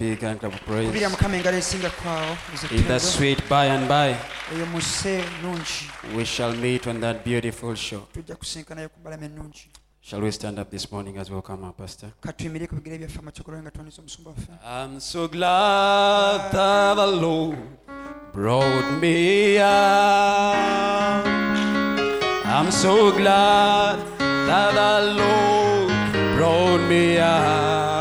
big hand of praise. kubira mukama engalo esinga kwawo In the sweet by and by, eyo muse nungi we shall meet on that beautiful shore. tujja kusinkanayo ku mbalama ennungi Shall we stand up this morning as we welcome our pastor? katuyimire ku bigere byaffe amakyogolo nga tuwaniza omusumba waffe I'm so glad that the Lord brought me out. I'm so glad that the Lord brought me out.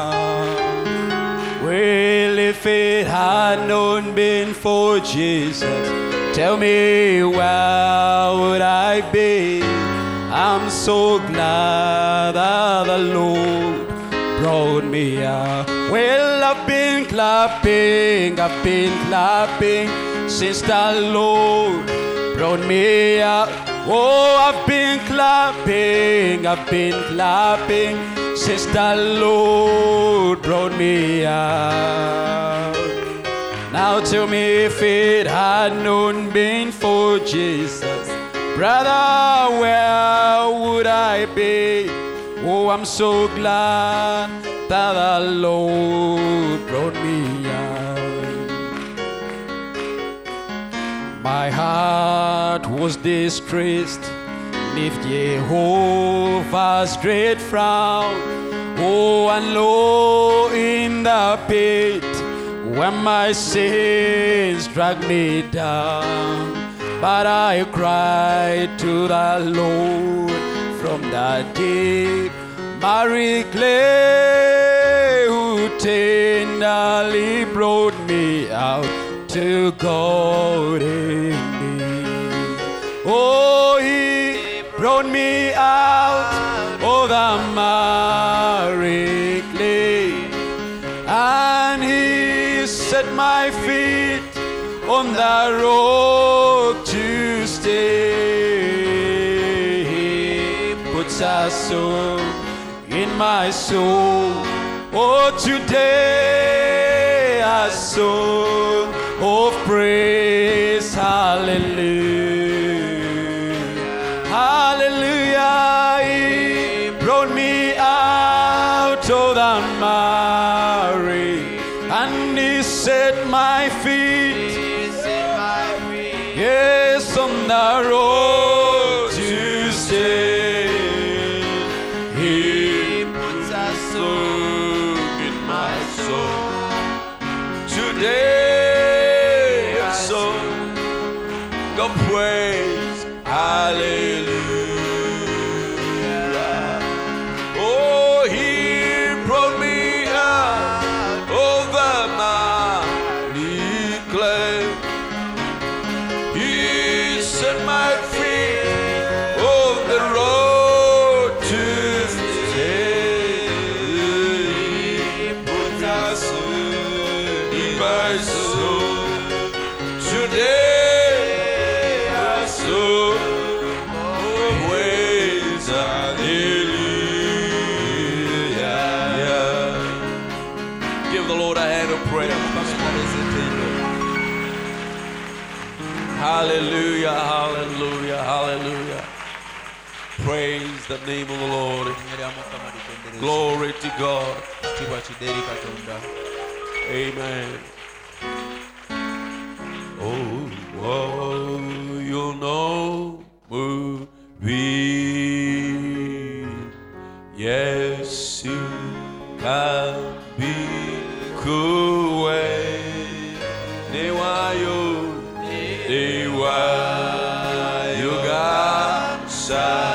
Well, if it had not been for Jesus, tell me where would I be? I'm so glad that the Lord brought me out. Well, I've been clapping, I've been clapping since the Lord brought me out. Oh, I've been clapping, I've been clapping since the Lord brought me out. Now tell me if it had not been for Jesus, brother, where would I be? Oh, I'm so glad that the Lord brought me My heart was distressed Neath Jehovah's great frown. Oh, and low in the pit when my sins dragged me down. But I cried to the Lord from the deep, Mary Clay, who tenderly brought me out to me. Oh, he brought me out of the miry clay, and he set my feet on the rock to stay. He puts a song in my soul. Oh, today a song of praise. Hallelujah. Hallelujah. He brought me out of the miry and he set my feet. Yes, on the road the name of the Lord. Glory to God. Amen. Oh, oh you know movie. Yes, you can be cool. Newayo, newayo ga sajaka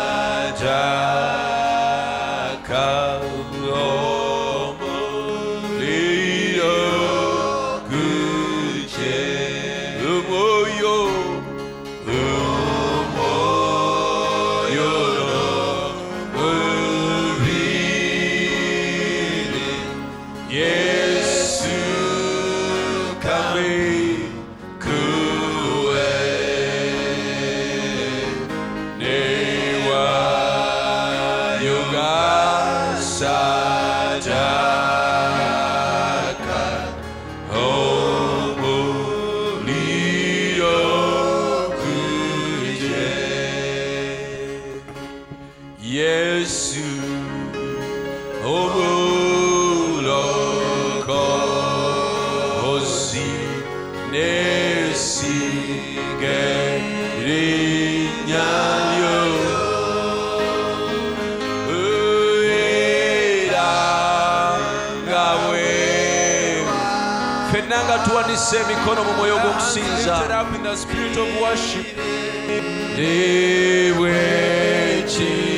tuwanise emikono mu mwoyo gw'okusinza niwe kityo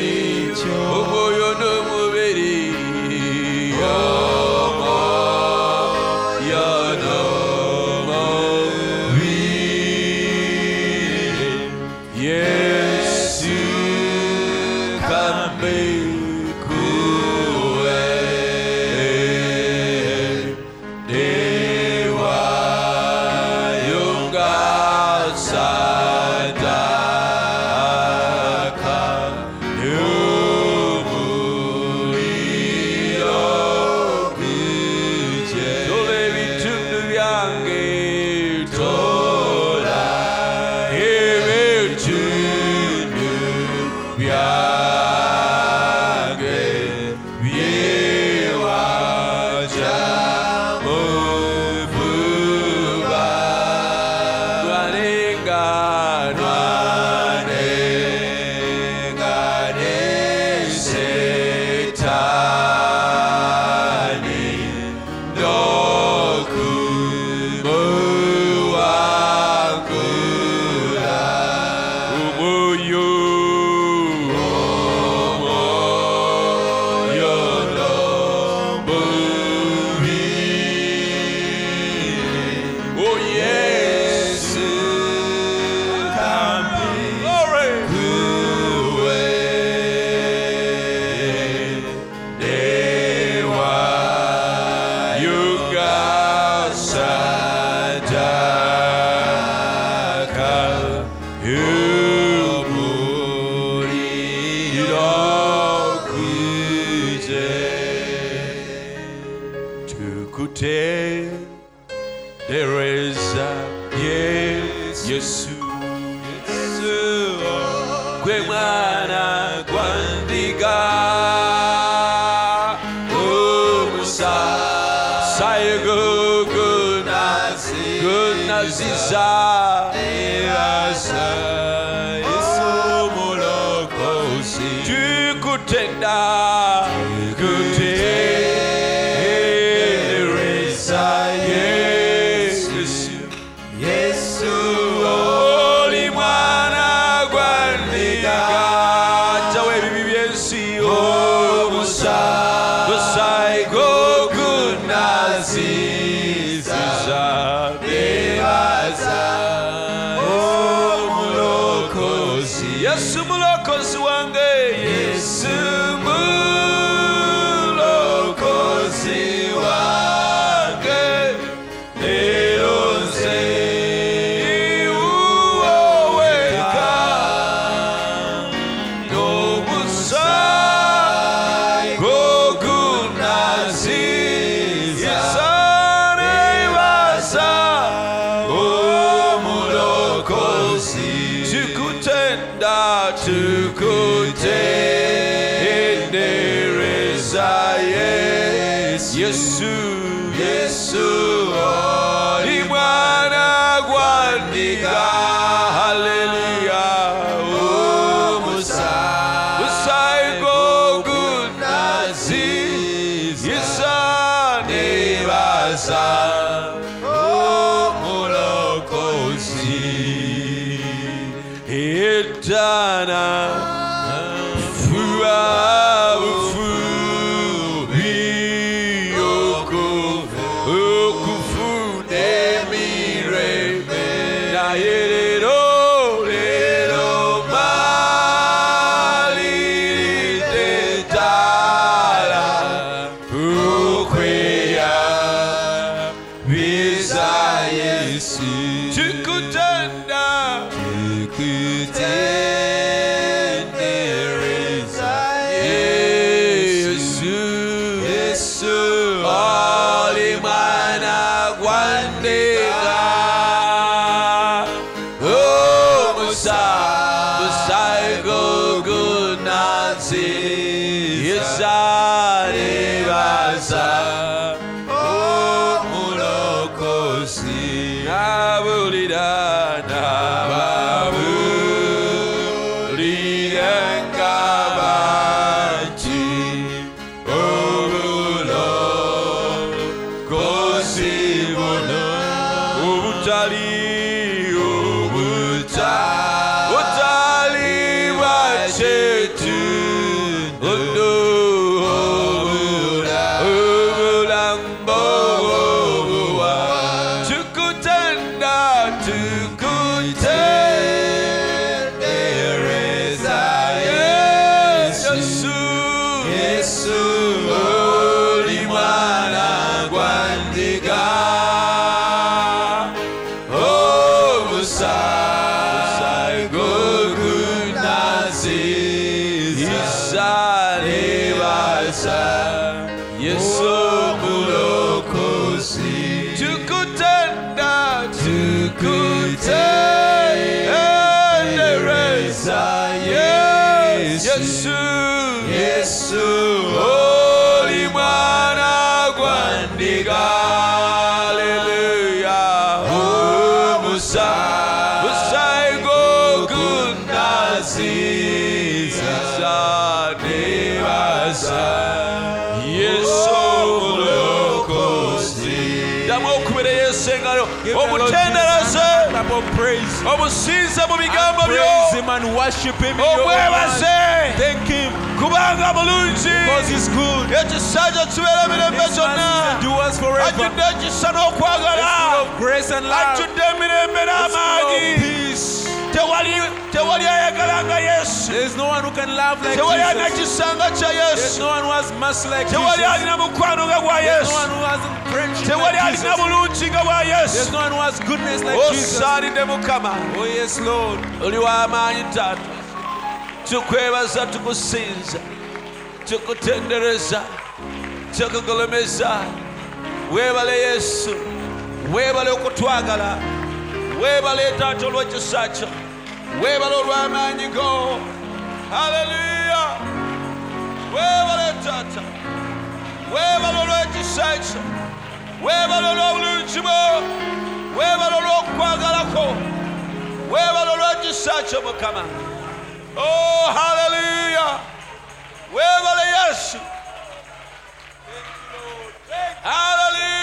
him and worship him in oh, your own omwebaze. Thank him kubanga mulungi because he's good. ekisa kye kibeera emirembe His gyonna mercies endures forever. ajjudde ekisa n'okwagala of grace and love. ajjudde emirembe of n'amaanyi There's no one who can love like Jesus. There's no one who has mercy like Jesus. alina mukwano nga gwa There's no one who has friendship like Jesus. bulungi nga bwa There's no one who has goodness like oh, Jesus. osaalidde mukama Oh yes, Lord. oli w'amaanyi taata tukwebaza tukusinza tukutendereza tukugolomeza weebale yesu? Weebale okutwagala weebale taata olw'ekisa kyo weebale olw'amaanyi go. Haleluya weebale taata weebale olw'ekisa kyo weebale olw'obulungi bwo weebale olw'okwagalako weebale olw'ekisa kyo mukama oh haleluya weebale yesu. Haleluya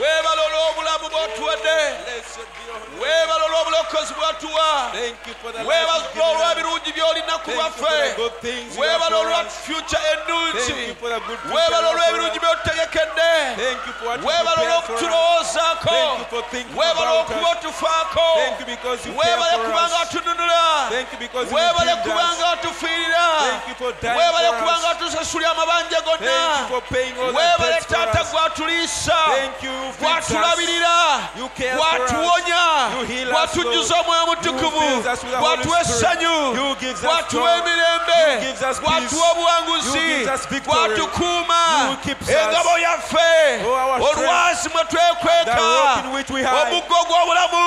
weebale olw'obulamu bw'otuwadde weebale olw'obulokozi bw'atuwa Thank you for the life weebale you've given us. olw'ebirungi by'olina ku Thank baffe the good things you weebale have for olwa us. future Thank ennungi you for the good future weebale you have olw'ebirungi for us. by'otutegekedde Thank you for what you weebale prepared for us. olw'okutulowoozaako Thank you for thinking weebale about okuba us. otufaako Thank you because you care weebale for kubanga us. otununula Thank you because you weebale redeemed kubanga us. otufiirira Thank you for dying weebale for kubanga us. otusasulya amabanja Thank you gonna for paying all the weebale debts for taata us. gwatuliisa Thank you, feeds us. gwatulabirira You care for us. gwatuwonya You heal us, gwatujjuza omwoyo mutukuvu fills us with the gwatuwa essanyu You gives us gwatuwa emirembe You gives us peace. gwatuwa obuwanguzi You gives us victory. gwatukuuma You keeps us. engabo yaffe Oh, olwazi mwe twekweka The rock in which we hide. omuggo gw'obulamu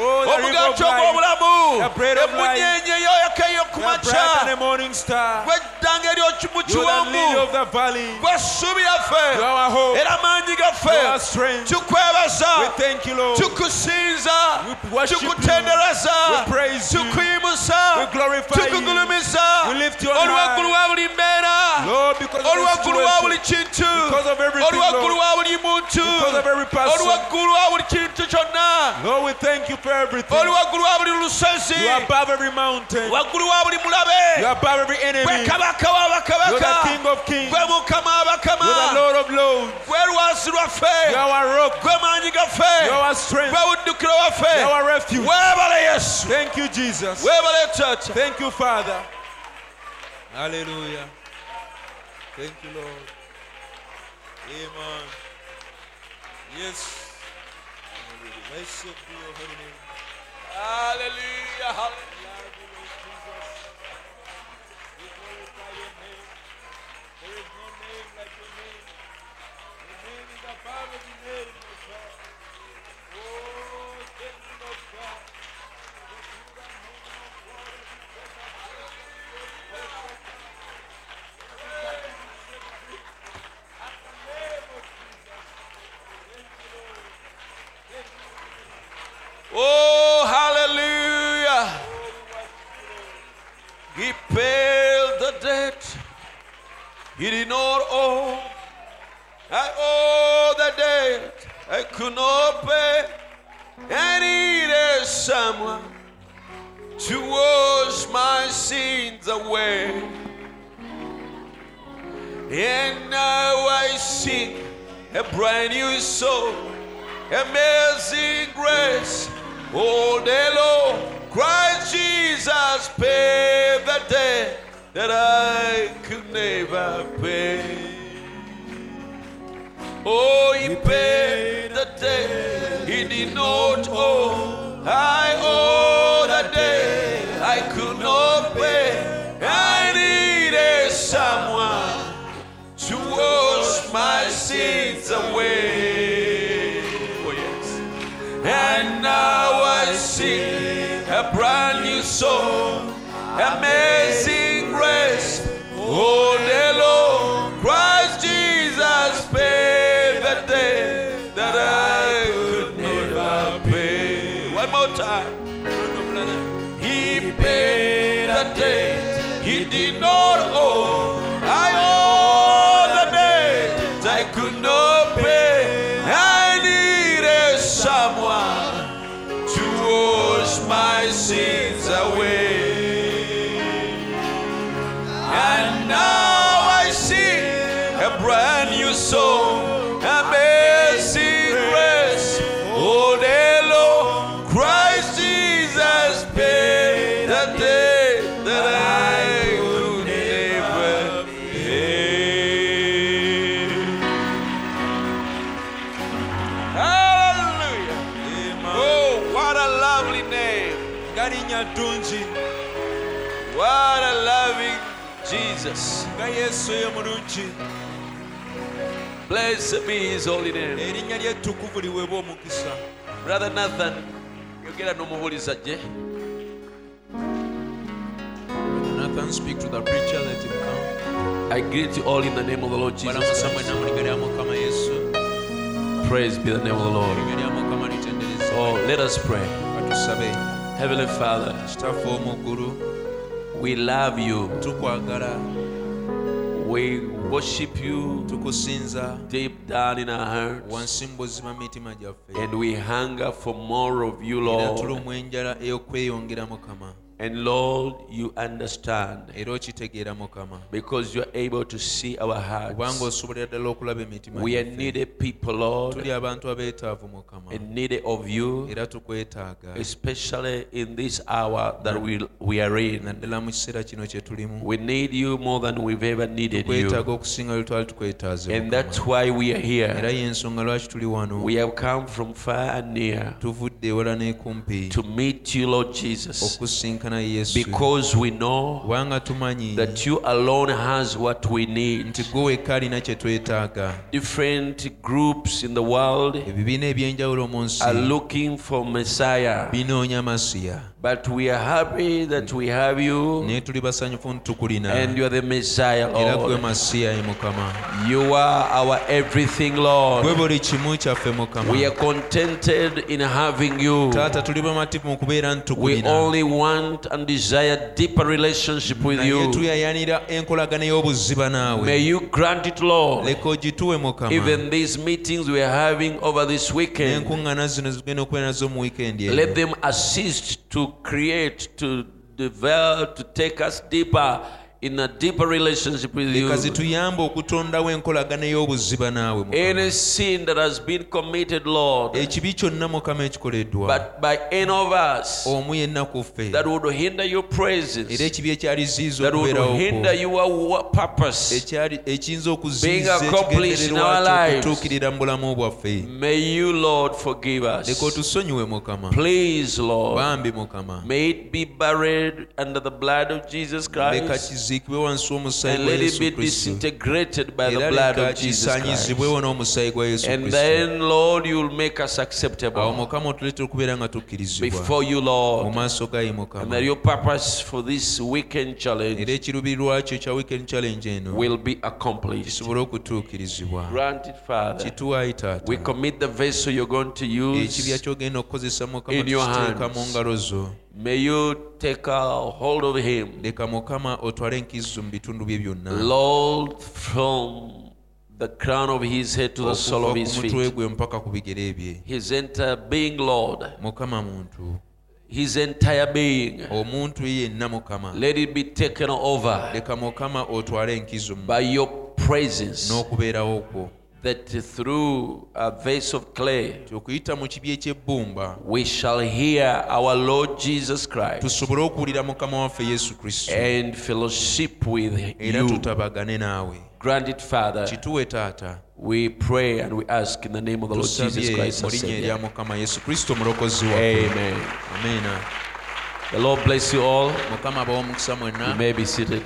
Oh, the river omugaati of life. ogw'obulamu The bread of life. emunyenye yoyokeyo ku You are makya bright and a morning star. gweddanga eri You are the lily kimukiwamu of the valley. gwessubi You yaffe are our hope. era maanyi You are gaffe. Tukwebaza We thank you, Lord. tukusinza We worship you. tukutendereza We praise you. tukuyimusa We glorify you. tukugulumiza We lift you on oli high. waggulu wa buli mbeera Lord, because of oli the waggulu wa buli kintu because of everything, oli wa buli muntu because of every oli wa buli kintu kyonna Lord, we thank you for everything. wa buli lusozi You are above every mountain. waggulu wa buli mulabe gwe kabaka w'abakabaka the King of kings. gwe mukama w'abakama Lord of lords. gwe lwazi lwaffe You our rock. You are strength. gwe You are our refuge. Thank you, Jesus. Thank you, Father. Hallelujah. Thank you, Lord. Amen. Yes. Blessed be your holy name. Hallelujah, hallelujah. Oh, hallelujah. He paid the debt. He did not owe. I owe the debt I could not pay. I needed someone to wash my sins away. And now I sing a brand new song, amazing grace. All day long, Christ Jesus paid the debt that I could never pay. Oh, he paid the debt he did not owe. I owe the debt I could not pay. I needed someone to wash my sins away. Oh. And now I sing a brand new song, amazing grace. All day long, sins away. And now I sing a brand new song, Blessed be his holy name. erinnya ly'ettukuvu liweebwa omukisa Brother Nathan, yogera n'omubuuliza gye. nathan speak to the preacher let him come I greet you all in the name of the Lord Jesus Christ. mu linnya lya mukama yesu Praise be the name of the Lord. erinnya lya mukama litendereza Oh, let us pray. Heavenly Father, kitaffe omuggulu we love you. We worship you tukusinza deep down in our hearts. wansi mu buzima mitima gyaffe And we hunger for more of you, Lord. tulumwa enjala ey'okweyongera mukama And Lord, you understand. Era okitegeera mukama. Because you are able to see our hearts. osobolera ddala okulaba emitima We are needed people, Lord, tuli abantu abeetaavu and needed of you, especially in this hour that we, we are in. naddala mu kiseera kino kye tulimu. We need you more than we've ever needed you. okusinga lwe twali tukwetaaze And that's why we are here. y'ensonga lwaki tuli wano? We have come from far and near tuvudde ewala n'ekumpi. to meet you, Lord Jesus, okusinkana yesu. Because we know kubanga tumanyi that you alone has what we need. nti gwe wekka alina kye twetaaga. Different groups in the world ebibiina ebyenjawulo mu nsi are looking for Messiah, binoonya masiya but we are happy that we have you naye tuli basanyufu nti and you are the Messiah, era gwe Lord. mukama You are our everything, gwe Lord. buli kimu kyaffe mukama We are contented in having you. taata tuli bamativu mu kubeera We only want and desire deeper relationship with naye you. tuyayanira enkolagana y'obuziba naawe May you grant it, Lord. leka ogituwe mukama Even these meetings we are having over this weekend, n'enkuŋŋaana zino zigenda okubeera nazo mu wiikendi let them assist to create, to develop, to take us deeper in a deeper relationship with you. okutondawo enkolagana y'obuziba naawe Any sin that has been committed, Lord, ekibi kyonna mukama ekikoleddwa but by any of us omu yenna ku ffe that would hinder your era presence, ekibi ekyaliziiza that would hinder your purpose, ekiyinza okuziiza accomplished in our ekigendererwa okutuukirira mu bulamu bwaffe may you, Lord, forgive us leka us. otusonyiwe mukama Please, Lord. bambi mukama May it be buried under the blood of Jesus Christ. Kiziikibwe wansi w'omusaayi and gwa yesu kristo disintegrated by the era blood of Jesus Christ. kisaanyizibwewo n'omusaayi gwa yesu And then, Lord, you will make us acceptable mukama otuleetera okubeera nga tukkirizibwa before you, mu Lord. maaso ga ye And mukama that your purpose for this weekend era challenge ekiruubirirwa kyo ekya weekend challenge eno will be accomplished. kisobole okutuukirizibwa Grant it, Father. kituwaayi taata We commit the vessel you're going to ekibya use. kyogenda okukozesa mukama tukiteeka mu ngalo zo May you take a hold of him, leka mukama otwale enkizo mu bitundu bye byonna. Lord, from the crown of his head to the sole okuva of ku his mutwe feet. gwe mpaka ku bigere bye. His entire being, Lord, mukama muntu. His entire being. omuntu yenna mukama Let it be taken over leka mukama otwale enkizo mu- by your presence. n'okubeerawo kwo That through a vase of clay, okuyita mu kibi eky'ebbumba we shall hear our Lord Jesus Christ tusobole okuwulira mukama waffe yesu kristo and fellowship with era tutabagane naawe Grant it, Father. kituwe taata We pray and we ask in the name of the Lord Jesus Christ. mu linnya erya mukama yesu kristo mulokozi waffe Amen. The Lord bless you all. mukama abawa omukisa You may be seated.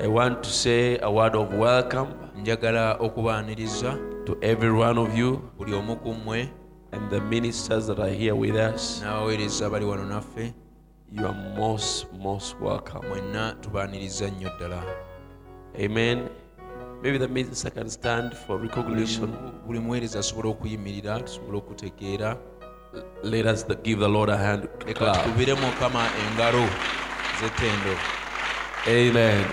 I want to say a word of welcome njagala okubaaniriza to every one of you buli omu ku mmwe and the ministers that are here with us. n'abaweereza abali wano naffe You are most, most welcome. mwenna tubaaniriza nnyo ddala Amen. Maybe the minister can stand for recognition. buli muweereza asobole okuyimirira tusobole okutegeera Let us give the Lord a hand leka tukubire mukama engalo z'ettendo Amen.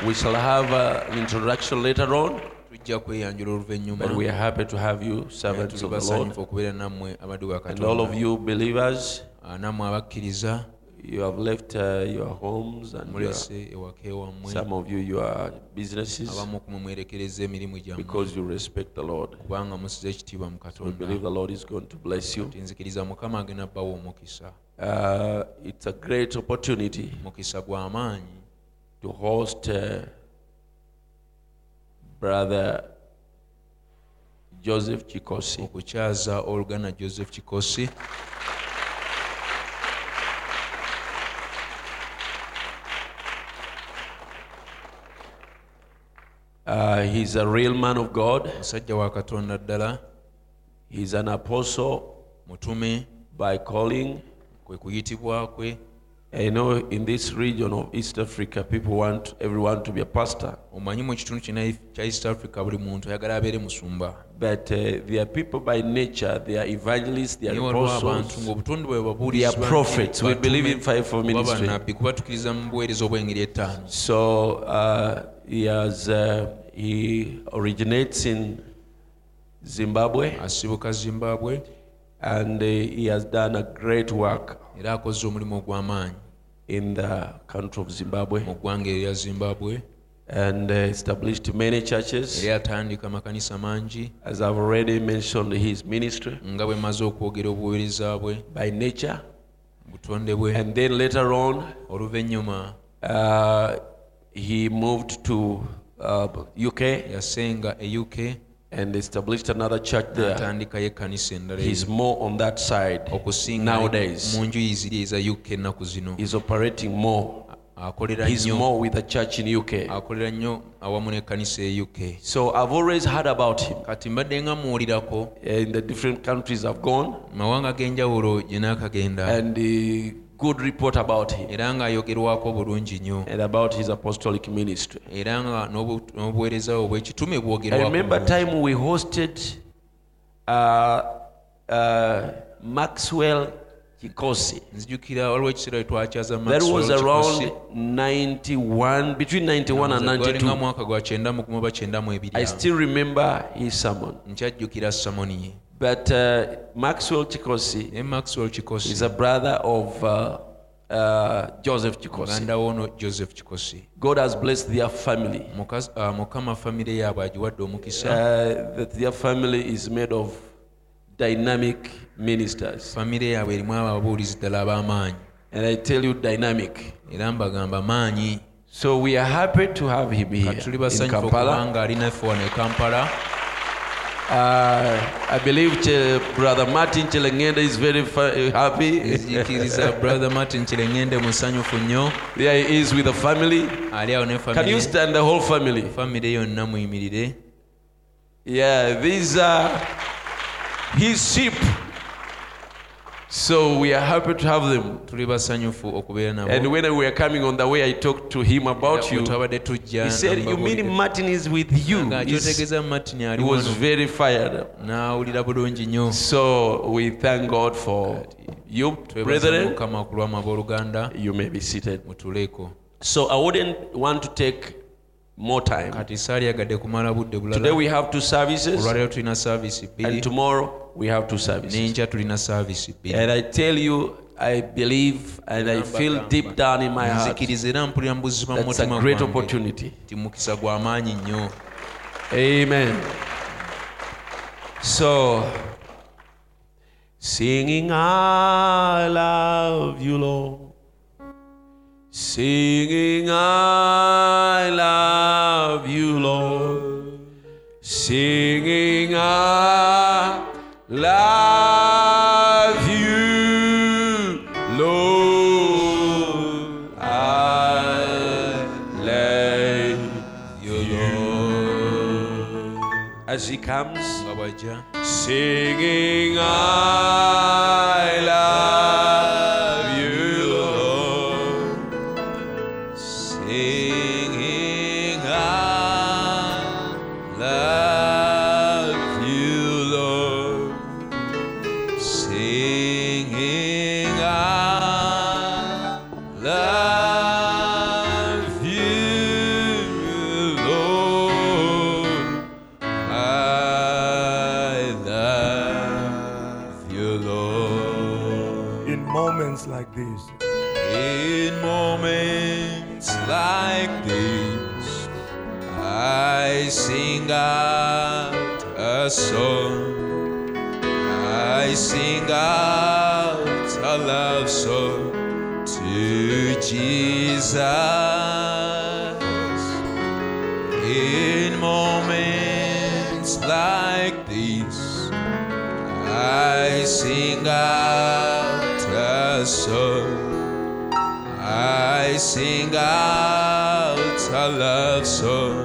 We shall have uh, an introduction later on, tujja kweyanjula oluvannyuma but we are happy to have you, servants of the Lord. okubeera nammwe abaddu ba And all of you believers, Ah, nammwe abakkiriza. you have left uh, your homes and your, mulese ewaka ewammwe. some of you your businesses. Abamu kumwe mwerekereza emirimu gyammwe. Because you respect the Lord. kubanga musize ekitiibwa mu We believe the Lord is going to bless you. Nti nzikiriza mukama agenda bbawa omukisa. Uh, it's a great opportunity mukisa gwa maanyi to host uh, Brother Joseph Chikosi. okukyaza oluganda joseph kikosi Uh, he's a real man of God. musajja wa katonda ddala He's an apostle mutume by calling. kwe kuyitibwa kwe I know in this region of East Africa, people want everyone to be a pastor, omanyi mu kitundu kya east africa buli muntu ayagala abeere musumba. But uh, they are people by nature. They are evangelists, they are apostles, they are prophets. We believe in fivefold ministry. bannabbi mu buweereza obw'engeri ettaano. So uh, he has uh, he originates in Zimbabwe, asibuka zimbabwe. And uh, he has done a great work. Era akoze omulimu ogw'amaanyi in the country of Zimbabwe. Mu ggwanga erya zimbabwe. And uh, established many churches. era yatandika amakanisa mangi. As I've already mentioned, his ministry. Nga bwe maze okwogera obuweereza bwe. By nature, butonde bwe. And then later on, oluvannyuma uh, he moved to uh, UK yasenga e uk and established another church there. n'atandikayo ekkanisa endala He's more on that side okusinga nowadays. mu njuyi ziri eza uk ennaku zino He's operating more. akolera He's more with the church in UK. akolera nnyo awamu n'ekkanisa e uk So I've always heard about him kati mbadde nga muwulirako in the different countries I've gone, mu mawanga g'enjawulo gye naakagenda and uh, good report about him era ng'ayogerwako bulungi nnyo and about his apostolic ministry. era nga n'obuweereza bwe obw'ekitume I bwogerwako remember time we hosted uh, uh, Maxwell Kikosi. nzijukira waliwo ekiseera we twakyaza That was around 91, between 91 and 92. mwaka gwa kyenda mu gumu oba kyenda mu ebiri I still remember his sermon. nkyajjukira samoni ye But uh, Maxwell Chikosi ne maxwell kikosi is a brother of uh, uh, Joseph Chikosi. muganda joseph kikosi God has blessed their family. Mukazi- ah, mukama famire yaabwe agiwadde omukisa Uh, that their family is made of dynamic ministers. famire yaabwe erimu ababuulizi ddala ab'amaanyi And I tell you, dynamic. era mbagamba maanyi So we are happy to have him here in basanyufu Kampala. okubanga wano e kampala Uh, I believe Brother Martin Chelengende is very happy. nzikiriza brother martin kirengende musanyufu nnyo there he is with the family. ali awo ne Can you stand the whole family? yonna muyimirire Yeah, these are his sheep. So we are happy to have them. tuli basanyufu okubeera nabo And when we were coming on the way, I talked to him about you. He said, You mean Martin is with you? He's- He was very fired up. n'awulira bulungi nnyo So we thank God for you, brethren. mukama ku lwama abooluganda You may be seated. So I wouldn't want to take more time. kati saalyagadde kumala budde Today we have two services, olwaleero tulina saavisi bbiri and tomorrow we have two services. n'enkya tulina bbiri And I tell you, I believe and I feel deep down in my heart nzikiriza era mpulira mu that's a great opportunity. nti mukisa gwa maanyi nnyo Amen. So, singing, I love you, Lord. Singing, I love you, Lord. Singing, I love you, Lord. I love you, Lord. As he comes, singing, I love Jesus. In moments like this, I sing out a song. I sing out a love song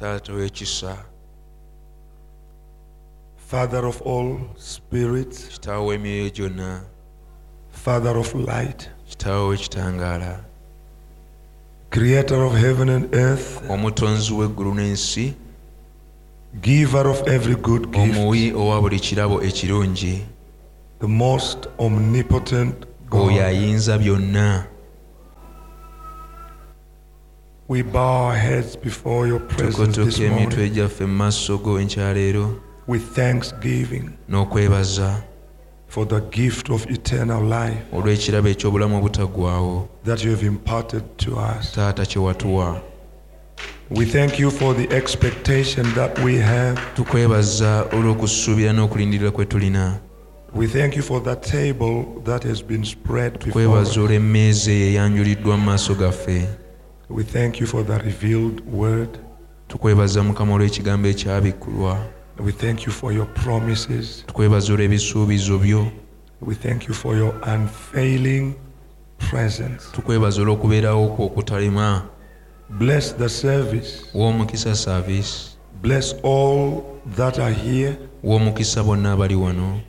W'ekisa Father of all spirits, kitaawo w'emyoyo gyonna Father of light, kitaawo Creator of heaven and earth, omutonzi w'eggulu n'ensi Giver of every good gift, omuwi owa buli kirabo ekirungi the most omnipotent oyo God. ayinza byonna We bow our heads before your presence this tukotoka emitwe morning gyaffe mu maaso go enkyaleero with thanksgiving n'okwebaza for the gift of eternal life olw'ekirabo eky'obulamu obutaggwaawo that you have imparted to us. taata kye watuwa We thank you for the expectation that we have. tukwebaza olw'okusuubira n'okulindirira kwe tulina We thank you for that table that has been spread before tukwebaza us. olw'emmeeza eyo eyanjuliddwa mu maaso gaffe We thank you for the revealed word. tukwebaza mukama olw'ekigambo ekyabikkulwa We thank you for your promises. tukwebaza olw'ebisuubizo byo We thank you for your unfailing presence. tukwebaza olw'okubeerawo kwo okutalema Bless the service. w'omukisa saaviisi Bless all that are here. w'omukisa bonna abali wano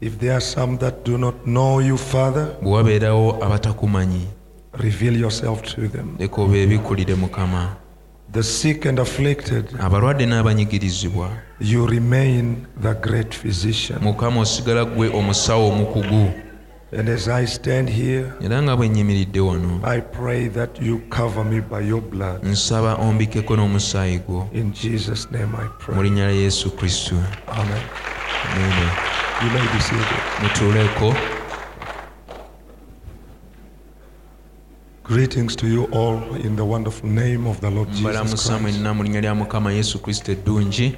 If there are some that do not know you, Father, bwe wabeerawo abatakumanyi reveal yourself to them. leka obeebikulire mukama The sick and afflicted, abalwadde n'abanyigirizibwa you remain the great physician. mukama osigala ggwe omusawo omukugu And as I stand here, era nga bwe nnyimiridde wano I pray that you cover me by your blood. nsaba ombikeko n'omusaayi gwo In Jesus' name I pray. linnya lya yesu kristo Amen. Amen. You may be seated. Greetings to you all in the wonderful name of the Lord Jesus Christ. mwenna mu linnya lya mukama yesu kristo eddungi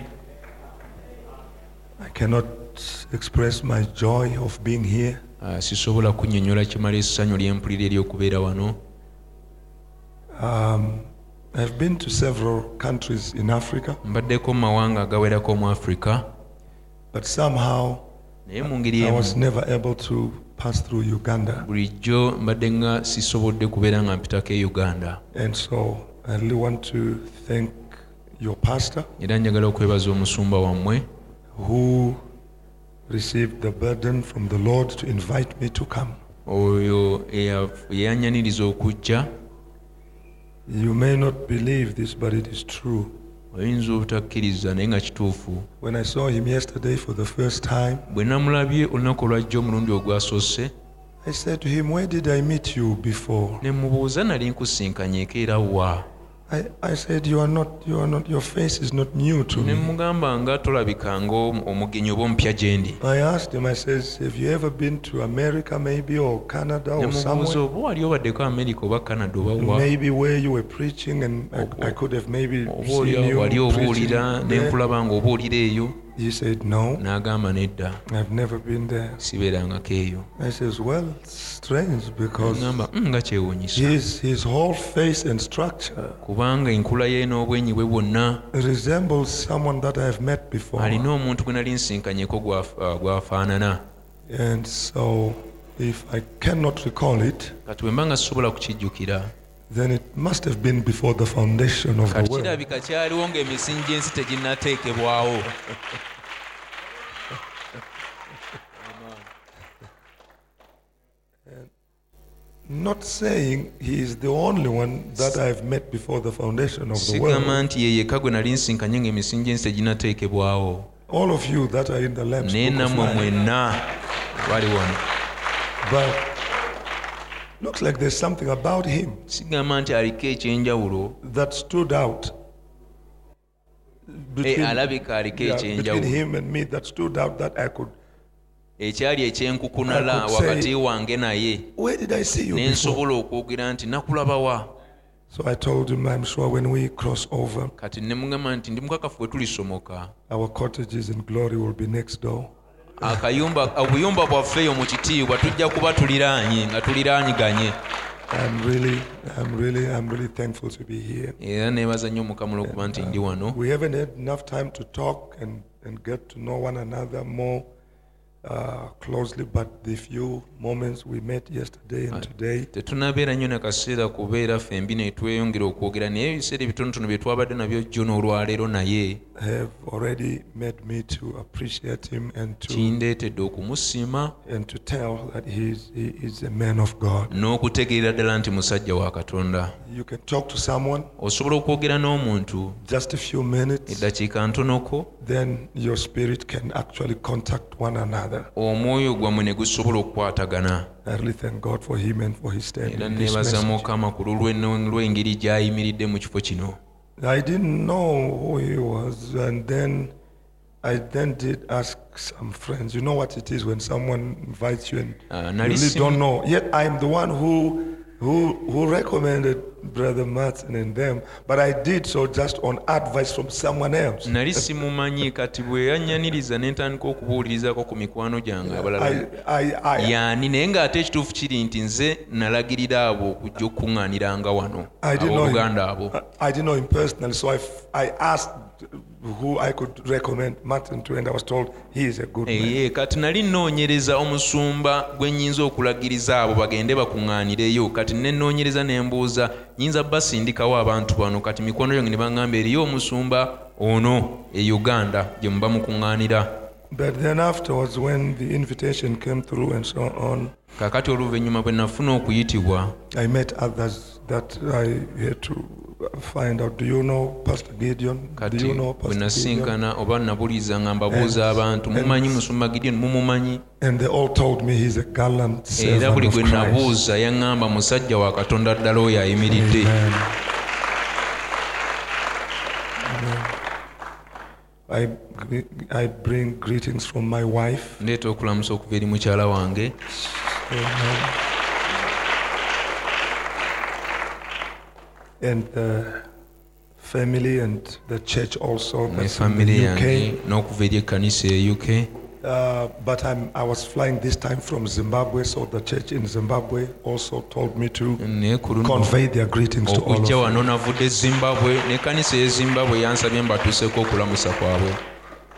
I cannot express my joy of being here. Ah, sisobola kunnyonnyola kimala essanyu ly'empulira ery'okubeera wano Um, I've been to several countries in Africa, mbaddeko mu mawanga agawerako mu afurika but somehow naye mu ngeri I emu was never able to pass through Uganda. bulijjo mbadde nga sisobodde kubeera nga mpitako e uganda And so I really want to thank your pastor era njagala okwebaza omusumba wammwe who received the burden from the Lord to invite me to come. oyo eya- eyanyaniriza okujja You may not believe this, but it is true. oyinza obutakkiriza naye nga kituufu. Bwe namulabye olunaku olwajja omulundi ogwasoose nemubuuza nali nkusinkanyeeko era wa? I, I said, you are not, you are not, your face is not new to ne me. mugamba nga tolabika nga omugenyi oba omupya gye ndi I asked him, I says, have you ever been to America maybe or Canada ne or mubuuza somewhere? oba wali obaddeko amerika oba canada oba wa Maybe where you were preaching and I, I could have maybe oba seen oli- you wali preaching obuulira ne there. nkulaba nga obuulira eyo He said, no, n'agamba nedda. I've never been there. sibeerangako eyo I says, well, strange because ŋamba "Mm, nga kyewuunyisa. his, his whole face and structure kubanga enkula ye n'obwenyi bwe bwonna resembles someone that I've met before. alina omuntu gwe nali nsinkanyeko ah, gwafaanana. And so if I cannot recall it, kati bwe mba nga sisobola kukijjukira then it must have been before the foundation of the world. kirabika kyaliwo ng'emisingi gy'ensi teginnateekebwawo Not saying he is the only one that I've met before the foundation of the sigamba world. nti ye yekka gwe nali nsinkanye ng'emisingi gy'ensi teginnateekebwawo All of you that are in the naye Book nammwe Life. bali wano But looks like there's something about him sigamba nti aliko ekyenjawulo that stood out. Eh, alabika aliko ekyenjawulo him and me that stood out that I could. ekyali ekyenkukunala I could say- wakati wange naye Where did I see you ne nsobola okwogera nti nakulabawa So I told him, I'm sure when we cross over, kati ne nti ndi mukakafu bwe tulisomoka our cottages in glory will be next door. Obuyumba bwaffe eyo mu kitiibwa tujja kuba tuliraanye nga tuliraanyiganye I'm really, I'm really, I'm really thankful to be here. era neebaza nnyo mukama olw'okuba nti ndi wano We haven't had enough time to talk and, and get to know one another more uh, closely, but if few moments we met yesterday and today, tetunabeera nnyo nakaseera kubeera fembi ne tweyongera okwogera naye ebiseera ebitonotono bye twabadde nabyo jjo n'olwaleero naye. Have already made me to appreciate him and to kindeetedde okumusiima and to tell that he is, he is a man of God. n'okutegeera ddala nti musajja wa katonda. You can talk to someone osobola okwogera n'omuntu just a few minutes, eddakiika ntonoko? then your spirit can actually contact one another. omwoyo gwammwe ne gusobola I really thank God for him and for his stand era in this neebaza message. mukama ku lulwe- lw'engeri gy'ayimiridde mu kifo kino I didn't know who he was, and then I then did ask some friends. You know what it is when someone invites you and Ah, you nali really don't know. Yet I'm the one who who who recommended Brother Martin and them, but I did so just on advice from someone else. nali simumanyi kati bwe yannyaniriza ne ntandika okubuulirizako ku mikwano gyange abalala I I I, yaani naye ng'ate ekituufu kiri nti nze nalagirira abo okujja okukuŋŋaaniranga wano I didn't know abooluganda him. abo I, I didn't know him personally, so I, f- I asked who I could recommend Martin to, and I was told he is a good man. kati nali nnoonyereza omusumba gwe nnyinza okulagiriza abo bagende bakuŋŋaanireyo. Kati ne nnoonyereza ne mbuuza nyinza basindikawo abantu bano? Kati mikono gyange ne baŋŋamba eriyo omusumba ono e uganda gye muba mukuŋŋaanira. But then afterwards, when the invitation came through and so on, kaakati oluvannyuma bwe nafuna okuyitibwa I met others that I had to find out. Do you know Pastor Gideon? Do kati you know bwe Pastor Gideon? nasinkana oba nabuliza nga mbabuuza abantu mumanyi musumba gideon mumumanyi And they all told me he's a gallant era servant buli of gwe nabuuza yaŋŋamba musajja wa katonda ddala oyo ayimiridde. I, I bring greetings from my wife. ndeeta okulamusa okuva eri mukyala wange Amen. And the family and the church also. My family in famire the yange n'okuva eri ekkanisa e uk Uh, but I'm, I was flying this time from Zimbabwe, so the church in Zimbabwe also told me to naye ku luno convey their greetings to all of you.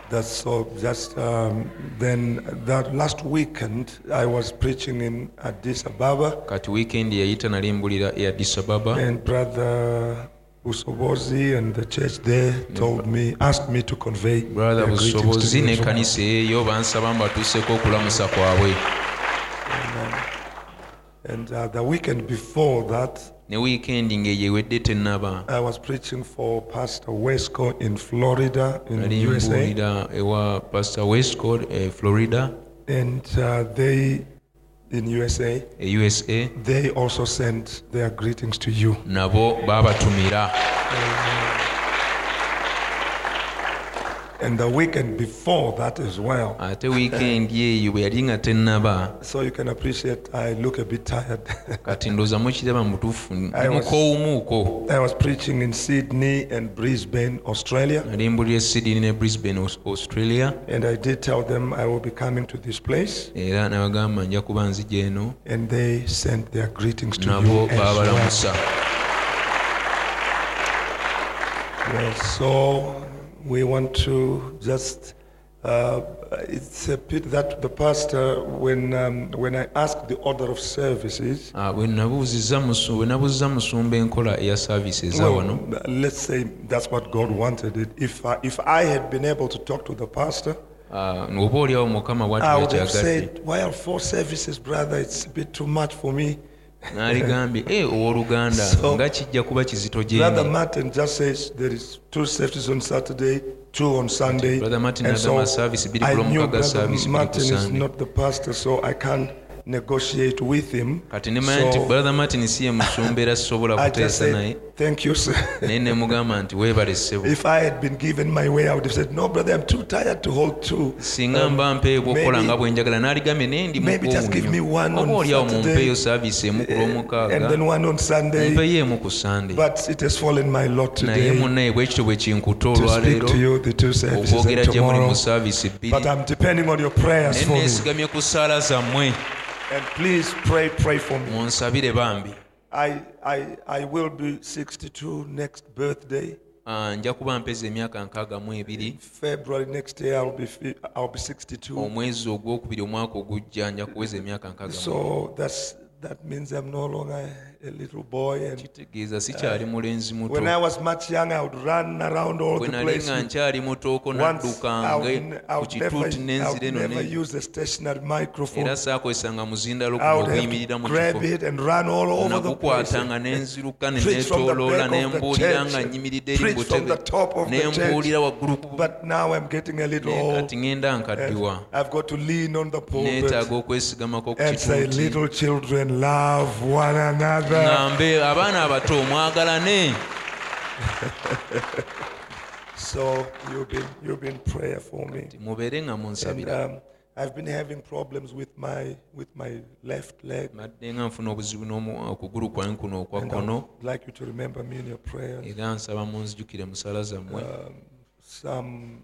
That's so. Just um, then, that last weekend, I was preaching in Addis Ababa, kati wiikendi yayita nali mbulira e addis ababa and Brother Busobozi and the church there told me, asked me to convey brother their greetings to busobozi you as well. n'ekkanisa eyo bansaba mbatuuseko okulamusa kwabwe And uh, the weekend before that, ne wiikendi ng'eyo ewedde tennaba I was preaching for Pastor Wesco in Florida, in nali USA, mbuulira ewa pastor westcod e florida. And uh, they, in USA, e usa they also sent their greetings to you. nabo baabatumira And the weekend before that as well. ate wiikendi eyo bwe yali nga tennaba So you can appreciate I look a bit tired. kati ndowooza mukiraba mu butuufu I was- mukoowumuuko I was preaching in Sydney and Brisbane, Australia, nali mbulira sydney ne brisbane Aus- australia. And I did tell them I will be coming to this place, era nabagamba nja kuba nzija eno. And they sent their greetings to nabo you as well. baabalamusa Yes, so we want to just. Uh, it's a pity that the pastor, when um, when I asked the order of services, Ah, bwe nabuuzizza musu- bwe nabuuza musumba enkola eya saavisi eza wano well, let's say that's what God wanted it. If I, if I had been able to talk to the pastor, ah, oba oliawo mukama I would have said, "Why are four services, brother? It's a bit too much for me." N'aligambye e eh, owooluganda nga kijja kuba kizito Brother Martin just says there is two services on Saturday, two on Sunday. Brother Martin and agamba service biri ku I Lwomukaga, knew Brother service biri ku Sunday. Not the pastor, so I can't negotiate with him. kati ne manya nti So brother martin si ye musumba era sisobola I just kuteesa naye said, thank you, sir. naye ne mugamba nti weebale ssebo If I had been given my way, I would have said, no, brother, I'm too tired to hold two. singa mba mpeebwa okukola maybe- nga bwe njagala n'aligambye naye ndi maybe just give me one mukuumu on oba oliawo Saturday, mumpeeyo saaviisi emu ku and lwomukaaga then one on Sunday. mumpeyo emu ku sande But it has fallen my lot naye today munnaye bwe kityo bwe kinkuta to speak olwaleero to you the two services okwogera and gye muli tomorrow. mu saaviisi bbiri But I'm depending on your prayers naye for me. neesigamye ku ssaala zammwe And please pray, pray for me. munsabire bambi I, I, I will be 62 next birthday. Ah, nja kuba mpeza emyaka nkaaga mu ebiri February next year, I'll be, fi- I'll be 62. omwezi ogwokubiri omwaka ogujja nja kuweza emyaka nkaaga kitegeeza sikyali mulenzi muto. nali nga nkyali mutooko naddukange ku kituuti n'enzira eno era saakozesanga muzindalo kunokuyimirira mu kifo. nagukwatanga n'enziruka ne neetooloola nembuulira nga nnyimiridde eri mu butebe. nembuulira waggulu kati ŋenda nkaddiwa. Neetaaga okwesigamako ku kituuti. Say, kituuti little children, love one another. ŋŋambe abaana abato mwagalane So you've been, you've been prayer for me. mubeere nga And um, I've been having problems with my, with my left leg. mbadde nga nfuna obuzibu n'omu- kwange kuno okwa And kkono I'd like you to remember me in your prayers. era nsaba munzijukire mu sala zammwe Some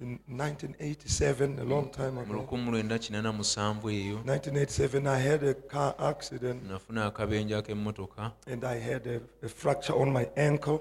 in 1987, a long time mu ago. 1987 eyo 1987, I had a car accident. nafuna akabenje ak'emmotoka and I had a, a fracture on my ankle.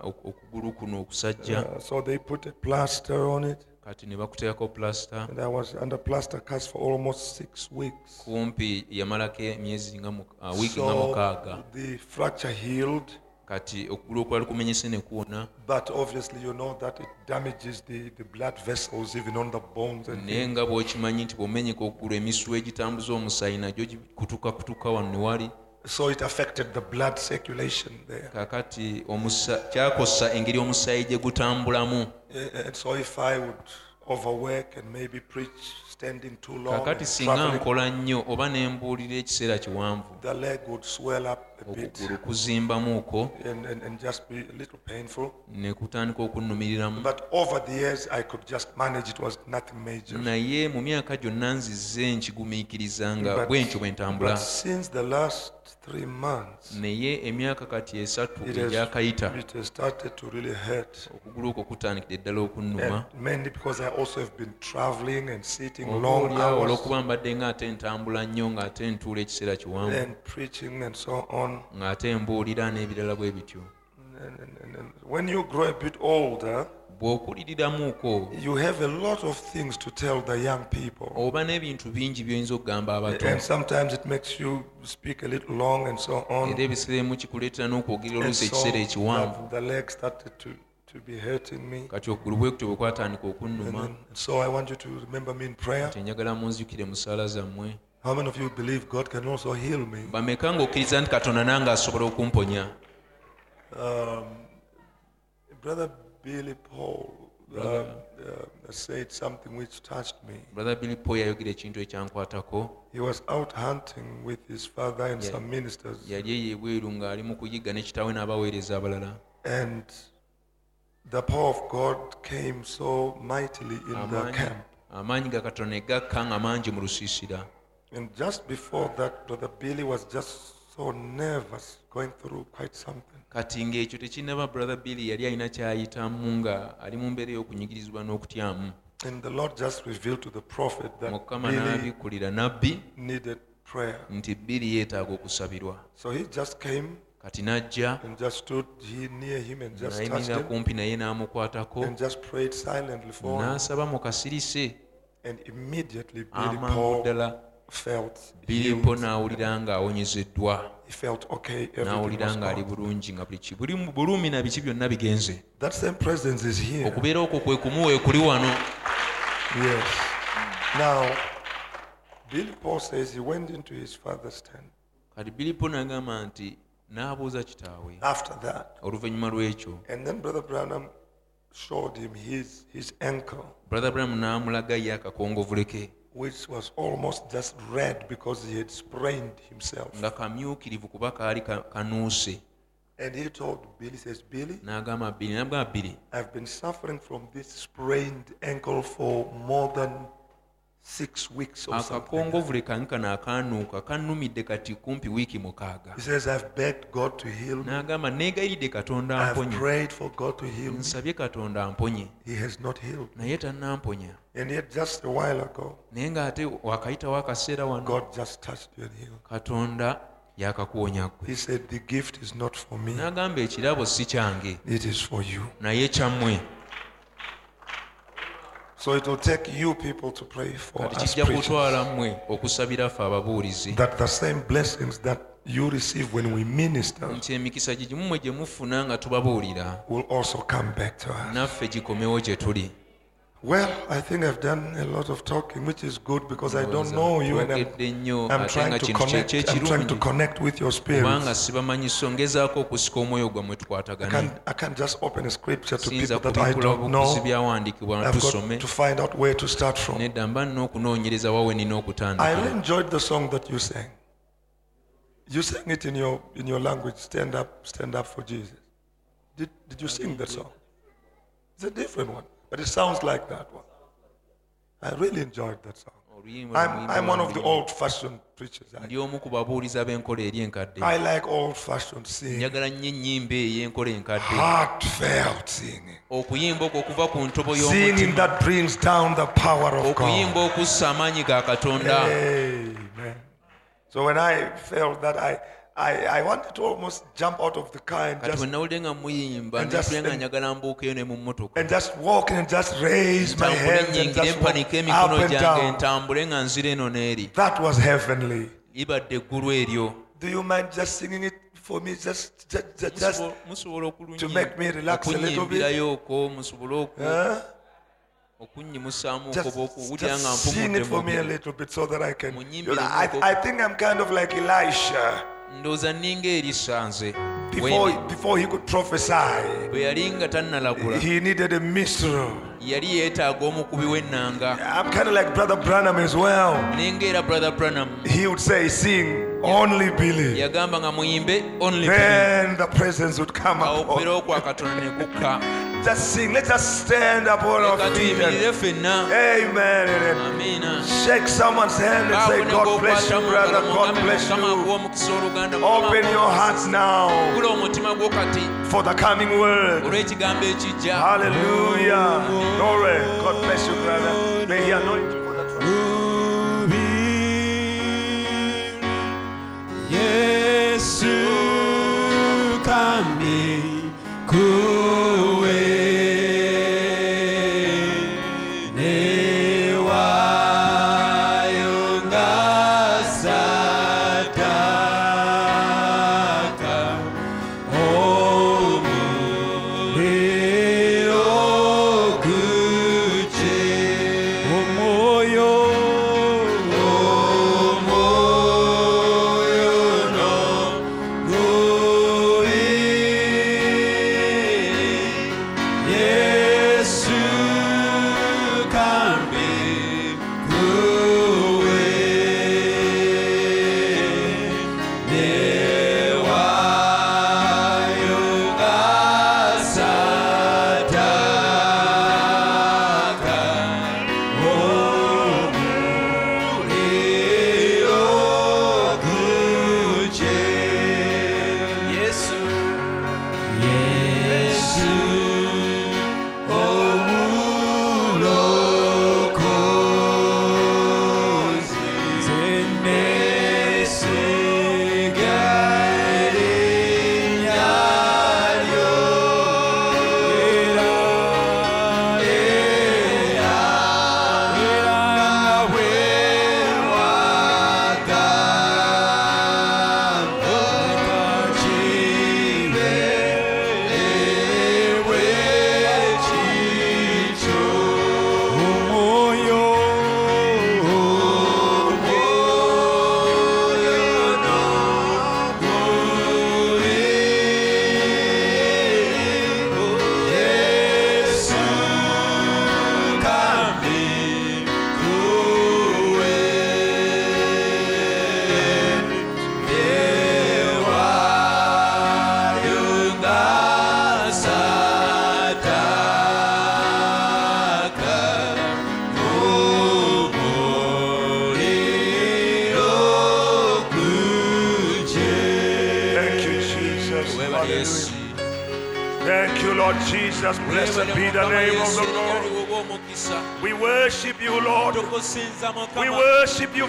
ok- okugulu kuno okusajja. Uh, so they put a plaster on it, kati ne bakuteekako plasita and I was under plaster cast for almost six weeks. kumpi yamalako emyezi nga mu- ah, wiiki nga mukaaga? So the fracture healed, kati okugulu okulala kumenyese ne kuwona But obviously, you know that it damages the, the blood vessels, even on the bones. And naye nga bw'okimanyi nti bw'omenyeka okugulu egitambuza omusaayi nagyo gikutuka kutuka wano ne wali so it affected the blood circulation there. kakati kyakosa engeri omusaayi gye gutambulamu Uh, And so if I would overwork and maybe preach standing too long, kakati and singa traveling, nkola nnyo oba ne mbuulira ekiseera kiwanvu the leg would swell up a bit okugulu kuzimbamuuko and, and, and just be a little painful. ne kutandika okunnumiriramu But over the years, I could just manage. It was nothing major. naye mu myaka gyonna nzize nkigumiikirizanga But- bwe ntyo bwe ntambula But since the last three months, naye emyaka kati esatu egyakayita it has started to really hurt. okugulu okwo kutandikidde ddala okunnuma And mainly because I also have been traveling and sitting long hours olw'okuba mbadde ng'ate ntambula nnyo ng'ate ntuula ekiseera kiwanvu and preaching and so on. ng'ate mbuulira n'ebirala bwe bityo Bw'okuliriramuuko you have a lot of things to tell the young people. oba n'ebintu bingi by'oyinza okugamba abato And sometimes it makes you speak a little long and so on. era ebiseera emu kikuleetera n'okwogerera oluusi ekiseera ekiwanvu the, the leg started to, to be hurting me. kati okugulu bwe kutyo bwe kwatandika And, okunnuma so I want you to remember me in prayer. tenjagala munzijukire mu ssaala zammwe How many of you believe God can also heal me? bameka ng'okkiriza nti katonda nange asobola okumponya Um, Brother Billy Paul uh, said something which touched me. brother billy paul yayogera ekintu ekyankwatako He was out hunting with his father and Yeah. some ministers, yali eyo ebweru ng'ali mu kuyigga ne kitaawe n'abaweereza abalala and the power of God came so mightily in the Amaanyi- camp. amaanyi ga katonda ne gakka nga mangi mu lusiisira And just before that, Brother Billy was just so nervous, going through quite something. Kati ng'ekyo tekinnaba brother billy yali alina kyayitamu nga ali mu mbeera ey'okunyigirizibwa n'okutyamu And the Lord just revealed to the prophet that mukama Billy n'abikkulira nabbi needed prayer. nti billy yeetaaga okusabirwa So he just came kati n'ajja and just stood he, near him and just touched n'ayimirira kumpi naye n'amukwatako and just prayed silently for him. n'asaba mu kasirise And immediately Billy amangu ddala biripo n'awulira ng'awonyezeddwa n'awulira ng'ali bulungi nga buli bulumi na biki byonna bigenze. Okubeera okwo kwe kumu weekuli wano. Kati biripo n'agamba nti n'abuuza kitaawe. Oluvannyuma lw'ekyo. Brother branham n'amulaga ye akakongovule which was almost just red because he had sprained himself. nga kamyukirivu kuba kaali kanuuse And he told Billy, says, Billy, n'agamba bbiri n'agamba bbiri I've been suffering from this sprained ankle for more than six weeks or something. akakongovule kange kano akaanuuka kannumidde kati kumpi wiiki mukaaga He says, I've begged God to heal me. n'agamba neegayiridde katonda I've amponye prayed for God to heal me. nsabye katonda amponye He has not healed me. naye tannamponya And yet, just a while ago, naye ng'ate wakayitawo akaseera wano God just touched you and healed. katonda yakakuwonya ggwe said, The gift is not for me, n'agamba ekirabo si kyange it is for you. naye kyammwe So it will take you people to pray for kati us kijja preachers. kutwala mmwe okusabira ffe ababuulizi That the same blessings that you receive when we minister nti emikisa gye gimu mmwe gye mufuna nga tubabuulira will also come back to us. naffe gikomewo gye tuli Well, I think I've done a lot of talking, which is good because I don't know you and I'm, I'm trying to connect. I'm trying to connect with your spirit. sibamanyi so ngezaako okusika omwoyo gwammwe I can't, I can't just open a scripture to people that I don't know. I've got to find out where to start from. nedda mba nina okunoonyereza wawe nina I really enjoyed the song that you sang. You sang it in your in your language. Stand up, stand up for Jesus. Did did you sing that song? It's a different one, but it sounds like that one. I really enjoyed that song. Oh, I'm I'm one of the old-fashioned preachers. I, ndi omu ku babuuliza b'enkola eri enkadde I like old-fashioned singing, njagala nnyo ennyimba ey'enkola enkadde heartfelt singing, okuyimba okwo okuva ku ntobo singing that brings down the power of God. okussa amaanyi ga katonda Amen. So when I felt that, I, I, I wanted to almost jump out of the car and just, bwe nawulidde nga muyimba And just- netule nga njagala mbuukeyo ne mu mmotoka and just walk and just raise my hands and just walk up and down. ntambule nga nzira eno n'eri That was heavenly. libadde eggulu eryo Do you mind just singing it for me just just, just to make me relax a little bit. okunnyimbirayooko musobole oku- huh? okunnyimusaamu just, okuba okuwulira just nga sing it for me a little bit so that I can. You Munyimbire know, I, I think I'm kind of like Elisha ndowooza ninga erisanze before before he could prophesy. bwe yali nga tannalagula He needed a minstrel. yali yeetaaga omukubi w'ennanga I'm kind of like Brother Branham as well. nengaera brother branham He would say, "Sing only Billy." yagamba nga muyimbe only Then the presence would come awo up. okubeerawo kwa katonda ne kukka Just sing. Let's stand up on leka our feet. And, ffenna amen. Shake someone's hand and say, God bless you, brother. God bless you. aguwa omukisa oluganda Open your hearts now gula omutima gwo kati for the coming word. Hallelujah. Glory. God bless you, brother. May He anoint you for the trumpet. Yesu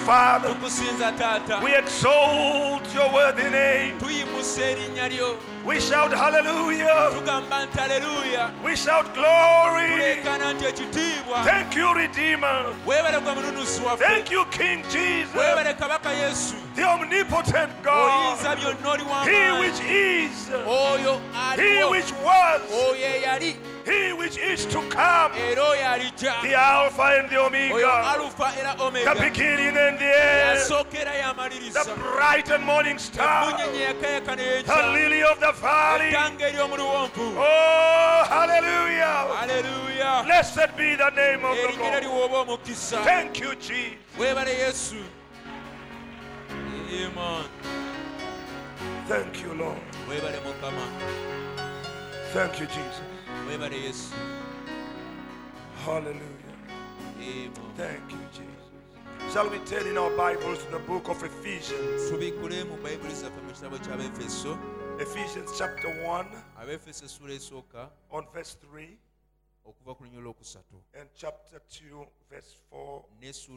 Father. We exalt your worthy name. tuyimusa erinnya lyo We shout hallelujah. tugamba nti aleluya We shout glory. Thank you, Redeemer. weebale gwe mununusi waffe Thank you, King Jesus, weebale kabaka yesu the omnipotent God. He which is, He which was, He which is to come, era oyo alijja the Alpha and the Omega, the beginning and the end, the bright and morning star, the lily of the valley. ettanga eryomu luwonvu Oh, hallelujah. aleluya Blessed be the name of the Lord. Thank you, Jesus. Amen. Thank you, Lord. Thank you, Jesus. Weebale yesu Hallelujah. Amen. Thank you, Jesus. Shall we turn in our Bibles to the book of Ephesians? tubikule mu bayibuli zaffe mu kitabo ky'abefeso Ephesians chapter 1 abefeso essula esooka on verse 3 okuva ku lunywa olwokusatu and chapter 2 verse 4.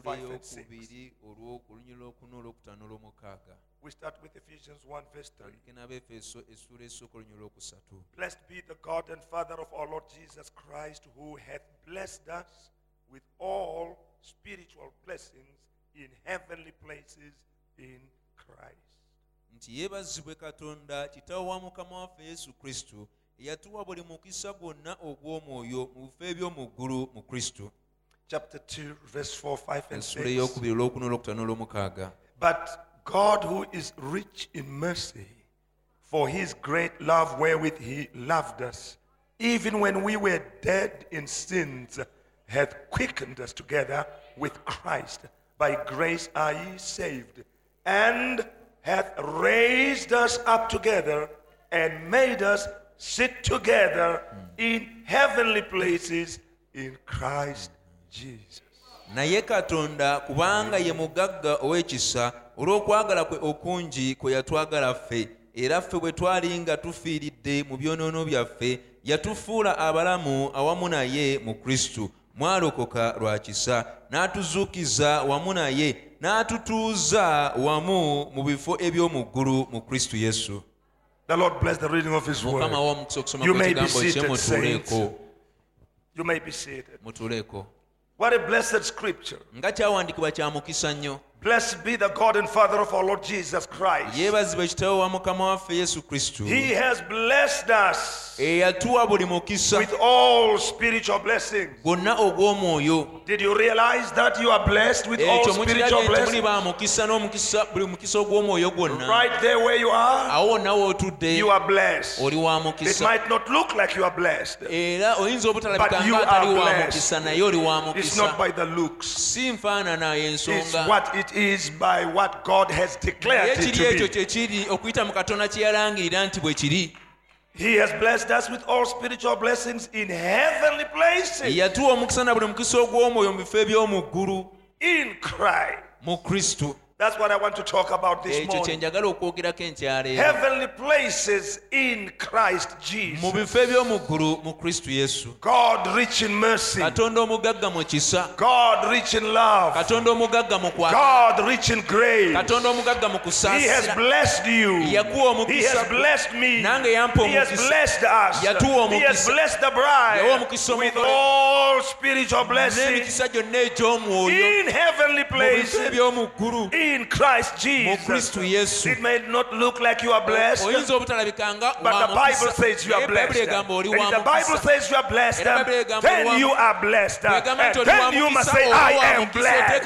Five and six. eyokubiri olwo- olunywa olwokutaano olwomukaaga We start with Ephesians 1 verse 3. tulike n'abefeso essula esooka olunywa olwokusatu Blessed be the God and Father of our Lord Jesus Christ, who hath blessed us with all spiritual blessings in heavenly places in Christ. nti yeebazibwe katonda kitaawo wa mukama waffe yesu kristo eyatuwa buli mukisa gwonna ogw'omwoyo mu bifo eby'omu ggulu mu kristo Chapter 2, verse 4, 5, and ensula 6. ey'okubiri olwokuna olwokutaano olw'omukaaga But God, who is rich in mercy, for his great love wherewith he loved us, even when we were dead in sins, hath quickened us together with Christ. By grace are ye saved, and hath raised us up together and made us sit together in heavenly places in Christ Jesus. Naye katonda kubanga ye mugagga ow'ekisa olw'okwagala kwe okungi kwe yatwagala ffe era ffe bwe twali nga tufiiridde mu byonoono byaffe yatufuula abalamu awamu naye mu kristo. Mwalokoka lwa kisa n'atuzuukiza wamu naye n'atutuuza wamu mu bifo eby'omu ggulu mu kristo yesu. The Lord bless the reading of his word. You may be seated, mutuuleeko You may be seated. What a blessed scripture. nga kyawandiikibwa kya mukisa nnyo Blessed be the God and Father of our Lord Jesus Christ. yeebazibwa ekitabo wa mukama waffe He has blessed us eyatuwa buli mukisa with all spiritual blessings. Did you realize that you are blessed with all spiritual blessings? ba mukisa n'omukisa buli mukisa ogw'omwoyo gwonna Right there where you are, awo nawe otudde you are blessed. It might not look like you are blessed. era oyinza obutalabika But you are blessed. mukisa naye oli wa It's not by the looks. It's what it is by what God has declared it to be. kye kiri okuyita mu katonda kye yalangirira nti bwe kiri He has blessed us with all spiritual blessings in heavenly places yatuwa omukisa na buli mukisa ogw'omwoyo mu bifo eby'omu ggulu in Christ. mu kristo That's what I want to talk about this ekyo kye morning. njagala okwogerako Heavenly places in Christ mu Jesus. bifo eby'omu ggulu mu kristo yesu God rich in mercy. katonda omugagga mu kisa God rich in love. katonda omugagga mu kwagala God rich in grace. katonda omugagga mu He has blessed you. yakuwa He has blessed me. nange yampa He has blessed us. Yatuwa He has blessed the Yawa bride with all spiritual blessings n'emikisa gyonna egy'omwoyo in heavenly mu bifo places eby'omu ggulu in Christ Jesus. It may not look like you are blessed, oyinza obutalabika nga but the Bible says you are blessed. bayibuli egamba oli And if the Bible says you are blessed, Era Bible egamba then you are blessed. And then you must say, I am blessed.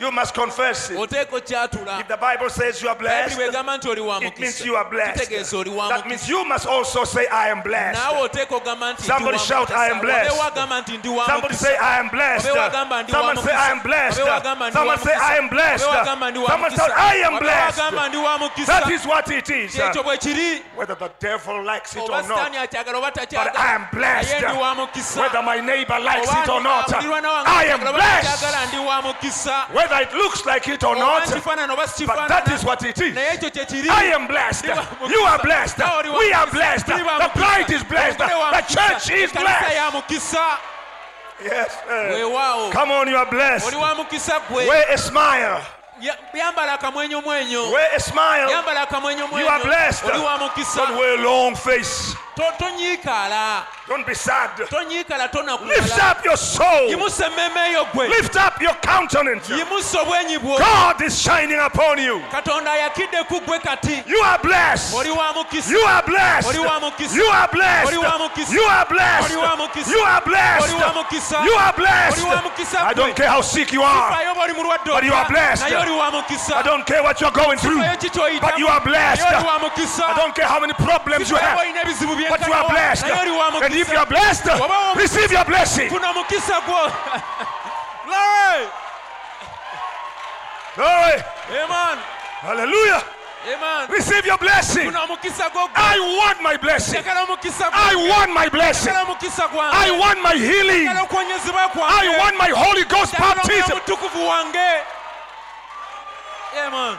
Ogamba nti amiina You must confess it. If the Bible says you are blessed, bwegamba nti oli wa it means you are blessed. kitegeeza oli wa That means you must also say, I am blessed. naawe oteeka ogamba nti ndi Somebody shout. I am blessed. Wabeewo agamba nti ndi wa Somebody say, I am blessed. Wabeewo agamba ndi wa Someone say, I am blessed. Wabeewo agamba ndi wa Someone say. I am blessed. Someone say, I am blessed. agamba ndi wa mukisa. That is what it is. kyekyo bwe kiri Whether the devil likes it or not. But I am blessed. naye ndi wa mukisa Whether my neighbor likes it or not. I am blessed. Takyagala ndi wa mukisa Whether it looks like it or not. But that is what it is. naye ekyo kye kiri I am blessed. You are blessed. We are blessed. The bride is blessed. The church is blessed. Yes. sir. Come on, you are blessed. oli wa mukisa gwe Wear a smile. Ya- yambala akamwenyo mwenyo Wear a smile. yambala akamwenyo You are blessed. wa mukisa Don't wear a long face. Tonyiikaala Don't be sad. Lift up your soul. yimusa emmeeme yo gwe Lift up your countenance. yimusa obwenyi bwo God is shining upon you. katonda ayakidde ku gwe kati You are blessed. oli wa mukisa You are blessed. Oli wa mukisa. You are blessed. Oli wa mukisa. You are blessed. Oli wa mukisa. You are blessed. Oli wa mukisa. You are blessed. Oli wa mukisa I don't care how sick you are. Sifayo oba oli mulwadde But you are blessed. Naye oli wa mukisa I don't care what you're going through. Sifayo ki ky'oyitamu, But you are blessed. naye oli wa mukisa I don't care how many problems you have. But you are blessed. naye oli wa And if you are blessed, Waba wa mukisa. receive your blessing. Glory. Glory. Amen. Hallelujah. Amen. Receive your blessing. funa omukisa gwo I want my blessing. I want my blessing. njagala omukisa gwange I want my healing. njagala okuwonyezebwa kwange I want my Holy Ghost baptism. Omutukuvu wange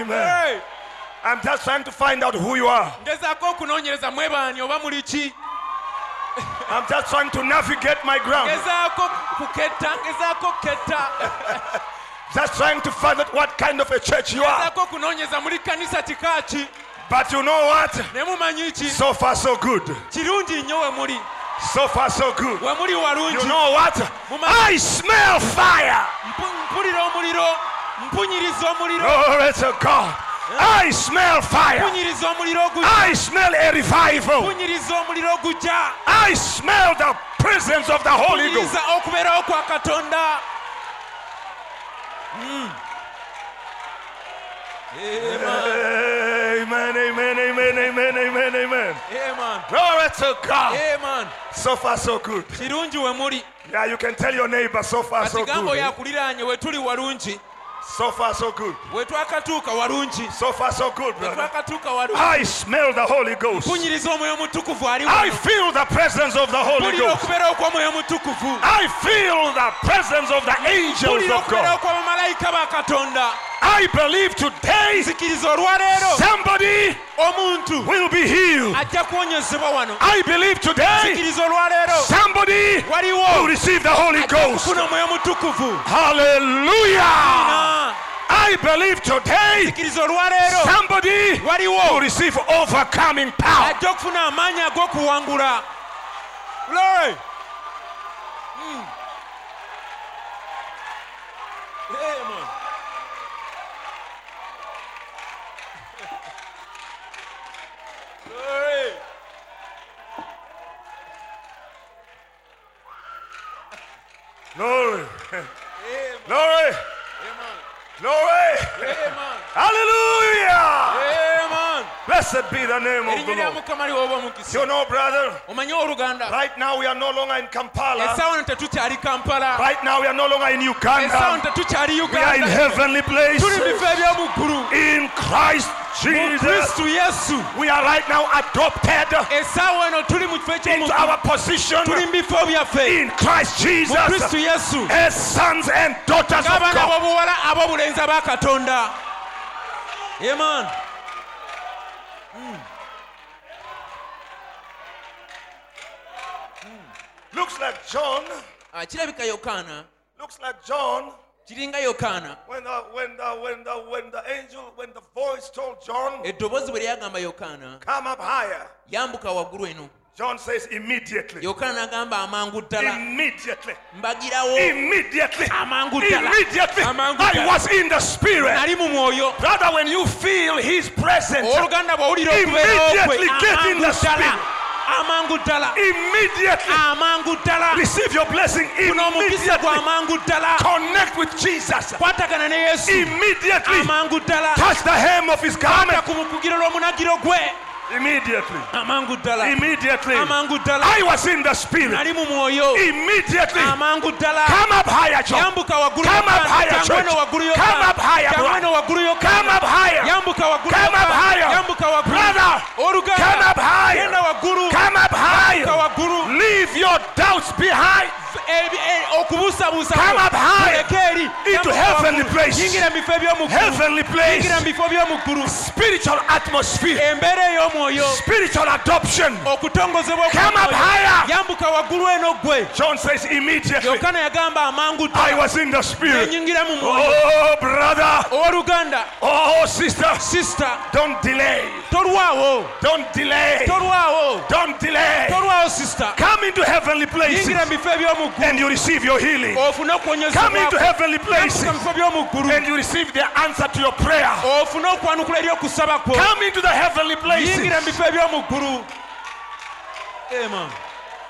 Amen. Hey. I'm just trying to find out who you are. ngezaako okunoonyereza mwebaani oba muli ki I'm just trying to navigate my ground. ngezaako kuketta ngezaako kuketta Just trying to find out what kind of a church you are. ngezaako okunoonyeza muli kanisa kika ki But you know what? ne mumanyi ki So far, so good. Kirungi nnyo we muli So far, so good. You know what? I smell fire. Mpu- mpulira omuliro Glory to God. I smell fire. mpunyiriza omuliro gujja I smell a revival. mpunyiriza omuliro gujja I smell the presence of the Holy Ghost. kwa katonda hmm. Amen, amen, amen, amen, amen, amen. Amen. Glory to God. Amen. So far, so good. kirungi we muli Yeah, you can tell your neighbor, so far, so kati gamba good. Eh? oyo akuliraanye we tuli walungi So far, so good. we twakatuuka walungi So far, so good, we brother. twakatuuka walungi I smell the Holy Ghost. mpunyiriza omwoyo mutukuvu ali I wano feel the presence of the Holy mpulira Ghost. okubeerawo kw'omwoyo mutukuvu I feel the presence of the angels mpulira of God. kw'abamalayika ba katonda I believe today somebody omuntu will be healed. ajja kuwonyezebwa wano I believe today olwaleero somebody waliwo will receive the Holy Ghost. kufuna omwoyo mutukuvu Hallelujah. I believe today olwaleero somebody will receive overcoming power. ajja okufuna amaanyi ag'okuwangula Glory. Mm. Amen. Glory. Glory. Glory. Glory. Amen. Hallelujah. Amen. Blessed be the name of the Lord. mukama liwoba omukisa You know, brother, right now we are no longer in Kampala. essaawa no tetukyali kampala Right now we are no longer in Uganda. We are in heavenly tuli mu places. bifo ebyomu ggulu In Christ Jesus. We are right now adopted essaawa eno tuli mu kifo into our position tuli mu bifo byaffe in Christ Jesus as sons and daughters of God. Ab'obuwala ab'obulenzi aba katonda. Amen. Looks like John, Ah, kirabika yokaana. Looks like John, kiringa yokaana. When the, when the, when the, when the angel, when the voice told John, eddoboozi bwe lyagamba yokaana come up higher, yambuka waggulu eno John says immediately. yokaana n'agamba amangu ddala Immediately. mbagirawo Immediately. amangu ddala Immediately. Amangu I was in the spirit. nali mu mwoyo Brother, when you feel his presence, oluganda bw'owulira okubeerawo kwe Immediately get in the spirit. amangu ddala immediately amangu ddala receive your blessing. kuno omukisa gwa Immediately amangu ddala connect with Jesus. kwatagana ne yesu Immediately amangu ddala touch the hem of his kwata garment. ku mukugiro lw'omunagiro gwe Immediately. amangu ddala Immediately. amangu ddala I was in the spirit. nali mu mwoyo Immediately. amangu ddala Come up higher, John. yambuka waggulu Come up higher, church. Come up higher, brother. Come up higher. yambuka waggulu Come up higher. yambuka waggulu Brother. oluganda Come up higher. genda waggulu Come up yambuka higher. Leave your doubts behind. Come up muleke Into heavenly waggulu. places. yingira mu bifo eby'omu ggulu Heavenly place. yingira mu bifo Spiritual atmosphere. Spiritual adoption. Come up higher. yambuka waggulu eno gwe John says immediately. yokana yagamba amangu I was in the spirit. Oh, brother. Oh, sister. Sister. Don't delay. Don't delay. Don't delay. tolwawo sisita Come into heavenly places yingira mu bifo eby'omu ggulu and you receive your healing. ofune Come into okuwonyezebwako heavenly places yambuka mu bifo by'omu ggulu and you receive the answer to your prayer. ofune okwanukula eri okusaba kwo. Come into the heavenly yingira mu places. bifo eby'omu ggulu ema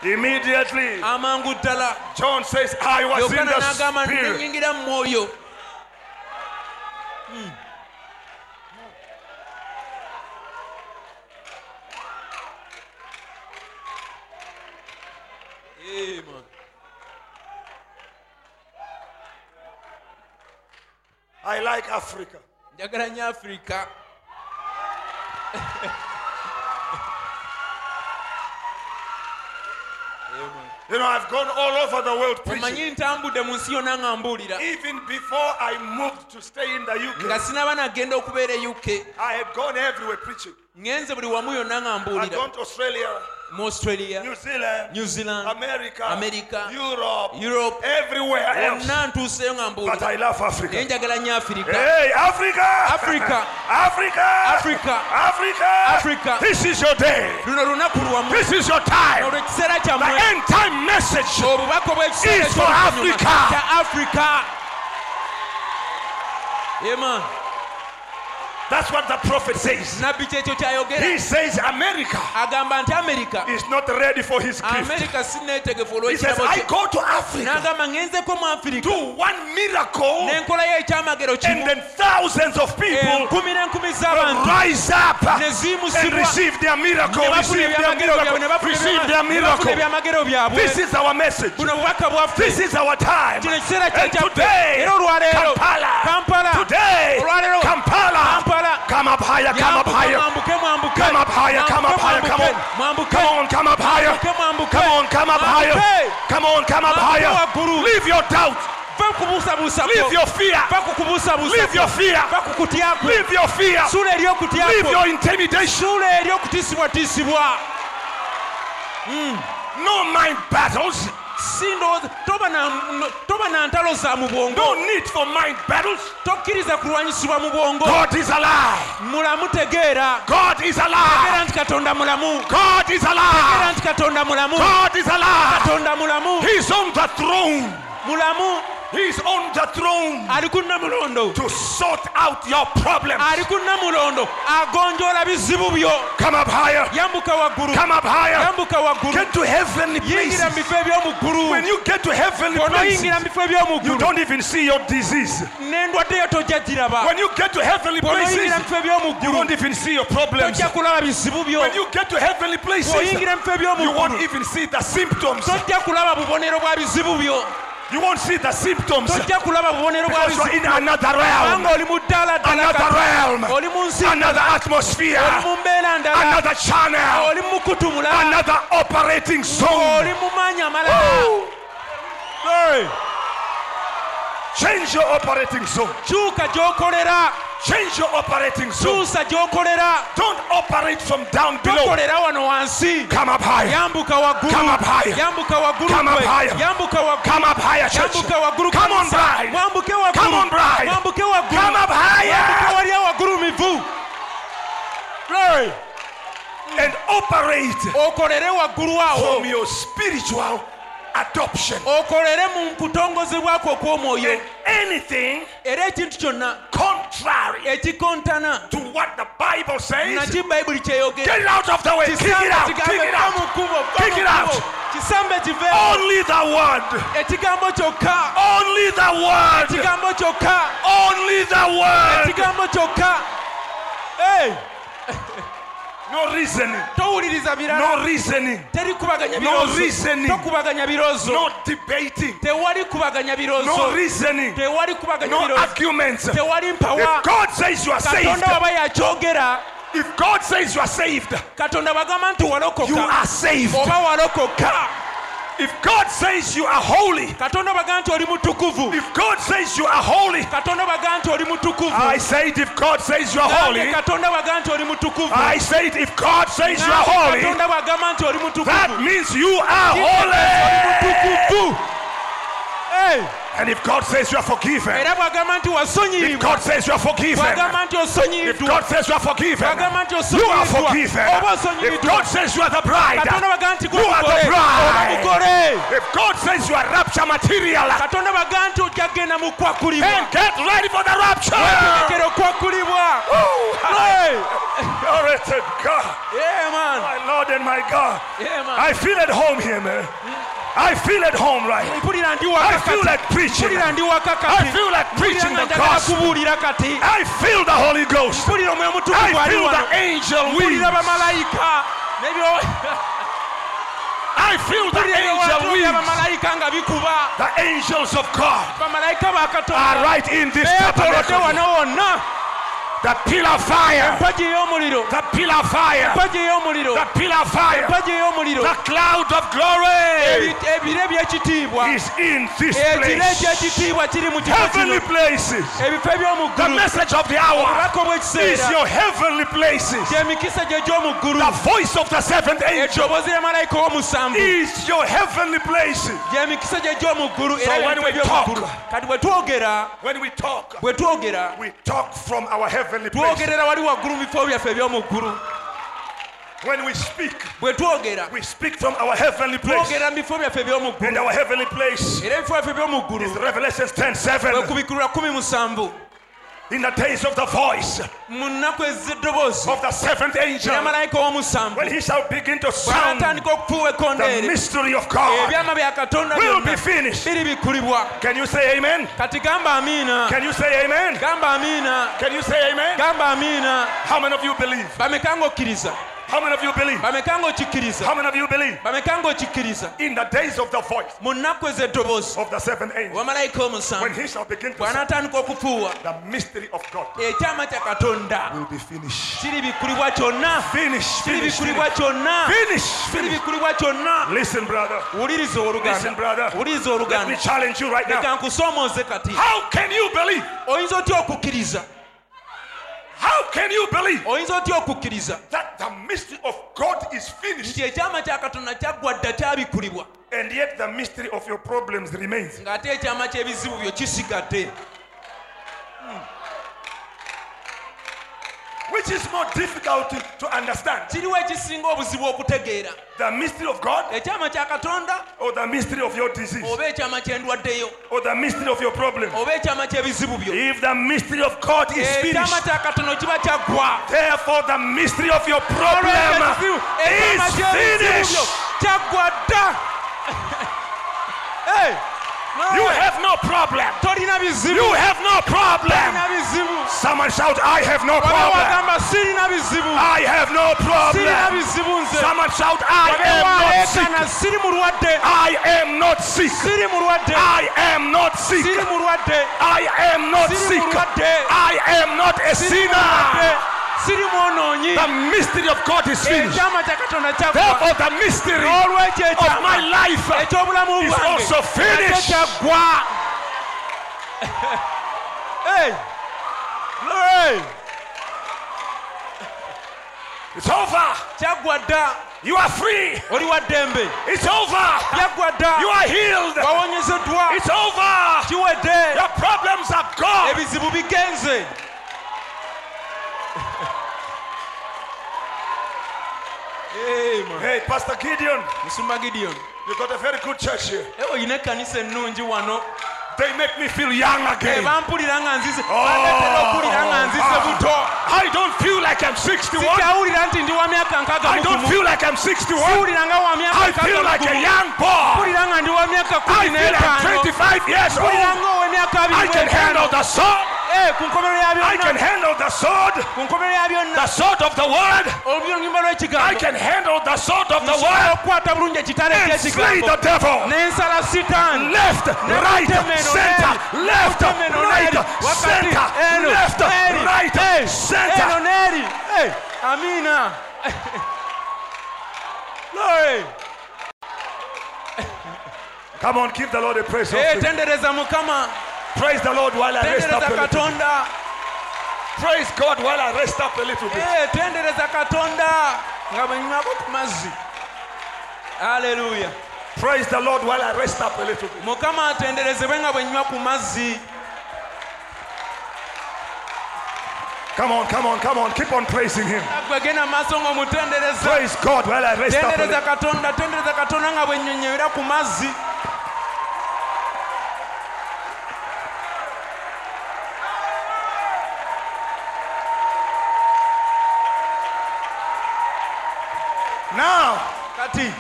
Immediately, amangu ddala John says, I was in yokana the n'agamba spirit. nenyingira mu mwoyo Amen. I like Africa. njagala nnyo afirika You know, I've gone all over the world preaching. omanyi ntambudde mu nsi yonna nga mbuulira Even before I moved to stay in the nga UK, sinaba nagenda okubeera e uk I had gone everywhere preaching. ŋŋenze buli wamu yonna nga I'd mbuulira gone to Australia, mu australia new zealand, new zealand america, america europe, europe everywhere else. wonna ntuuseyo nga mbuulinaye njagala nnyo afirika luno lunaku lwamuolwekiseera kyammweobubaka obwekiseera kya africa. Amen. That's what the prophet says. nabbi kyekyo kyayogera He says America agamba nti amerika is not ready for his gift. amerika sinneetegefu He says, olw'ekirabo I kye. go to Africa, n'agamba ngenzeko mu afirika do one miracle, ekyamagero and kimu then thousands of people enkumi n'enkumi will z'abantu rise up ne and receive their miracle, ne bafuna receive their ebyamagero byabwe ne miracle, receive their ebya- ne bafuna miracle. ebyamagero byabwe. This is our message. buno bubaka bwaffe This is our time. kino And today, era Kampala, kampala. Today, Kampala, kampala come up higher, come up higher, mwambuke mwambuke come up higher, come up higher, come on, come on, come up higher, mwambuke mwambuke. Come on, come up higher, come on, come up higher. Leave your doubt, leave your fear, leave your fear, leave your fear, leave your intimidation. No mind battles, toba na- no- toba na ntalo za mu bwongo no need for mind battles. tokkiriza kulwanyisibwa mu bwongo God is alive. mulamu tegeera God is tegeera alive. nti katonda mulamu God is tegeera alive. nti katonda mulamu God is alive. katonda mulamu He's on the throne. mulamu He's on the throne ali ku nnamulondo to sort out your problems. ali ku nnamulondo agonjoola bizibu Come up higher. Come up higher. Get to heavenly places. bifo eby'omu ggulu When you get to heavenly places, onoyingira mu bifo eby'omu you don't even see your disease. n'endwadde yo tojja giraba When you get to heavenly places, bw'onoyingira mu bifo eby'omu you won't even see your problems. tojja kulaba bizibu byo When you get to heavenly places, bw'oyingira mu bifo eby'omu you won't even see the symptoms. Tojja kulaba bubonero bwa bizibu byo You won't see the symptoms. Tojja kulaba bubonero in another realm, oli mu ddala another realm, oli mu nsi another atmosphere, oli mu mbeera ndala. Another channel, oli mu mukutu mulala. Another operating zone. oli mu maanyi amalala. Hey! Change your operating zone. kyuka gy'okolera Change your operating zone. kyusa gy'okolera Don't operate from down below. tokolera wano wansi Come up higher. yambuka waggulu Come up higher. yambuka waggulu Come up higher. yambuka waggulu Come up higher, church. yambuka waggulu Come on, bride. waggulu Come on, bride. waggulu Come up higher wali awaggulu mivu Hey! and operate okolere waggulu awo from your spiritual adoption. okolere mu kutongozebwa kwo okw'omwoyo anything era ekintu kyonna contrary ekikontana to what the Bible says, naki bayibuli kyeyogera get it out of the way. Kick it out. Kick it out. Kick it out. kisambe kiveewo Only the word. ekigambo kyokka Only the word. ekigambo kyokka Only the word. ekigambo kyokka Hey! No reasoning. towuliriza No birala reasoning. teri kubaganya No reasoning. tokubaganya biroozo No debating. tewali kubaganya No biroozo reasoning. tewali kubaganya No arguments. Tewali mpawa God says you are saved, katonda waba yakyogera if God says you are saved, katonda bagamba nti you walokoka are saved. oba walokoka If God says you are holy, katonda bagamba nti if God says you are holy, katonda bagamba nti oli mutukuvu. I said if God says you are holy, katonda bagamba nti oli mutukuvu. I said it if God says you are holy, katonda bagamba nti oli that means you are holy. Hey! And if God says you are forgiven, era bwagamba nti if God says you are forgiven, if God says you are forgiven, you are forgiven. If God says you are the bride, katonda bagamba nti you are the gwe mugole oba bride. If God says you are rapture material, katonda bagamba nti ojja kgenda mu kwakulibwa then get ready for the rapture. wetegekera okwakulibwa Woo! Hey! Glory to God. Yeah, man. My Lord and my God. Yeah, man. I feel at home here, man. I feel at home right. I feel like preaching. mpulira ndi waka I feel like preaching the gospel. I feel the Holy Ghost. I feel the angel wings. I feel the angel wings. by'abamalayika nga bikuba The angels of God are right in this tabernacle. The pillar fire. empagi ey'omuliro The pillar fire. The pillar fire. The cloud of glory Ebi- ebire by'ekitiibwa is in this place. eky'ekitiibwa kiri mu kifo Heavenly places. The message of the hour is your heavenly places. gy'emikisa gye gy'omuggulu The voice of the seventh angel eddoboozi lya malayika ow'omusanvu is your heavenly places. gy'emikisa gye gy'omuggulu So when we talk- kati bwe twogera When we talk, we talk from our heavenly places. twogerera wali waggulu mu bifo byaffe eby'omuggulu When we speak, we speak from our heavenly place. twogera mu bifo byaffe And our heavenly place era ebifo byaffe is Revelation 10 bwe 7. Kubikulula kumi musanvu In the days of the voice mu nnaku ez'eddoboozi of the seventh angel, when he shall begin to sound, the mystery of God ebyama bya katonda will be finished. Can you say amen? kati gamba amiina Can you say amen? Can you say amen? How many of you believe? How many of you believe? How many of you believe? In the days of the voice mu nnaku ez'eddoboozi of the seventh angel, when he shall begin to okufuuwa the mystery of God ekyama kya katonda will be finished. kiri bikulibwa kyonna Finish, finish, finish, finish. Listen, brother. Listen, brother. Let me challenge you right now. leka nkusoomooze kati How can you believe? Oyinza otya okukkiriza How can you believe oyinza otya okukkiriza? that the mystery of God is finished nti ekyama kya katonda kyaggwa dda kyabikulibwa. and yet the mystery of your problems remains? ng'ate ekyama ky'ebizibu byo kisigadde Which is more difficult to, to understand? kiriwo ekisinga obuzibu okutegeera. The mystery of God ekyama kya katonda or the mystery of your disease? oba ekyama ky'endwaddeyo? Or the mystery of your problem? oba ekyama ky'ebizibu byo? If the mystery of God is eh, ekyama finished, kya katonda kiba kyaggwa therefore the mystery of your problem is finished. kyaggwa dda. Hey, You have no problem. You have no problem. Someone shout, I have no problem. wagamba sirina bizibu I have no problem. Someone shout, I am not sick. waleekana siri mulwadde I am not sick. I am not sick. I am not sick. I am not a sinner. Siri mwonoonyi The mystery of God is eh, finished. ekyama kya katonda kyaggwa Therefore, the mystery of my life eh, eky'obulamu is also finished. kyaggwa Hey! Glory! It's over. You are free. oli wa ddembe It's over. You are healed. wawonyezeddwa It's over. kiwedde Your problems are gone. ebizibu bigenze Amen. Hey, Pastor Gideon, musumba gideon you got a very good church here. Ennungi wano They make me feel young again. bampulira nga nzize banetera okuwulira nga nzize buto I don't feel like I'm 61. sikyawulira nti ndi wa myaka nkaaga I don't feel like I'm 61. siwulira nga wa myaka I feel like a young boy. mpulira nga ndi wa myaka I feel I'm 25 years mpulira old. nga ow'emyaka I can handle the sword. Eh, ku nkomerero ya I can handle the sword. ku nkomerero ya byonna The sword of the word. I can handle the sword of the word and slay the devil. n'ensala sitaani Left, right, center, left, right, center, left, right, center. Eh, Glory. Come on, give the Lord a praise. Offering. tendereza mukama Praise the Lord while I rest up a little. katonda Praise God while I rest up a little bit. Eh, tendereza katonda nga bwe nywako ku mazzi aleluya Praise the Lord while I rest up a little bit. mukama atenderezebwe nga bwe nywa ku mazzi Come on, come on, come on. Keep on praising Him. gwe genda mu maaso ng'omutendereza Praise God while I rest up a little Now, kati.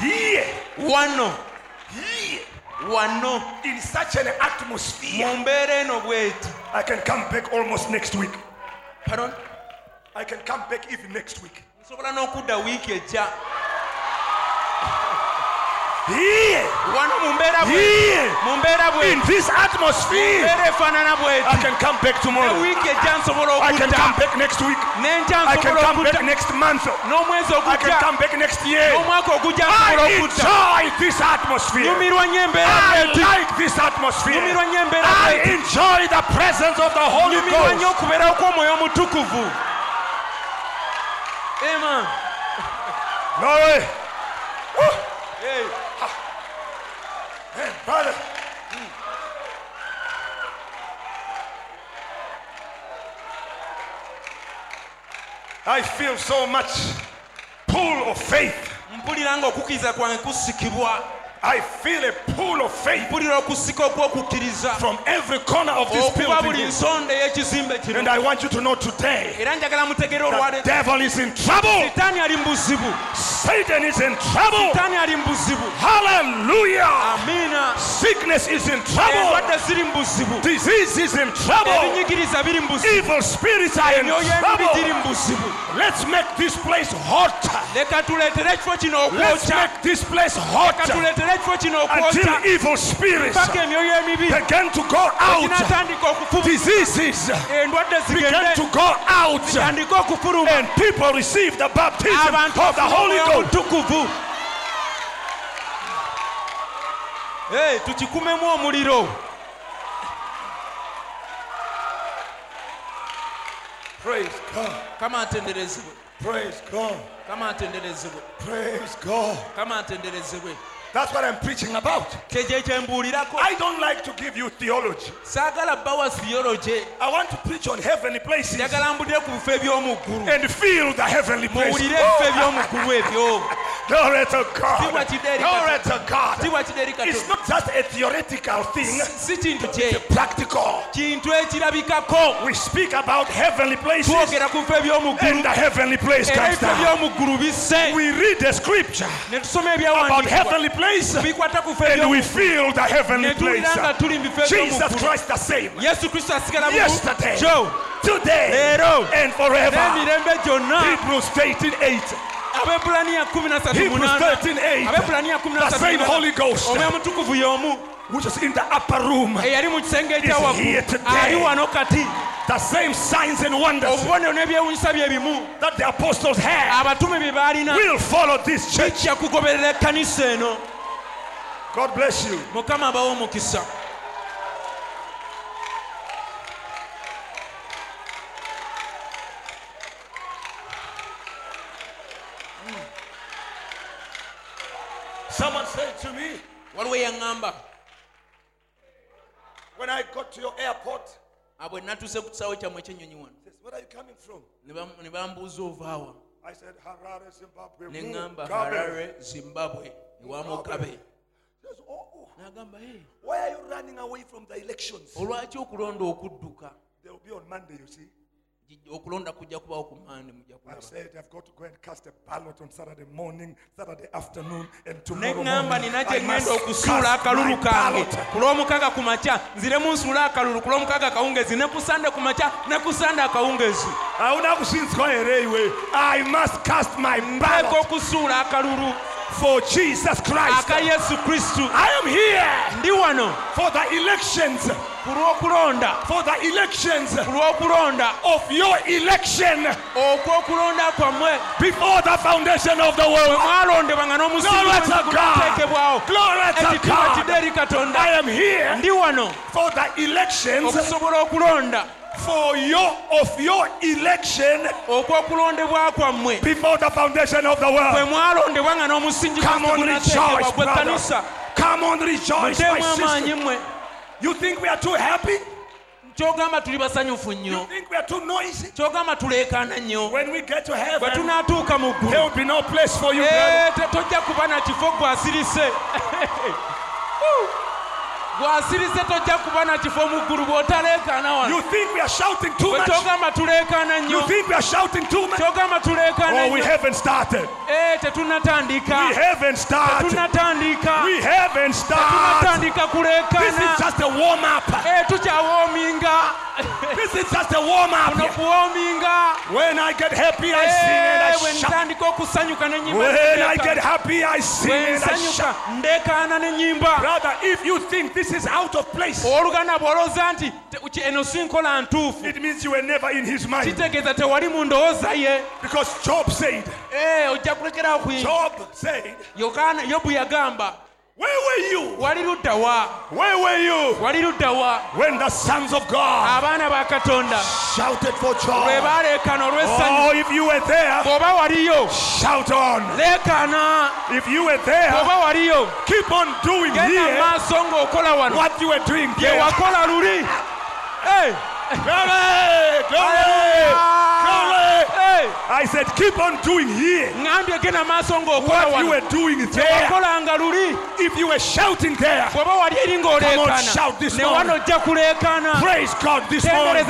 here, wano. Here, wano. In such an atmosphere, mu mbeera eno bweti. I can come back almost next week. Pardon? I can come back even next week. nsobola n'okudda wiiki ejja Here, wano mu mbeera bwe here, mu mbeera bwe in this atmosphere, I can come back tomorrow. wiiki ejja nsobola I can come back next week. I can come back next month. I can come back next year. n'omwaka ogujja nsobola I enjoy this atmosphere. I like this atmosphere. nyumirwa nnyo embeera I enjoy the presence of the Holy Ghost. okubeerawo kw'omwoyo omutukuvu Amen. Glory. Hey. Brother. Hmm. I feel so much pull of faith. Mpulira ng'okukkiriza kwange kusikibwa I feel a pull of faith mpulira okusika okw'okukkiriza from every corner of this building. nsonda ey'ekizimbe kino And I want you to know today era njagala mutegere the devil is in trouble. sitaani ali mu buzibu Satan is in trouble. sitaani ali mu buzibu Hallelujah. amiina Sickness is in trouble. endwadde ziri mu buzibu Disease is in trouble. ebinyigiriza biri mu buzibu Evil spirits are in emyoyo emibi giri trouble. Let's make this place hot. leka tuleetere ekifo kino Let's make this place hot leka tuleetere ekifo kino until evil spirits paka emyoyo emibi begin to go out. Diseases begin to go out. And people receive the baptism of the Holy Ghost. Hey, tukikumemu omuliro Praise God. kama atenderezebwe God. kama atenderezebwe Praise God. kama atenderezebwe That's what I'm preaching about. I don't like to give you theology. saagala bawa theology. I want to preach on heavenly places. Njagala mbulire ku bifo eby'omu ggulu. And feel the heavenly places. Oh! eby'omu Glory to God. Glory to God. It's not just a theoretical thing, kintu practical. We speak about heavenly places. Twogera ku bifo eby'omu and the heavenly place comes down. eby'omu ggulu bisse. We read the scripture about heavenly place bikwata ku bifo and eby'omu we feel the heavenly ne place. tuwulira nga tuli mu bifo eby'omu Jesus ggulu Christ the same. yesu kristo asigala Yesterday, kyo today, leero and forever. n'emirembe gyonna Hebrews 13 8. abebulaniya 13 Hebrews 13 8. abebulaniya The same Holy Ghost omwoyo mutukuvu y'omu which is in the upper room. eyali mu kisenge here ekyawaggulu today. ali wano kati The same signs and wonders obubonero n'ebyewunyisa bye bimu that the apostles had abatume bye baalina will follow this church. bijja kugoberera ekkanisa eno God bless you. mukama abawo omukisa Someone said to me waliwo eyaŋŋamba when I got to your airport, bwe natuuse ku kisaawe kyammwe ekyennyonyi wano says, Where are you coming from? ne bam- ne bambuuza ovaawa I said, Harare, Zimbabwe. ne Mu- ŋŋamba Gabe." harare zimbabwe ewa Says, oh, oh, n'agamba "Hey, why are you running away from the elections? olwaki okulonda okudduka They will be on Monday, you see. Gi- okulonda kujja kubawo ku mande mujja I kulaba said, I've got to go and cast a ballot on Saturday morning, Saturday afternoon, and tomorrow neŋŋamba morning. nina I gye must ŋŋenda okusuula cast akalulu my kange ballot. ku lw'omukaaga ku makya nziremu nsuula akalulu ku lw'omukaaga akawungezi ne ku sande ku makya ne ku sande akawungezi Hauna kushinzwa here iwe. I must cast my eka ballot okusuula akalulu for Jesus Christ. aka yesu kristu. I am here for the elections, for the elections. Of your election. Before the foundation of the world. mwalondebwa nga n'omusingi Glory to God. Glory to God. I am here for the elections for your of your election okw'okulondebwa kwammwe before the foundation of the world. mwalondebwa nga n'omusingi Come on, rejoice, brother. Come on, rejoice, my sister. You think we are too happy? kyogamba tuli basanyufu You nnyo think we are too noisy? kyogamba tuleekaana nnyo When we get to bwe heaven, tunaatuuka mu there ggulu will be no place for you, brother. Eh, tojja kuba na kifo gwe asirise bw'asirise tojja kuba na kifo mu ggulu bw'otaleekaana You wano think we are shouting too much? tuleekaana You nnyo think we are shouting too much? kyogamba tuleekaana Oh, we haven't started. Eh, we haven't started. We haven't started. tetunnatandika This kuleekaana is eh, just a warm up. ee tukyawoominga This is just a warm up. When I get happy, I sing and I shout. ntandika okusanyuka ne nyimba When I get happy, I sing and I shout. ndeekaana ne nyimba Brother, if you think this is out of place, oluganda bw'olowooza nti te- ki- eno si nkola ntuufu it means you were never in his mind. kitegeeza tewali mu ndowooza ye Because Job said, Ee, ojja kulekerawo kuyimba Job said, yokaana yobu yagamba Where were you? wali ludda wa Where were you wali when the sons of God abaana ba katonda shouted for joy? olw'essanyu Oh, if you were there, bw'oba waliyo shout on. leekaana If you were there, bw'oba waliyo keep on doing genda here maaso ng'okola wano what you were doing bye there. wakola luli Ee, Glory! Glory! Glory! I said, keep on doing here ŋŋambye genda mu maaso ng'okola what you were doing there. If you were shouting there, bw'oba wali eri Come on, shout this morning. praise God this morning.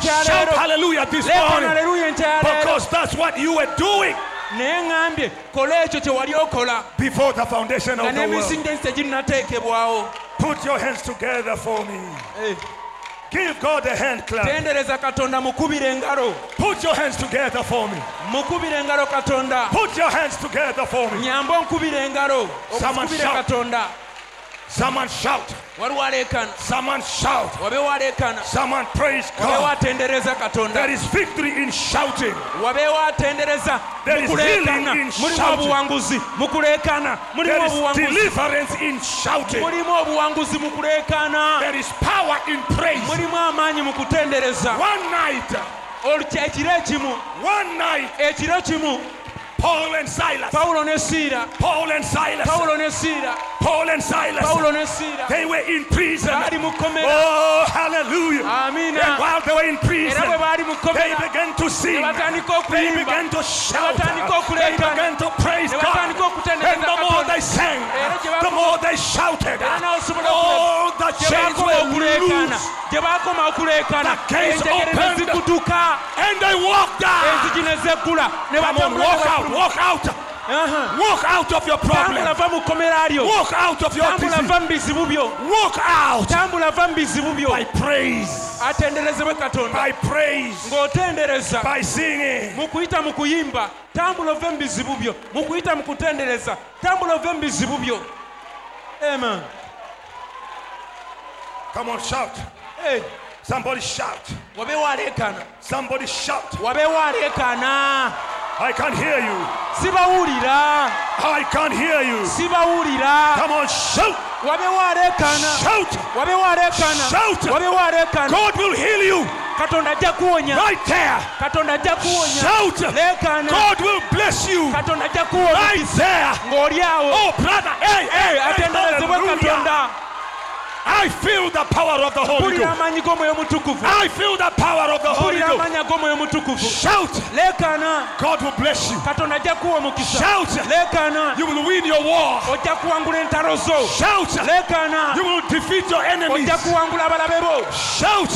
Shout hallelujah this morning. Because that's what you were doing naye ŋŋambye kola ekyo kye wali okola before the foundation nga of the world. n'emisingi ensi teginnateekebwawo Put your hands together for me. Eh. Give God a hand clap. tendereza katonda mukubire engalo Put your hands together for me. mukubire engalo katonda Put your hands together for me. nyamba onkubire engalo Someone okukubire shout. katonda Someone shout. Someone shout. Someone praise God. There is victory in shouting. There is healing in shouting. obuwanguzi mukuleekaana mulimu There is deliverance in shouting. mulimu obuwanguzi mu kuleekaana There is power in praise. mulimu amaanyi mu kutendereza One night, ekiro ekimu one night, ekiro Paul and Silas, pawulo ne siira Paul and Silas, pawulo ne siira Paul and Silas, pawulo ne siira they were in prison. baali mu kkomera Oh, hallelujah. And while they were in prison, era bwe baali mu they began to sing. They began to shout. They began to praise God. And the more they sang, the more they shouted. Oh, the chains were loose. gye bakoma okuleekaana The gates opened. And they walked out. enzigi ne zeggula ne Come on, walk out. Walk out. Aha. Walk out of your problem. Walk out of your disease. Walk out. By praise, atenderezebwe katonda. Ng'otendereza. Mu kuyita mu kuyimba tambula ove mu bizibu byo mu kuyita mu kutendereza tambula ove mu bizibu byo amen. Come on, shout. Hey, Somebody shout. Somebody shout. I can't hear you. sibawulira I can't hear you. sibawulira Come on, shout. wabe waleekaana Shout. wabe waleekaana Shout. wabe waleekaana God will heal you katonda ajja kuwonya right there. katonda ajja kuwonya Shout. leekaana God will bless you katonda ajja kuwa right there. ng'oli awo Oh, brother. Hey, hey, atenderezebwe katonda I feel the power of the Holy Ghost. amaanyi g'omwoyo mutukuvu I feel the power of the Holy Ghost. amaanyi ag'omwoyo mutukuvu Shout. God will bless you. katonda ajja kuwa omukisa Shout. You will win your war. ojja kuwangula entalo zo Shout. You will defeat your enemies. ojja kuwangula abalabe bo Shout.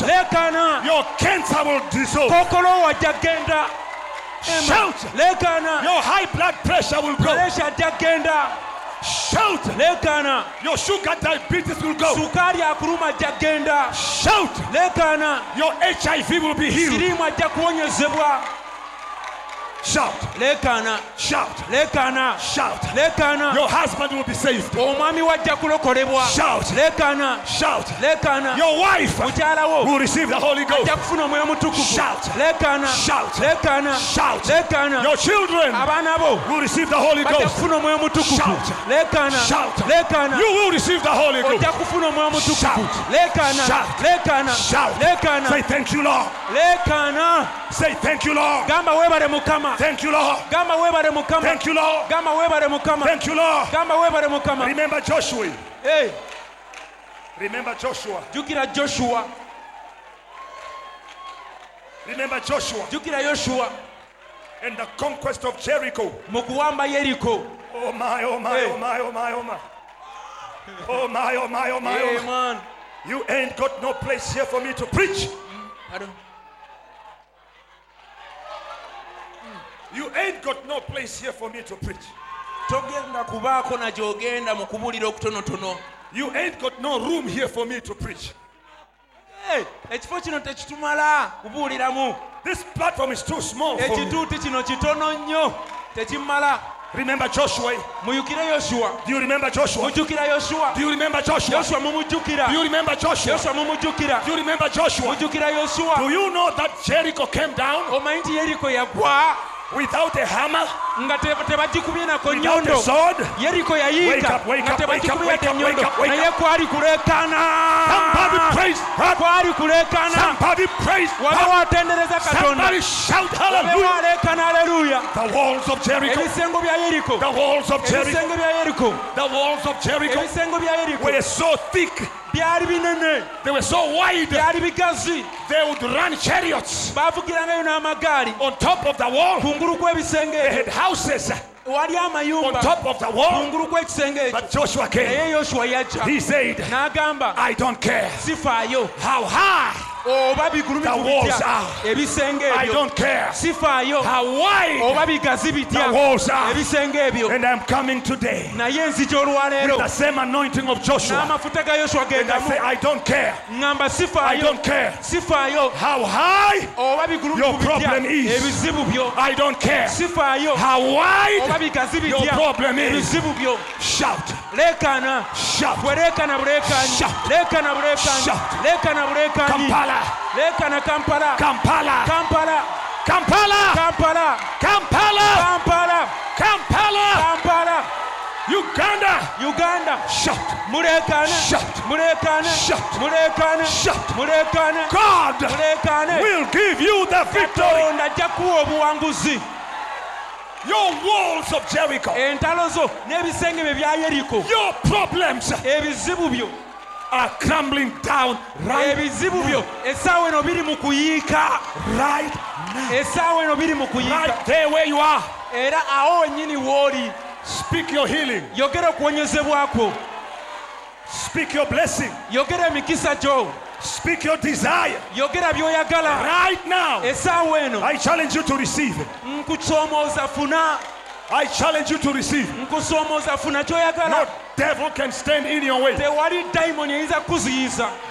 Your cancer will dissolve. kookolo wajja genda Shout. Your high blood pressure will go. Malesha ajja genda Shout. leekaana Your sugar diabetes will go. sukaali akuluma ajja genda Shout. leekaana Your HIV will be healed. siriimu ajja kuwonyezebwa Shout. leekaana Shout. leekaana Shout. leekaana Your husband will be saved. omwami wajja kulokolebwa Shout. leekaana Shout. leekaana Your wife mukyala wo will receive the Holy Ghost. ajja kufuna omwoyo mutukuvu Shout. leekaana Shout. leekaana Shout. leekaana Your children abaana bo will receive the Holy bajja Ghost. kufuna omwoyo mutukuvu Shout. leekaana Shout. leekaana You will receive the Holy Ghost. ojja kufuna omwoyo mutukuvu Shout. leekaana Shout. leekaana Say thank you, Lord. leekaana Say thank you, Lord. gamba weebale mukama Thank you, Lord. gamba weebale mukama Thank you, Lord. gamba weebale mukama Thank you, Lord. gamba weebale mukama Remember Joshua. Hey, Remember Joshua. jjukira joshua Remember Joshua jjukira yoshuwa and the conquest of Jericho. mu kuwamba yeriko Oh my, oh my, Hey. oh my, oh my, oh my. Oh my, oh my, oh my. Oh. mwana You ain't got no place here for me to preach. Mm, pardon? You ain't got no place here for me to preach. togenda kubaako na gy'ogenda mu kubuulira okutonotono You ain't got no room here for me to preach. Ekifo kino tekitumala kubuuliramu This platform is too small for me. ekituuti kino kitono nnyo tekimala Remember Joshua? muyukire Do you remember Joshua? mujjukira Do you remember Joshua? mumujjukira Do you remember Joshua? mumujjukira Do you remember Joshua? mujjukira Do you know that Jericho came down omanyi nti yeriko yagwa without a hammer, nga tebagikubye nako without a nyondo sword? yeriko Wake yayiika up, wake nga up, wake up, tebagikubye wake up, nyondo wake up, wake naye up. kwali kuleekaana Somebody praise God. kwali kuleekaana Somebody praise wabe God. watendereza katonda Somebody shout wabe hallelujah. waleekaana aleluya The walls of Jericho. ebisengo bya yeriko The walls of Jericho. ebisenge bya yeriko The walls of Jericho ebisengo bya yeriko were so thick. byali binene They were so wide. They would run chariots on top of the wall. They had houses wali on amayumba top of the wall. kungulu kw'ekisenge ekyo But Joshua came. naye yoshuwa yajja He said, n'agamba I don't care sifaayo how high. Oba bigulumivu The walls bitya are. ebisenge I ebyo don't care. Sifaayo how wide oba bigazi bitya the walls are. ebisenge ebyo And I'm coming today. Naye nzija olwaleero. The same anointing of Joshua. n'amafuta ga I gendamu say, I don't care. ŋŋamba I sifaayo don't care. Sifaayo how high. oba Your bigulumivu bitya problem is- ebizibu byo. I don't care. Sifaayo how oba wide. bigazi Your bitya problem is- ebizibu byo. Shout, leekaana shout. gwe leekana buleekanyi Shout. leekana buleekanyi Buleekanyi Kampala, kampala. Kampala, kampala. Kampala, kampala. Kampala, kampala. Kampala, Uganda. uganda. Shout. muleekaane Shout. muleekaane Shout. muleekaane Shout. muleekaane God muleekaane will give you the victory. katonda ajja kuwa obuwanguzi. Your walls of Jericho, entalo zo n'ebisenge bye bya yeriko your problems. Ebizibu byo are crumbling down right, ebizibu byo essaawa eno biri mu kuyiika right now. essaawa eno biri mu kuyiika Right there where you are. era awo wennyini w'oli Speak your healing. yogera okuwonyezebwa kwo Speak your blessing. yogera emikisa gyo Speak your desire. Right now. I challenge you to receive it. I challenge you to receive. No devil can stand in your way.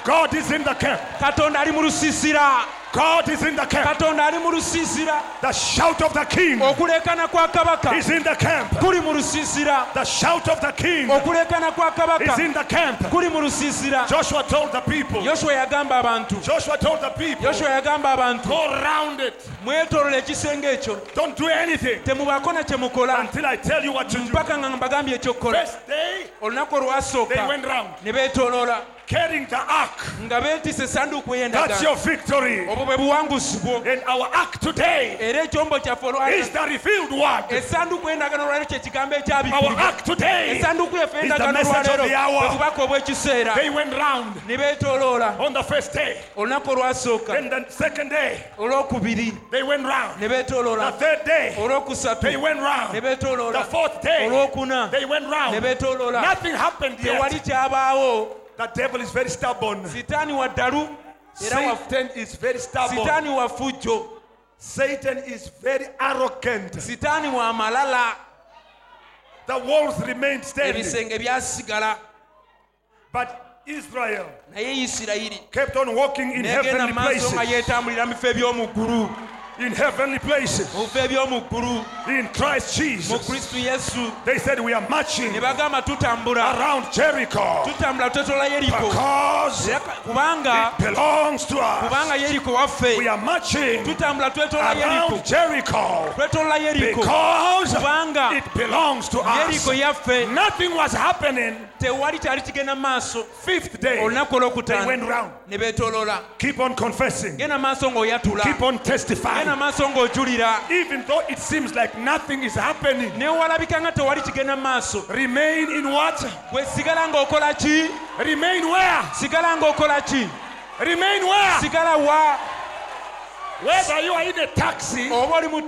God is in the camp. Katonda ali mu lusiisira God is in the camp. katonda ali mu lusiisira The shout of the king okuleekana kwa kabaka is in the camp. kuli mu lusiisira The shout of the king okuleekana kwa is kabaka in the camp. kuli mu lusiisira Joshua told the people. yagamba abantu Joshua told the people. yagamba abantu Go around it. mwetolole ekisenge ekyo Don't do anything temubaako na kye mukola until I tell you what to do. mpaka nga mbagambye ekyokukola First day, olunaku they olwasooka went round ne beetooloola carrying the ark. nga essanduuku That's your victory. obwo bwe buwanguzi bwo And our ark today era ekyombo kyaffe is the revealed word. essanduuku y'endagaano olwaleero kye kigambo Our ark today. yaffe is the message of olwaleero the hour. bwe bubaka obw'ekiseera They went round ne beetooloola on the first day. olunaku olwasooka Then the second day, olwokubiri they went round. ne The beetooloola third day, olwokusatu they went ne round. The beetooloola fourth day, olwokuna they went ne round. beetooloola Nothing happened tewali kyabaawo The devil is very stubborn. sitaani wa wa- Satan is very stubborn. sitaani wa fujjo Satan is very arrogant. sitaani wa malala The walls remained standing. ebisenge byasigala But Israel naye isirayiri kept on walking in heavenly mu maaso nga places. Yeetambulira mu bifo eby'omu ggulu In heavenly places. mu bifo eby'omu ggulu In Christ Jesus. They said we are marching ne bagamba tutambula around Jericho. Tutambula twetola yeriko because it belongs to us. kubanga yeriko waffe We are marching tutambula twetola yeriko around Jericho. Because it belongs to us. Nothing was happening. Tewali kyali kigenda mu maaso Fifth day, olunaku olwokutaano went round. ne beetooloola Keep on confessing. genda maaso ng'oyatula Keep on genda testifying. maaso ng'ojulira Even though it seems like nothing is happening, nga tewali kigenda mu maaso remain in what? gwe sigala ng'okola ki Remain where? sigala ng'okola ki Remain where? sigala wa Whether you are in a taxi, oba oli mu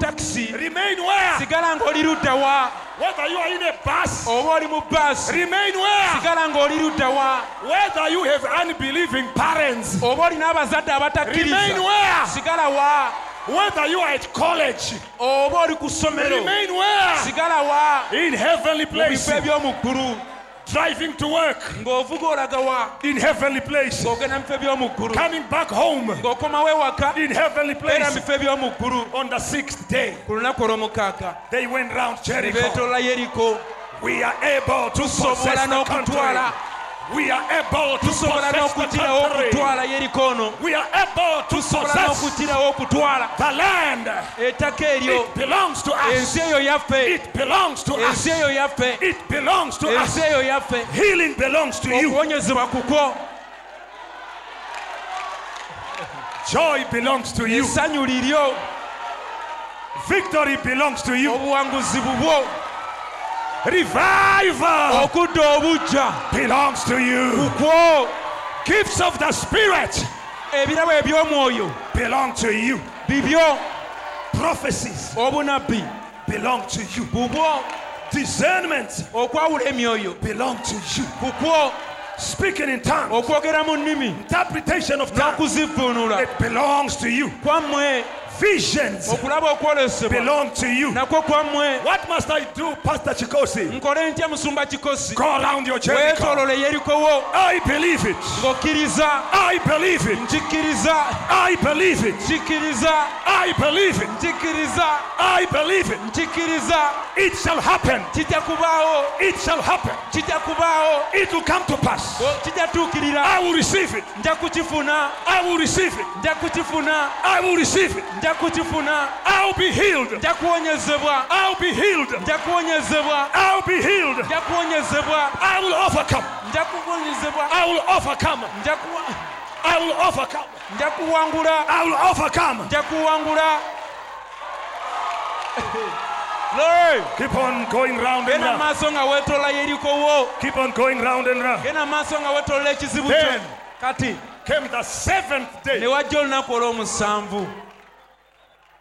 remain where? sigala ng'oli ludda wa Whether you are in a bus, oba oli mu baasi remain where? sigala ng'oli ludda wa Whether you have unbelieving parents, oba olina abazadde remain abatakkiriza where? sigala wa Whether you are at college, oba oli ku ssomero remain where? sigala wa In heavenly mu bifo places, eby'omu ggulu driving to work, ng'ovuga olaga wa? in heavenly places, ng'ogenda mu bifo eby'omu ggulu coming back home, in heavenly era mu places. bifo eby'omu ggulu On the sixth day, ku lunaku olw'omukaaga. They went round Jericho. We are able to possess the country. N'okutwala We are able to tusobola possess the n'okugirawo country. okutwala yeriko ono We are able to tusobola possess n'okugirawo okutwala the land. ettaka eryo It belongs to us. ensi eyo yaffe It belongs to us. ensi eyo yaffe It belongs to ensi us. eyo yaffe Healing belongs to you. okuwonyezebwa kukwo Joy belongs to you. essanyu liryo Victory belongs to you. obuwanguzi bubwo Revival belongs to you. Gifts of the Spirit ebirabo eby'omwoyo. belong to you. bibyo. Prophecies obunabbi. belong to you. bubwo Discernment okwawula emyoyo. belong to you. Speaking in tongues, okwogera mu nnimi. Interpretation of tongues, it belongs to you. kwammwe Visions belong to you. What must I do, Pastor Chikosi? Go around your Jericho. I believe it. I believe it. I believe it. I believe it. I believe it. It shall happen. It shall happen. It will come to pass. I will receive it. I will receive it. I will receive it. Nja kukifuna I'll be healed. nja kuwonyezebwa I'll be healed. nja kuwonyezebwa I'll be healed. nja kuwonyezebwa I will overcome. nja kuwonyezebwa I will overcome. nja kuwa I will overcome. nja kuwangula I will overcome. nja kuwangula Lord, Keep on going round and round. maaso nga weetolola yerikowo Keep on going round and round. genda maaso nga weetolola ekizibu kyo kati Came the seventh ne wajja olunaku olw'omusanvu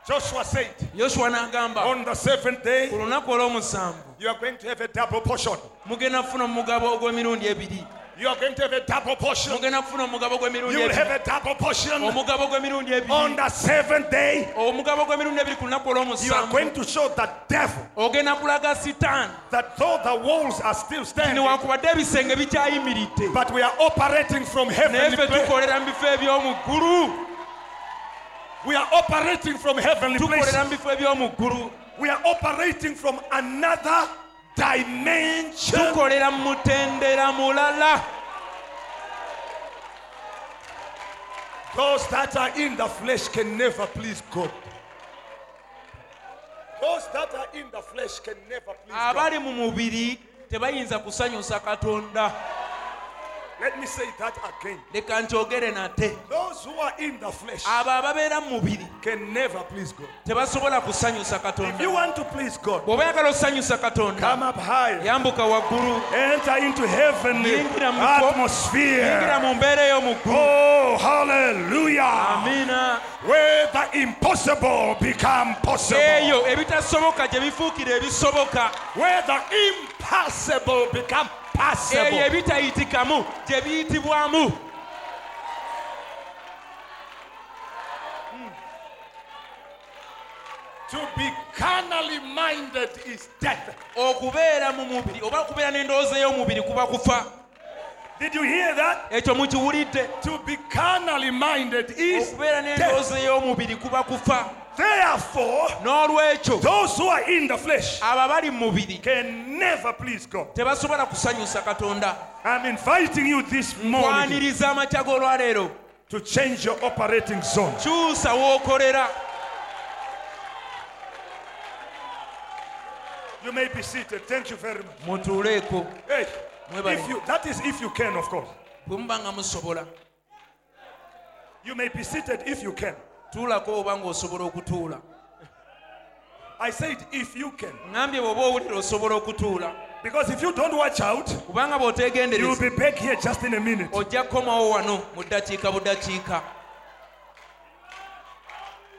Joshua said, yoswa n'agamba On the seventh day, ku lunaku olw'omusanvu you are going to have a double portion. mugenda kufuna omugabo ogw'emirundi ebiri You are going to have a double portion. mugenda kufuna omugabo gw'emirundi You will have a double portion. On the seventh day, omugabo gw'emirundi ebiri ku lunaku you are going to show the devil ogenda kulaga sitaani that though the walls are still standing, niwakubadde ebisenge bikyayimiridde but we are operating from heavenly place. We are operating from heavenly place. tukolera mu bifo eby'omu ggulu We are operating from another dimension. tukolera mu mutendera mulala Those that are in the flesh can never please God. Those that are in the flesh can never please God. abali mu mubiri tebayinza kusanyusa katonda Let me say that again. leka nkyogere nate Those who are in the flesh abo ababeera mu mubiri can never please God. tebasobola kusanyusa If katonda you want to please God, bw'oba yagala osanyusa katonda come up high. yambuka waggulu Enter into heavenly Yingira mu kifo- yingira atmosphere. mu mbeera ey'omu ggulu Oh, hallelujah. Where the impossible become possible. eyo ebitasoboka gye bifuukira ebisoboka Where the impossible become possible. gye biyitibwamu hmm. To be carnally minded is death. okubeera mu mubiri oba okubeera n'endowooza ey'omubiri kuba kufa Did you hear that? ekyo mukiwulidde To be carnally minded is okubeera death. n'endowooza ey'omubiri kuba kufa Therefore, n'olwekyo those who are in the flesh abo abali mu mubiri can never please God. tebasobola kusanyusa katonda I'm inviting you this morning kwaniriza amakya g'olwaleero to change your operating zone. kyusa w'okolera You may be seated. Thank you very much. mutuuleeko Hey, if you, that is if you can, of course. bwe muba nga musobola You may be seated if you can. Tuulako oba ng'osobola okutuula I said if you can. ŋambye bw'oba owulira osobola okutuula Because if you don't watch out, kubanga you'll bw'otegendereza be back here just in a minute. ojja kukomawo wano mu ddakiika budakiika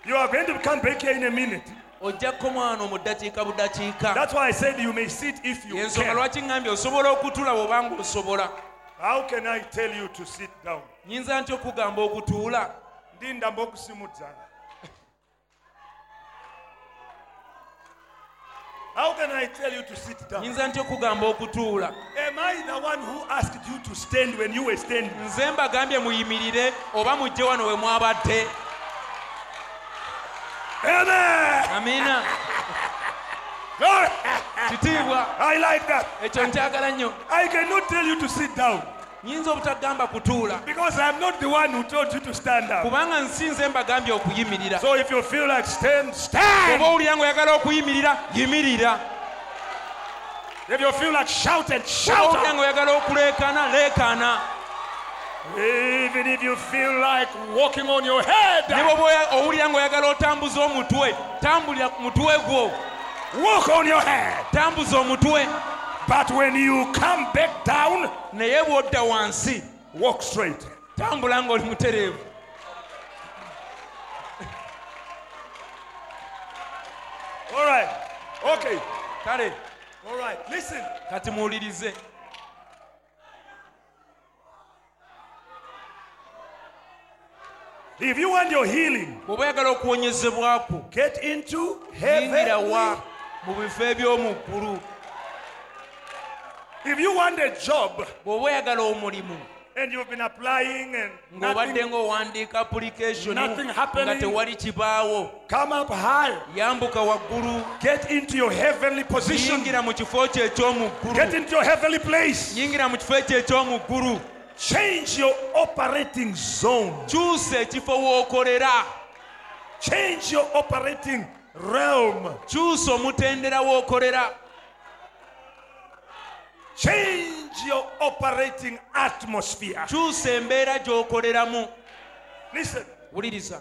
You are going to come back here in a minute. ojja kkomwano mu ddakiika budakiika That's why I said you may sit if you yensonga can. lwaki ŋŋambye osobola okutula bw'obanga osobola How can I tell you to sit down? nyinza nti okugamba okutuula Ndinda mbokusimudzana. How can I tell you to sit down? nyinza nti okugamba okutuula Am I the one who asked you to stand when you were standing? nze mbagambye muyimirire oba mujje wano we mwabadde Amen. amiina Glory. kitiibwa I like that. ekyo nkyagala nnyo I cannot tell you to sit down nyinza obutagamba kutuula because I'm not the one who told you to stand up. kubanga nsinze mbagambye okuyimirira So if you feel like stand, stand. oba owulira nga oyagala okuyimirira yimirira If you feel like shout and shout. owulira nga oyagala okuleekaana leekaana Even if you feel like walking on your head, owulira nga oyagala otambuza omutwe tambulira ku mutwe gwo walk on your head. tambuza omutwe But when you come back down, naye bw'odda wansi walk straight. tambula ng'oli mutereevu All right. Okay. kale All right. Listen. kati muwulirize If you want your healing, get into heaven. mu bifo eby'omu ggulu If you want a job bw'oba oyagala omulimu and you've been applying and ng'obadde nothing, ng'owandiika application Nothing nga happening. tewali kibaawo come up high. yambuka waggulu Get into your heavenly position. yingira mu kifo kye eky'omu Get ggulu into your heavenly place. yingira mu kifo ekyo eky'omu ggulu Change your operating zone. kyusa ekifo w'okolera Change your operating realm. kyusa omutendera w'okolera Change your operating atmosphere. kyusa embeera gy'okoleramu. Listen, wuliriza.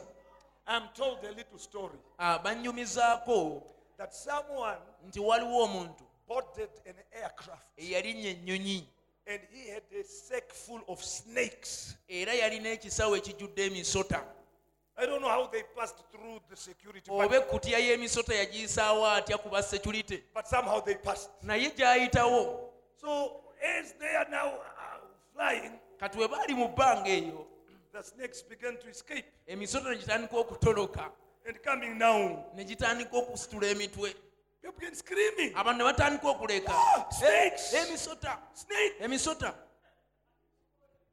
I'm told a little story. Ah, bannyumizaako that someone nti waliwo omuntu boarded an aircraft. eyalinnya ennyonyi and he had a sack full of snakes. era yalina ekisawo ekijjudde emisota. I don't know how they passed through the security, oba but, ekkutiya y'emisota yagiyisaawo atya kuba security? but somehow they passed. naye gy'ayitawo So as they are now uh, flying, kati we baali mu bbanga eyo the snakes began to escape emisota ne gitandika okutoloka and coming down. ne gitandika okusitula emitwe People began screaming. abantu ne batandika okuleka Ah, snakes! Eh, emisota Snake! emisota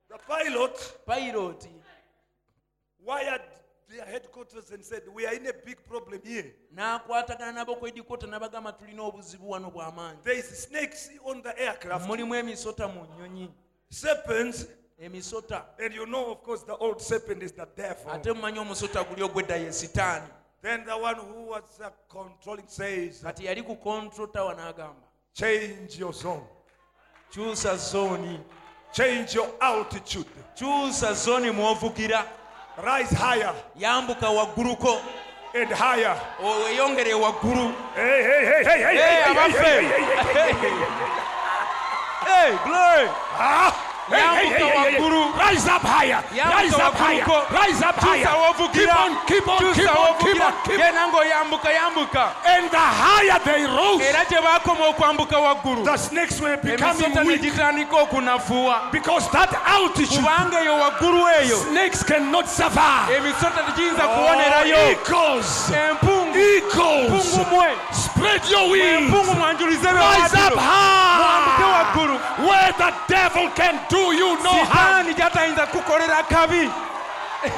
The pilot payiroti wired their headquarters and said, We are in a big problem here. n'akwatagana nabo ku edikota n'abagamba tulina obuzibu wano bw'amaanyi There is snakes on the aircraft, mulimu emisota mu nnyonyi. Serpents, emisota. And you know, of course, the old serpent is the devil. ate mumanyi omusota guli ogwedda ye sitaani. Then the one who was uh, controlling says, kati yali ku control tower n'agamba Change your zone, kyusa zooni. Change your altitude, kyusa zooni mw'ovugira rise higher yambuka wagguluko and higher. weyongere waggulu Hey, hey, hey, hey, hey, Hey, hey, hey, abaffe. hey, hey, hey, hey, hey, Hey, glory! Ah, hey, hey, hey, Yambuka hey, hey. waggulu. Rise up higher, Yambuka rise up higher, rise up higher. Keep on, keep on, keep on, keep on, keep on. genda yambuka And the higher they rose, era gye baakoma okwambuka waggulu. the snakes were becoming weak. gitandika okunafuwa. Because that altitude, kubanga eyo waggulu eyo snakes cannot survive. emisota tegiyinza kuwonerayo. Eagles, eagles, spread your wings, rise up high, where the devil can do you no harm.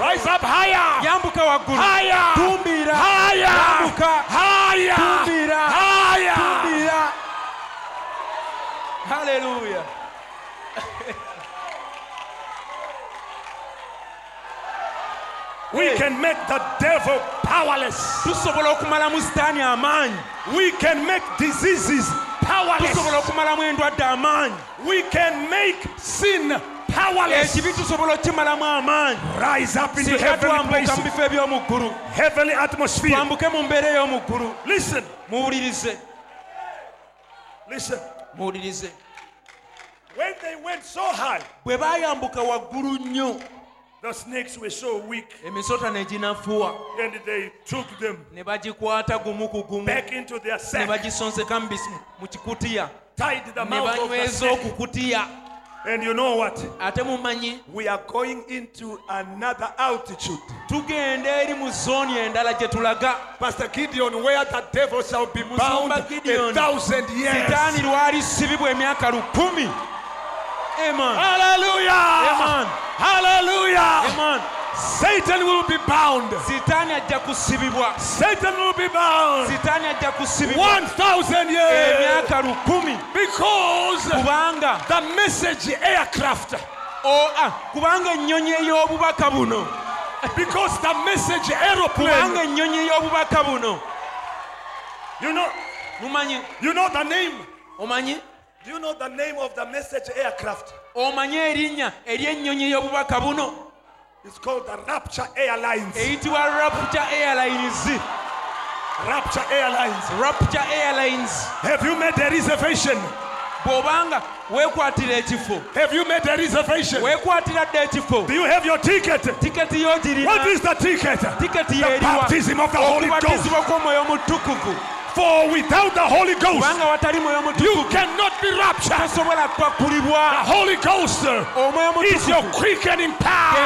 Rise up higher, yambuka waggulu higher, higher, yambuka. Higher, higher. haleluya We can make the devil powerless. tusobola okumalamu sitaani amaanyi We can make diseases powerless. tusobola okumalamu endwadde amaanyi We can make sin powerless. ekibi tusobola okimalamu amaanyi Rise up into heavenly places, bifo eby'omu ggulu heavenly atmosphere. twambuke mu mbeera ey'omu ggulu Listen, listen. When they went so high, The snakes were so weak, emisota ne ginafuwa and they took them ne bagikwata gumu ku gumu ne bagisonseka mu kikutiya ne banyweza okukutiya And you know what? ate mumanyi We are going into another altitude. tugenda eri mu zooni endala gye tulaga Pastor Gideon, where the devil shall be bound Gideon. a thousand years. Eman Hallelujah! Amen. Hallelujah! Amen. Satan will be bound. sitaani ajja kusibibwa Satan will be bound. sitaani ajja kusibibwa 1,000 years. emyaka lukumi Because kubanga the message aircraft, ah, kubanga ennyonyi ey'obubaka buno because the message kubanga ennyonyi ey'obubaka buno you know, mumanyi you know the name. omanyi Do you know the name of the message aircraft? omanyi erinnya ery'ennyonyi ey'obubaka buno It's called the Rapture Airlines. eyitibwa rapture airlines Rapture Airlines. rapture airlines Have you made a reservation? bw'obanga weekwatira ekifo Have you made a reservation? weekwatira ekifo Do you have your ticket? tiketi What is the ticket? tiketi The yeeriwa baptism of the Holy Ghost. okubatizibwa kw'omwoyo For without the Holy Ghost, kubanga watali mwoyo you cannot be raptured. The Holy Ghost uh, is your quickening power.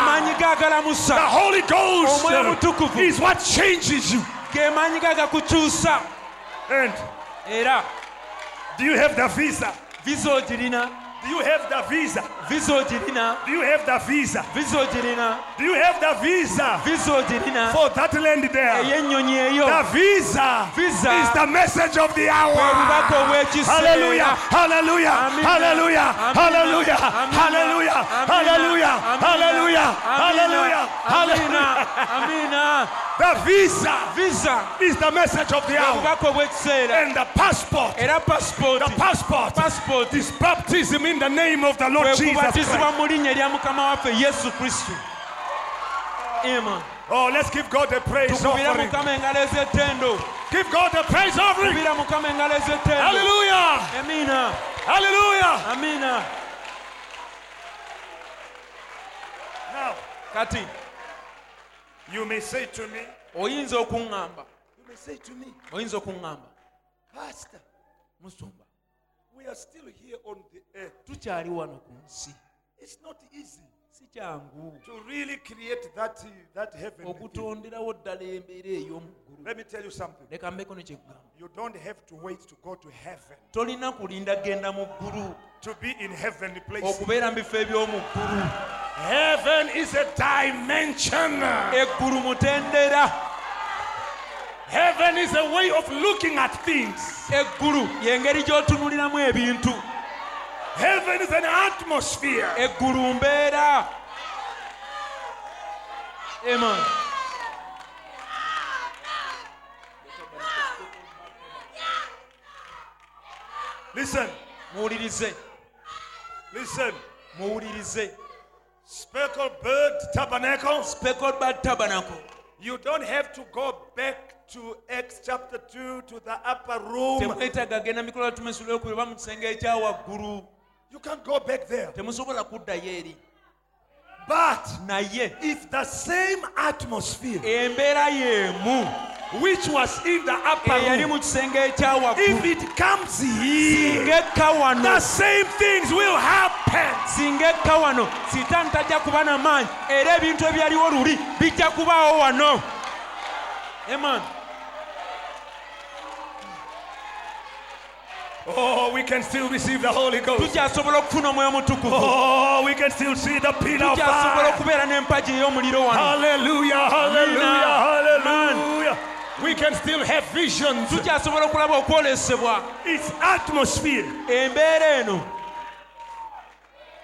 The Holy Ghost uh, is what changes you. And do you have the visa? Do you have the visa? visa ogirina Do you have the visa? visa ogirina Do you have the visa? Visa ogirina for that land there? The visa, Visa. is the message of the hour. Hallelujah, hallelujah, hallelujah, hallelujah, hallelujah, hallelujah, hallelujah, hallelujah, hallelujah. The visa visa. is the message of the hour. obubaka obw'ekiseera And the passport, the pasipooti passport. is baptism in the name of the Lord Jesus Christ. mu linnya lya mukama waffe yesu kristo Amen. Oh, let's give God a praise offering. mukama engalo ez'ettendo Give God a praise offering. kubira mukama engalo Hallelujah, amina hallelujah. amina Now, kati you may say to me, oyinza okuŋŋamba you may say to me, oyinza okuŋŋamba Pastor, musumba we are still here on the. Tukyali wano ku nsi It's not easy si kyangu to really create that, that heaven. okutonderawo ddala embeera ey'omu ggulu Let me tell you something. leka mbeko ne kyeggamba You don't have to wait to go to heaven, tolina kulinda genda mu ggulu to be in heavenly place. okubeera mu bifo eby'omu ggulu Heaven is a dimension. eggulu mutendera Heaven is a way of looking at things. eggulu y'engeri gy'otunuliramu ebintu Heaven is an atmosphere. eggulu mbeera Amen. Listen, muwulirize listen. muwulirize Speckled bird tabernacle. speckled bad tabernacle You don't have to go back to Acts chapter 2 to the upper room. You can't go back there. temusobola kuddayo eri But naye if the same atmosphere embeera y'emu which was in the upper eyali room, mu kisenge if waggulu it comes here, ng'ekka wano the same things will happen. singa ekka wano sitaani tajja kuba na maanyi era ebintu ebyaliwo luli bijja kubaawo wano Amen. Oh, we can still receive the Holy Ghost. tukyasobola okufuna omwoyo mutukuvu Oh, we can still see the pillar of fire. okubeera n'empagi ey'omuliro wano Hallelujah, hallelujah, hallelujah. We can still have visions. tukyasobola okulaba okwolesebwa It's atmosphere. embeera eno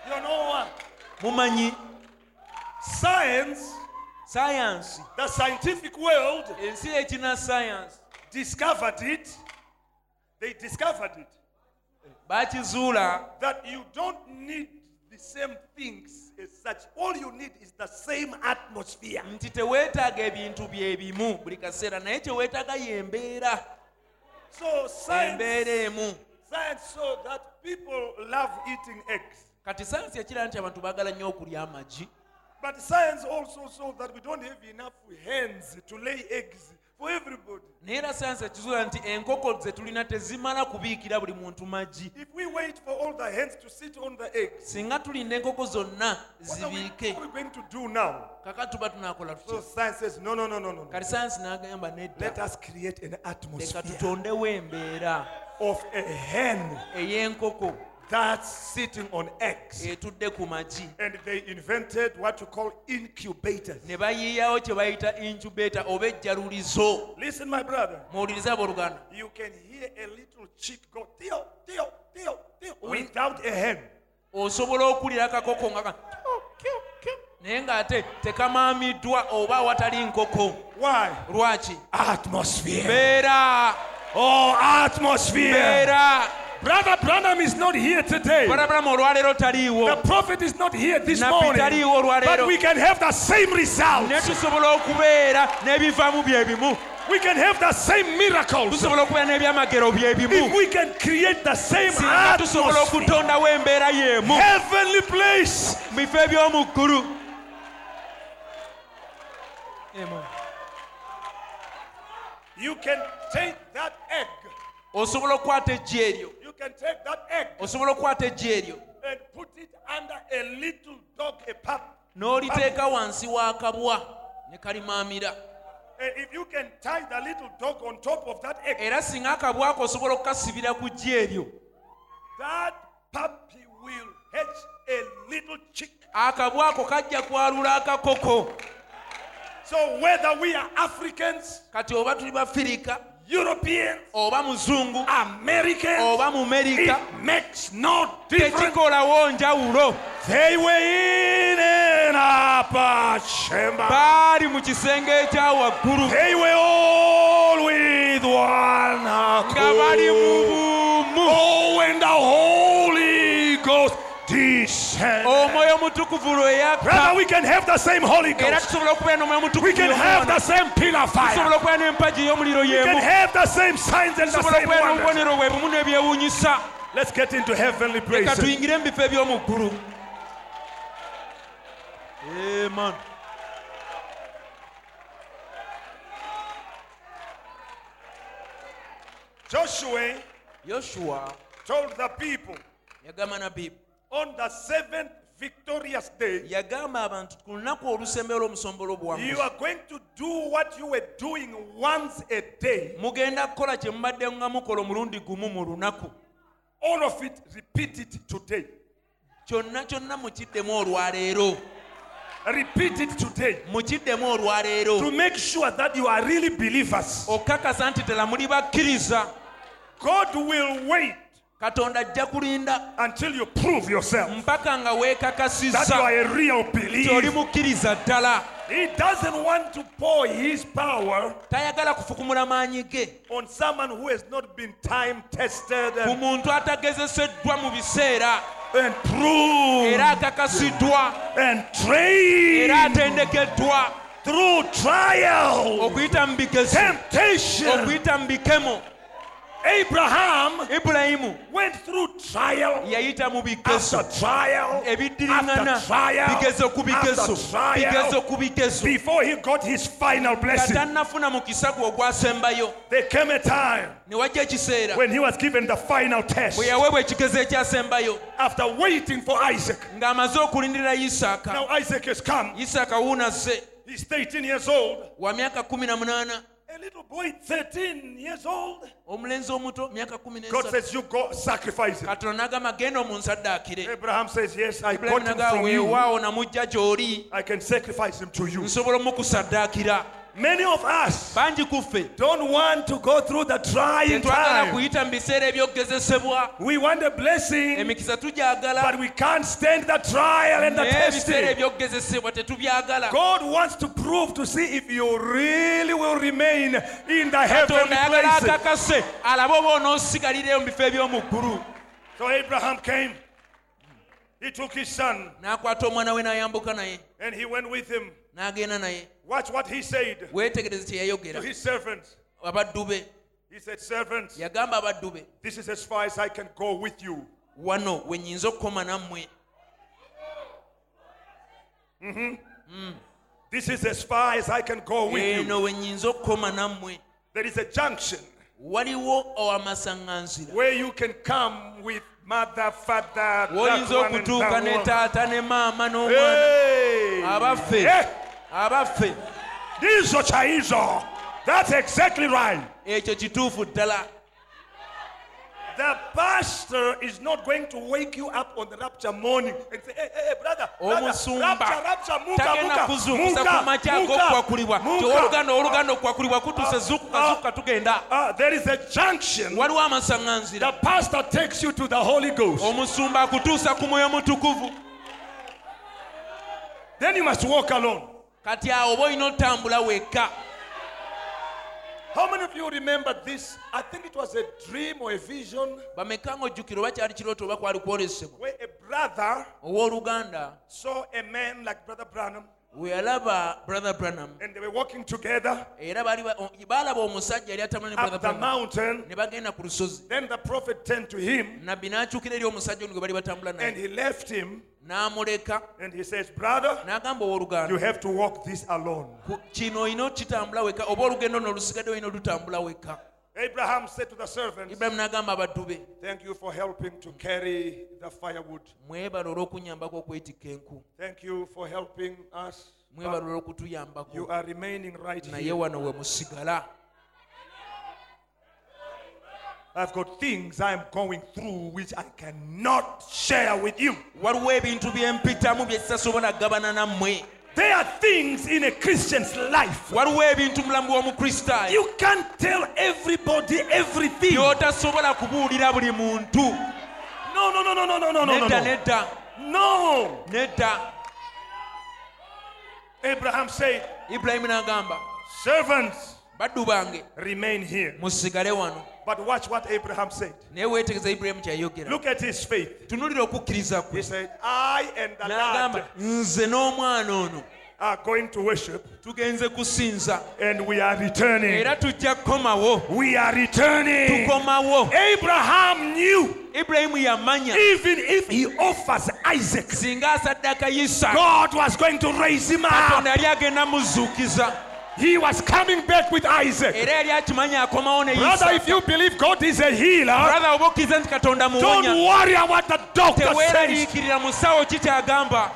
You know what? mumanyi Science, sayansi the scientific world, ensi ekina sayansi discovered it. They discovered it. bakizuula That you don't need the same things as such. All you need is the same atmosphere. nti teweetaaga ebintu bye bimu buli kaseera naye kyeweetaaga y'embeera So science, emu science saw that people love eating eggs. kati sayansi ekira nti abantu baagala nnyo okulya amagi But science also shows that we don't have enough hands to lay eggs. naye era sayansi ekizuula nti enkoko ze tulina tezimala kubiikira buli muntu maggi. Singa tulinda enkoko zonna zibiike. kaka tuba tunakola tutyakati sayansi n'agamba neddaeka tutondewo embeera ey'enkoko. That's sitting on eggs. etudde ku magi And they invented what you call incubators. ne bayiyawo kye bayita incubator oba ejjalulizo Listen, my brother. muwulirize abooluganda You can hear a little chick go, Theo, Theo, Theo, Theo, without a hen. osobola okuwulira akakoko nga ka- oh, naye ng'ate tekamaamiddwa oba awatali nkoko Why? lwaki Atmosphere. mbeera Oh, atmosphere. mbeera Brother Branham is not here today. The prophet is not here this morning. But we can have the same ne results. tusobola okubeera n'ebivaamu bye bimu We can have the same miracles. tusobola okubeera n'ebyamagero bye If we can create the same atmosphere. okutondawo embeera y'emu Heavenly place. mu bifo eby'omu ggulu You can take that egg. osobola okukwata eggi eryo osobola okukwata ejji eryo? n'oliteeka wansi w'akabwa ne kalimaamira. Era singa akabwa ako osobola okukasibira ku jji eryo akabwa ako kajja kwalula akakoko. Kati oba tuli bafirika Europeans, oba muzungu Americans, oba mu merika it makes no difference. tekikolawo njawulo They were in an upper chamber. baali mu kisenge ekya waggulu They were all with one nga bali mu accord. bumu Oh, the Holy Oh, have the y'omwana. same pillar fire. tusobola okubeera n'empagi y'omuliro We can have the same signs and the same okubeera wonders. n'obubonero bwe bumu n'ebyewuunyisa Let's get into heavenly leka places. tuyingire mu eby'omu ggulu Amen. Joshua yoshuwa told the people yagamba nabbi on the seventh victorious day, yagamba abantu ku lunaku olusembe olw'omusombolo you are going to do what you were doing once a day. mugenda kukola kye mubadde nga mukola omulundi gumu mu lunaku All of it, repeat it today. kyonna kyonna mukiddemu olwaleero Repeat it today. mukiddemu olwaleero To make sure that you are really believers. nti muli bakkiriza God will wait katonda ajja kulinda. Mpaka nga weekakasizza. Oli mukkiriza ddala. He doesn't want to pour his power on someone who has not been time tested and, and proved and trained through trial, temptation. Abraham ibulayimu went through trial. Yayita mu after bigezo trial after trial bigezo ku bigezo. after trial. Bigezo ku bigezo. Before he got his final blessing. tannafuna mukisa gwe ogwasembayo There came a time ne wajja ekiseera when he was given the final test. bwe yaweebwa ekigezo ekyasembayo after waiting for Isaac. ng'amaze okulindirira isaaka Now Isaac has come. isaaka He's 13 years old. wa myaka kumi na munaana A little boy, 13 years old. omulenzi omuto myaka God says, You go sacrifice him. katonda n'agamba genda omunsaddaakire Abraham says, Yes, I ibulayimu got him from you. weewaawo namujja gy'oli I can sacrifice him to you. nsobola mukusaddaakira Many of us don't want to go through the trying time. kuyita mu biseera ebyokugezesebwa We want a blessing, but we can't stand the trial and the testing. God wants to prove to see if you really will remain in the heavenly katonda ayagala places. akakase alabe oba onoosigalirayo mu bifo eby'omu ggulu So Abraham came. He took his son n'akwata omwana we and he went with him. N'agenda naye Watch what he said weetegereze kye to yayogera his servants. abaddu be He said, Servants, yagamba abaddu be this is as far as I can go with you. wano we nnyinza okukoma nammwe mm-hmm. mm. This is as far as I can go with you. eno we nnyinza okukoma nammwe There is a junction waliwo where you can come with mother, father, that w'oyinza one and okutuuka ne that one. taata ne maama n'omwana Hey! abaffe Yeah. Abaffe Ndizo chaizo. That's exactly right. ekyo kituufu ddala The pastor is not going to wake you up on the rapture morning and say, hey, hey, brother, brother, rapture, rapture, muka, tagenda muka, muka, ku makya muka, ag'okwakulibwa muka. tewooluganda oluganda okwakulibwa kutuuse zuukuka zuukuka tugenda Ah, there is a junction. waliwo amasaŋŋanzira The pastor takes you to the Holy Ghost. omusumba akutuusa ku mwoyo mutukuvu Then you must walk alone. Kati awo oba olina otambula wekka. How many of you remember this? I think it was a dream or a vision. Bameka ng'ojjukira oba kyali kirooto oba kwali kwolesebwa. Where a brother saw a man like Brother Branham. we yalaba brother branham. And they were walking together. Era baali ba- o- baalaba omusajja yali atambula ne up the mountain. ne bagenda ku lusozi. Then the prophet turned to him. Nabbi n'akyukira eri omusajja ono gwe bali batambula and he left him n'amuleka n'agamba owooluganda kino olina okitambula weka oba olugendo n'olusigadde olina olutambula weka Abraham said to the servants, Thank you for helping to carry the firewood. Thank you for helping us. You are remaining right here wano we musigala I've got things I'm going through which I cannot share with you. waliwo ebintu bye mpitamu bye sitasobola kugabana nammwe There are things in a Christian's life. waliwo ebintu mu bulamu bw'omukristaayo You can't tell everybody everything. byotasobola kubuulira buli muntu No, no, no, no, no, no, no, no, no. No. nedda Abraham said, n'agamba Servants, baddu bange remain here. musigale wano But watch what Abraham said. naye weetegereza ibulayimu kyayogera Look at his faith. He said, I and the n'agamba lad nze n'omwana are going to worship tugenze kusinza and we are returning. era tujja kukomawo We are returning. tukomawo Abraham knew ibulayimu yamanya even if he offers Isaac, singa asaddaka God was going to raise him up. katonda yali agenda muzuukiza He was coming back with Isaac. era yali akimanya akomawo ne Brother, if you believe God is a healer, brother oba okkiriza nti katonda don't worry about what the doctor says. teweeraliikirira musawo ki kyagamba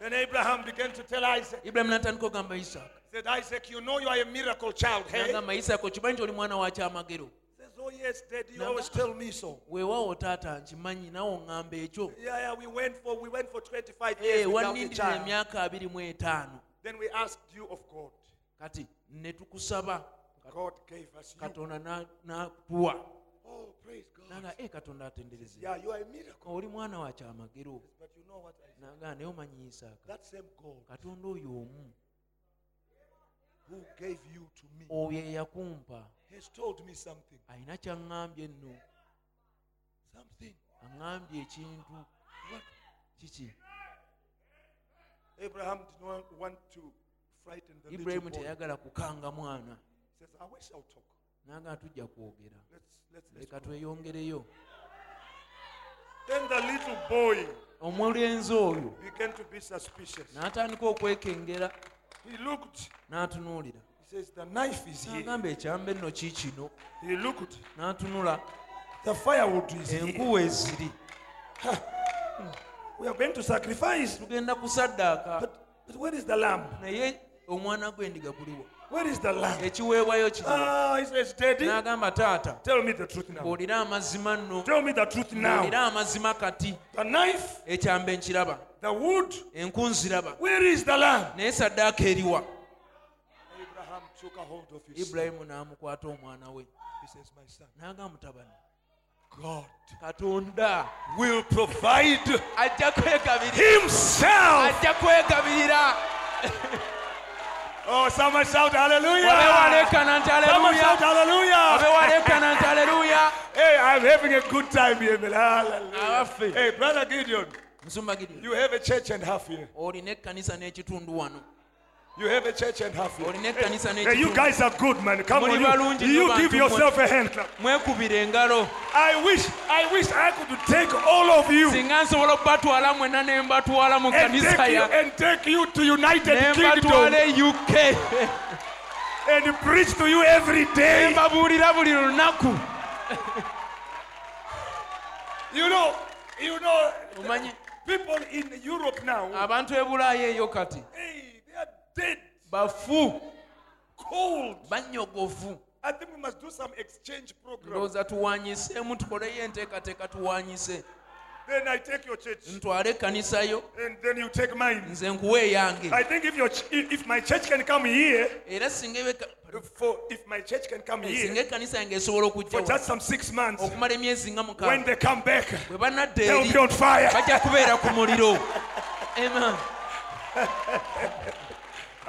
Then Abraham began to tell Isaac, ibulayimu n'atandika okugamba isaaka said, Isaac, you know you are a miracle child. Hey? n'agamba isaaka okimanyi nti oli mwana wa kyamagero He says, Oh, yes, Daddy, you always tell me so. weewaawo taata nkimanyi nawe oŋŋamba ekyo Yeah, yeah, we went for we went for 25 Eh, years without a child. emyaka abiri mu etaano Then we asked you of God. kati ne tukusaba God gave us you. katonda na- n'atuwa Oh, praise God. naga e katonda atendereze Yeah, you are a miracle. oli mwana wa kyamagero But you know what I said? naga naye omanyi isaaka That same God katonda oyo omu who gave you to me Oh, oyo eyakumpa has told me something. alina kyaŋŋambye nno. Something. aŋŋambye ekintu. What? kiki? Abraham did not want to frighten the ibulayimu teyagala kukanga mwana. Says, I wish I'll talk. naga tujja kwogera. Leka tweyongereyo. Then the little boy omulenzi oyo n'atandika okwekengera. N'atunuulira says, The knife is here. n'agamba ekyamba enno kiikino He looked. n'atunula The firewood is enkuwa eziri. We are going to sacrifice. tugenda kusaddaaka. But, but where is the lamb? naye omwana gw'endiga guliwo Where is the lamb? ekiweebwayo kiri Ah, taata mbuulira amazima nno. Mbuulira amazima kati. Ekyamba nkiraba. Enku nziraba. Naye saddaaka eriwa ibulayimu n'amukwata omwana we He says, My son, n'agamba mutabani God katonda will provide himself. Oh, someone shout hallelujah. Someone shout hallelujah. abewaleekana nti aleluya Hey, I'm having a good time here, man. Hallelujah. Hey, Brother Gideon you have a church and half here. olina ekkanisa n'ekitundu wano You have a church and half. olina ekkanisa Hey, you guys are good, man. Come on, you, you give yourself a hand clap. mwekubira I wish, I wish I could take all of you singa nsobola okubatwala mwena ne mbatwala mu and kanisa take you and take you to United Kingdom uk and preach to you every day. ne day. mbabuulira buli You know, you know, people in Europe now, abantu bulaaya eyo kati hey, they are dead, bafu cold. banyogovu I think we must do some exchange program. ndowooza tuwanyiseemu tukoleyo enteekateeka tuwanyise Then I take your church, ntwale ekkanisa yo and then you take mine. nze nkuwa eyange I think if your ch- if if my church can come here, era singa ebe- for if my church can come singa here ekkanisa yange esobola for okujja just some six months, okumala emyezi nga when mukaaga they come back, bwe banadda they'll eri be on fire. bajja kubeera ku muliro Amen.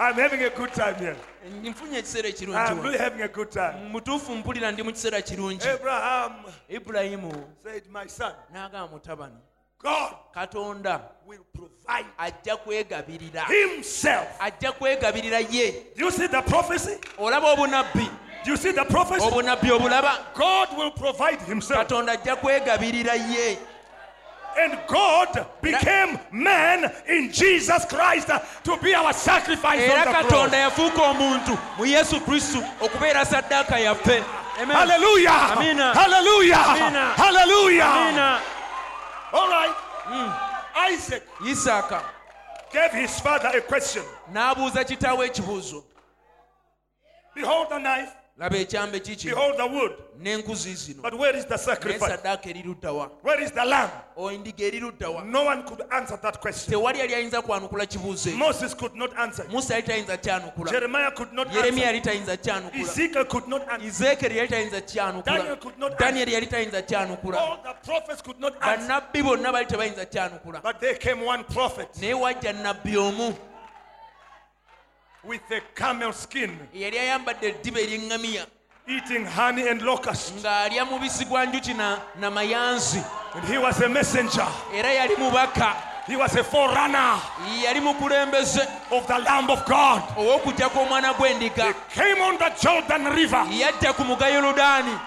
I'm having a good time here. nfunye ekiseera ekirungi I'm really having a good time. mutuufu mpulira ndi mu kiseera kirungi Abraham ibulayimu said, "My son, n'agamba mutabani God katonda will provide ajja kwegabirira Himself." ajja kwegabirira ye Do you see the prophecy? olaba obunabbi Do you see the prophecy? obunabbi obulaba God will provide Himself. katonda ajja kwegabirira ye And God became man in Jesus Christ to be our sacrifice era katonda yafuuka omuntu mu yesu kristu okubeera saddaaka yaffe. All right. Hmm. Isaac isaaka gave his father a question. n'abuuza kitaawe ekibuuzo. Behold the knife, laba ekyambe kiki behold the wood. n'enku ziizino But where is the naye sacrifice? saddaaka eri luddawa Where is the lamb? endiga eri luddawa No one could answer that question. tewali yali ayinza kwanukula kibuuzo Moses could not answer. it. musa yali tayinza kyanukula Jeremiah could not yeremiya answer. yali tayinza kyanukula Ezekiel could not answer. izekeri yali tayinza Daniel kyanukula could not danyeri yali tayinza kyanukula All the prophets could not answer. bannabbi bonna bali tebayinza kyanukula But there came one prophet naye wajja nabbi omu with a camel skin, eyali ayambadde eddiba ery'eŋŋamiya eating honey and locust. ng'alya mubisi gwa njuki na, na And he was a messenger. era yali mubaka He was a forerunner of the Lamb of God. He came on the Jordan River yajja ku muga yoludaani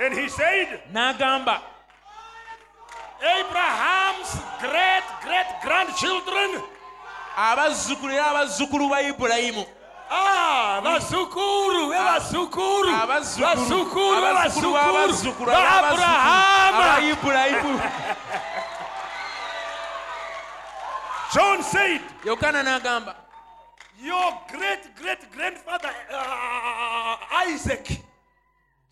and he said, n'agamba Abraham's great great grandchildren. Abazzukulu era abazzukulu ba ibulayimu Basukuru, we Basukuru, abazzukulu Basukuru, we abazzukulu Basukuru, b'abazzukulu aba Abraham. ibulayimu John said, yokaana n'agamba Your great great grandfather uh, Isaac.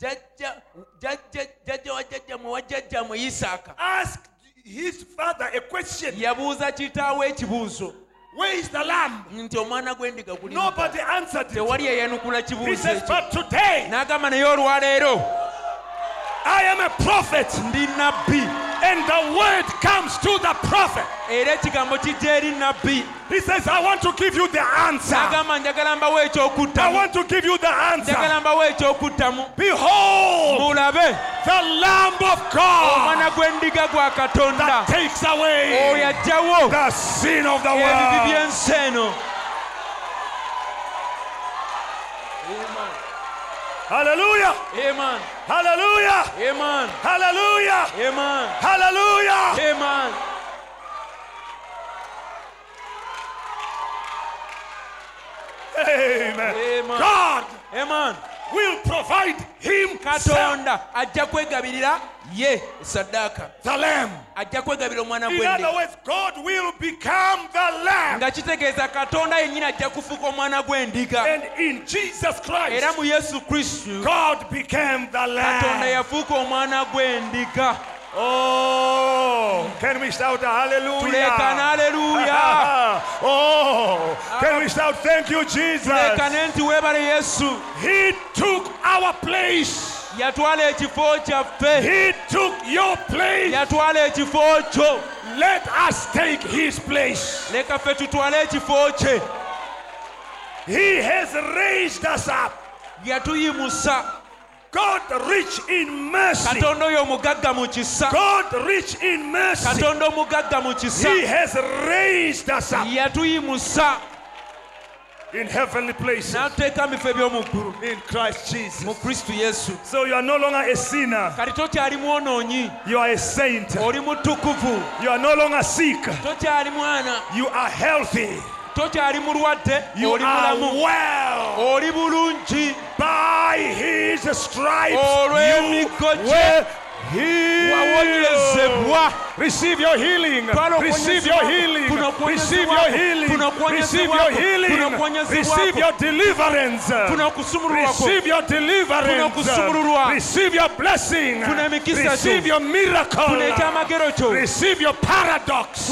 Jajja jajja jajja wa jajjamwe wa jajjamwe isaaka. Asked his father a question. Yabuuza kitaawe ekibuuzo Where is the lamb? nti omwana gw'endiga guli tewali yayanukula He kibuuzo ekyo. N'agamba naye olwaleero I am a prophet, ndi nabbi and the word comes to the prophet. era ekigambo kijja eri nabbi He says, I want to give you the answer. n'agamba njagala mbawo I want to give you the answer. njagala mbawo ekyokuddamu. Behold, mulabe. the Lamb of God omwana gw'endiga gwa katonda. that takes oyo away the sin of the ebibi world. by'ensi eno Hallelujah! Amen. Hallelujah! Amen. Hallelujah! Amen. Hallelujah! Amen. Amen. Amen. God Amen. will provide Himself katonda ajja kwegabirira ye saddaaka the Lamb. ajja kwegabira omwana gw'endiga other words, God will become the Lamb. nga kitegeeza katonda yennyini ajja kufuuka omwana gw'endiga And in Jesus Christ, era mu yesu kristu God became the katonda yafuuka omwana gw'endiga Oh, can we shout a hallelujah? aleluya oh, can we shout thank you, Jesus? tulekane nti weebale yesu He took our place. Yatwala ekifo kyaffe He took your place. yatwala ekifo kyo Let us take his place. leka ffe tutwale ekifo kye He has raised us up. yatuyimusa God rich in mercy. katonda oyo omugagga mu kisa God rich in mercy. katonda omugagga mu kisa He has raised us up. yatuyimusa in heavenly places. N'atuteeka mu bifo eby'omu ggulu. In Christ Jesus. mu kristu yesu. So you are no longer a sinner, kati tokyali mwonoonyi you are a saint. You are no longer sick, you are healthy. tokyali mulwadde. You oli are mulamu. well. oli bulungi. By his stripes, you gye healed. wawonyezebwa Receive your healing. Twala Receive your okuwonyezebwa. healing. Kuno Receive okuwonyezebwa. your healing. Kuno okuwonyezebwa. Receive your Kuno healing. okuwonyezebwa. Receive your deliverance. funa okusumululwa kwo Receive your Kuno deliverance. okusumululwa. Receive your blessing. Funa emikisa gyo. Receive your funa miracle. ekyamagero kyo Receive your paradox.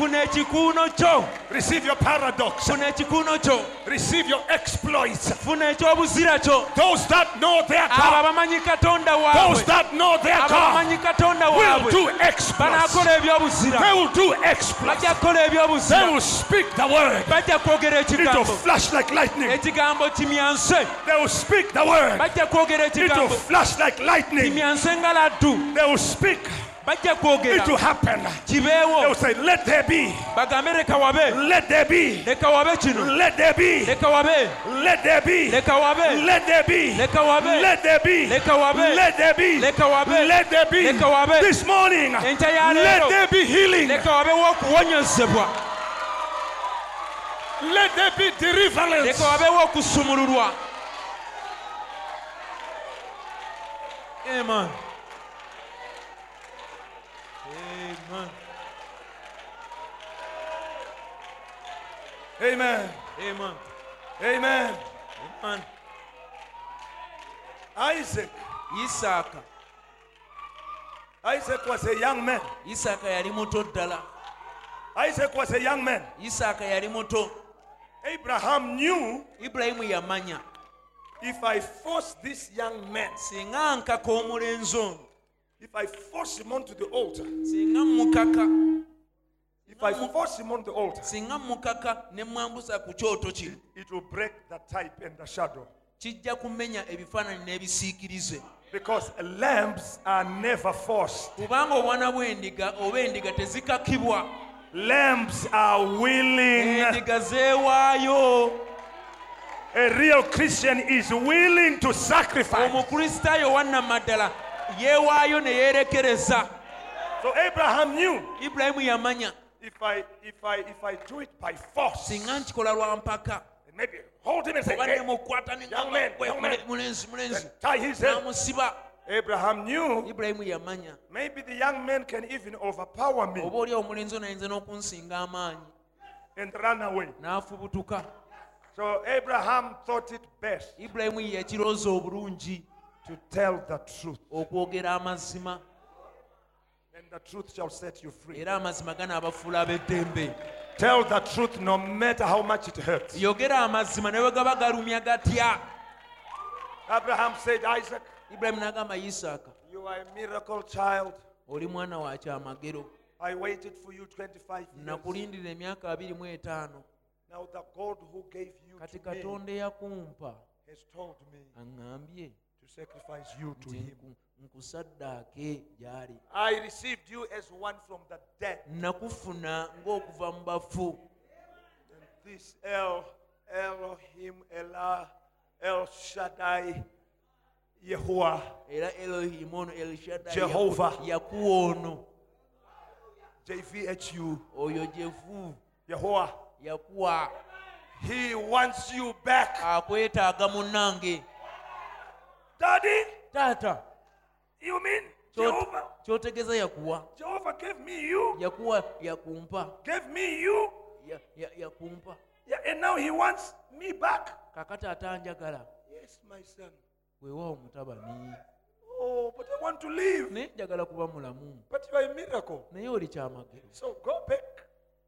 Funa ekyewuunyisa kyo funa ekikuuno kyo Receive your paradox. funa ekikuuno kyo Receive your exploits. funa ekyobuzira kyo Those that know their God. abamanyi katonda Those that know their God abamanyi katonda will do exploits. ebyobuzira They will do exploits. bajja kukola They will speak the word. bajja kwogera It will flash like lightning. ekigambo kimyanse They will speak the word. bajja kwogera It will flash like lightning. kimyanse nga laddu They will speak. Bajja kwogera It will happen. They will kibeewo say, Let there be. bagambe leka wabe Let there be. leka wabe kino Let there be. leka wabe Let there be. leka wabe Let there be. leka wabe Let there be. leka wabe Let there be. leka wabe Let there be. Leka wabe. This morning. Enkya ya Let leero. there be healing. leka wabe w'okuwonyezebwa Let there be deliverance. leka wabewo okusumululwa amen amen Amen. amen Amen. amen Isaac. isaaka Isaac was a young man. Isaac yali muto ddala Isaac was a young man. Isaac yali muto Abraham knew ibulayimu yamanya if I force this young man, singa nkaka omulenzi ono if I force him onto the altar, singa mukaka if force him on the altar, singa mukaka ne mwambusa ku kyoto kino it will break the type and the shadow. kijja kumenya ebifaananyi n'ebisiikirize Because lambs are never forced. kubanga obwana bw'endiga oba endiga tezikakibwa Lambs are willing. endiga zeewaayo A real Christian is willing to sacrifice. omukristaayo wannamaddala yeewaayo ne yeerekereza So Abraham knew ibulayimu yamanya if I if I if I do it by force, singa nkikola lwa mpaka. Maybe hold him and say, oba hey, nemukwata Young man, young man. mulenzi mulenzi. And tie his head. n'amusiba. Abraham knew ibulayimu yamanya. maybe the young man can even overpower me. Oba oli omulenzi ono ayinza n'okunsinga amaanyi. And run away. n'afubutuka. So Abraham thought it best ibulayimu ye yakirooza obulungi to tell the truth, okwogera amazima. and the truth shall set you free. era amazima ganaabafuula ab'eddembe Tell the truth no matter how much it hurts. yogera amazima ne bwe gaba galumya gatya Abraham said, Isaac, ibulayimu n'agamba isaaka you are a miracle child. oli mwana wa kyamagero I waited for you 25 years. nakulindira emyaka abiri mu etaano Now the God who gave you kati to me katonda eyakumpa has told me aŋŋambye to sacrifice you to nti him. nku- nkusaddaake gy'ali. I received you as one from the dead. nakufuna ng'okuva mu bafu. This El Elohim Elah El Shaddai Yahuwah era elohimu ono elshadai Jehovah. yakuwa ono. JVHU oyo jefu. Yahuwah yakuwa. He wants you back. akwetaaga munnange. Daddy, taata you mean Jehovah? ky'otegeeza yakuwa Jehovah gave me you, yakuwa yakumpa gave me you, Ya- ya- yakumpa yeah, and now he wants me back. kakati atanjagala Yes, my son. weewaawo mutabani Oh, but I want to leave. naye njagala kuba mulamu But you are a miracle. naye oli kyamagero So go back.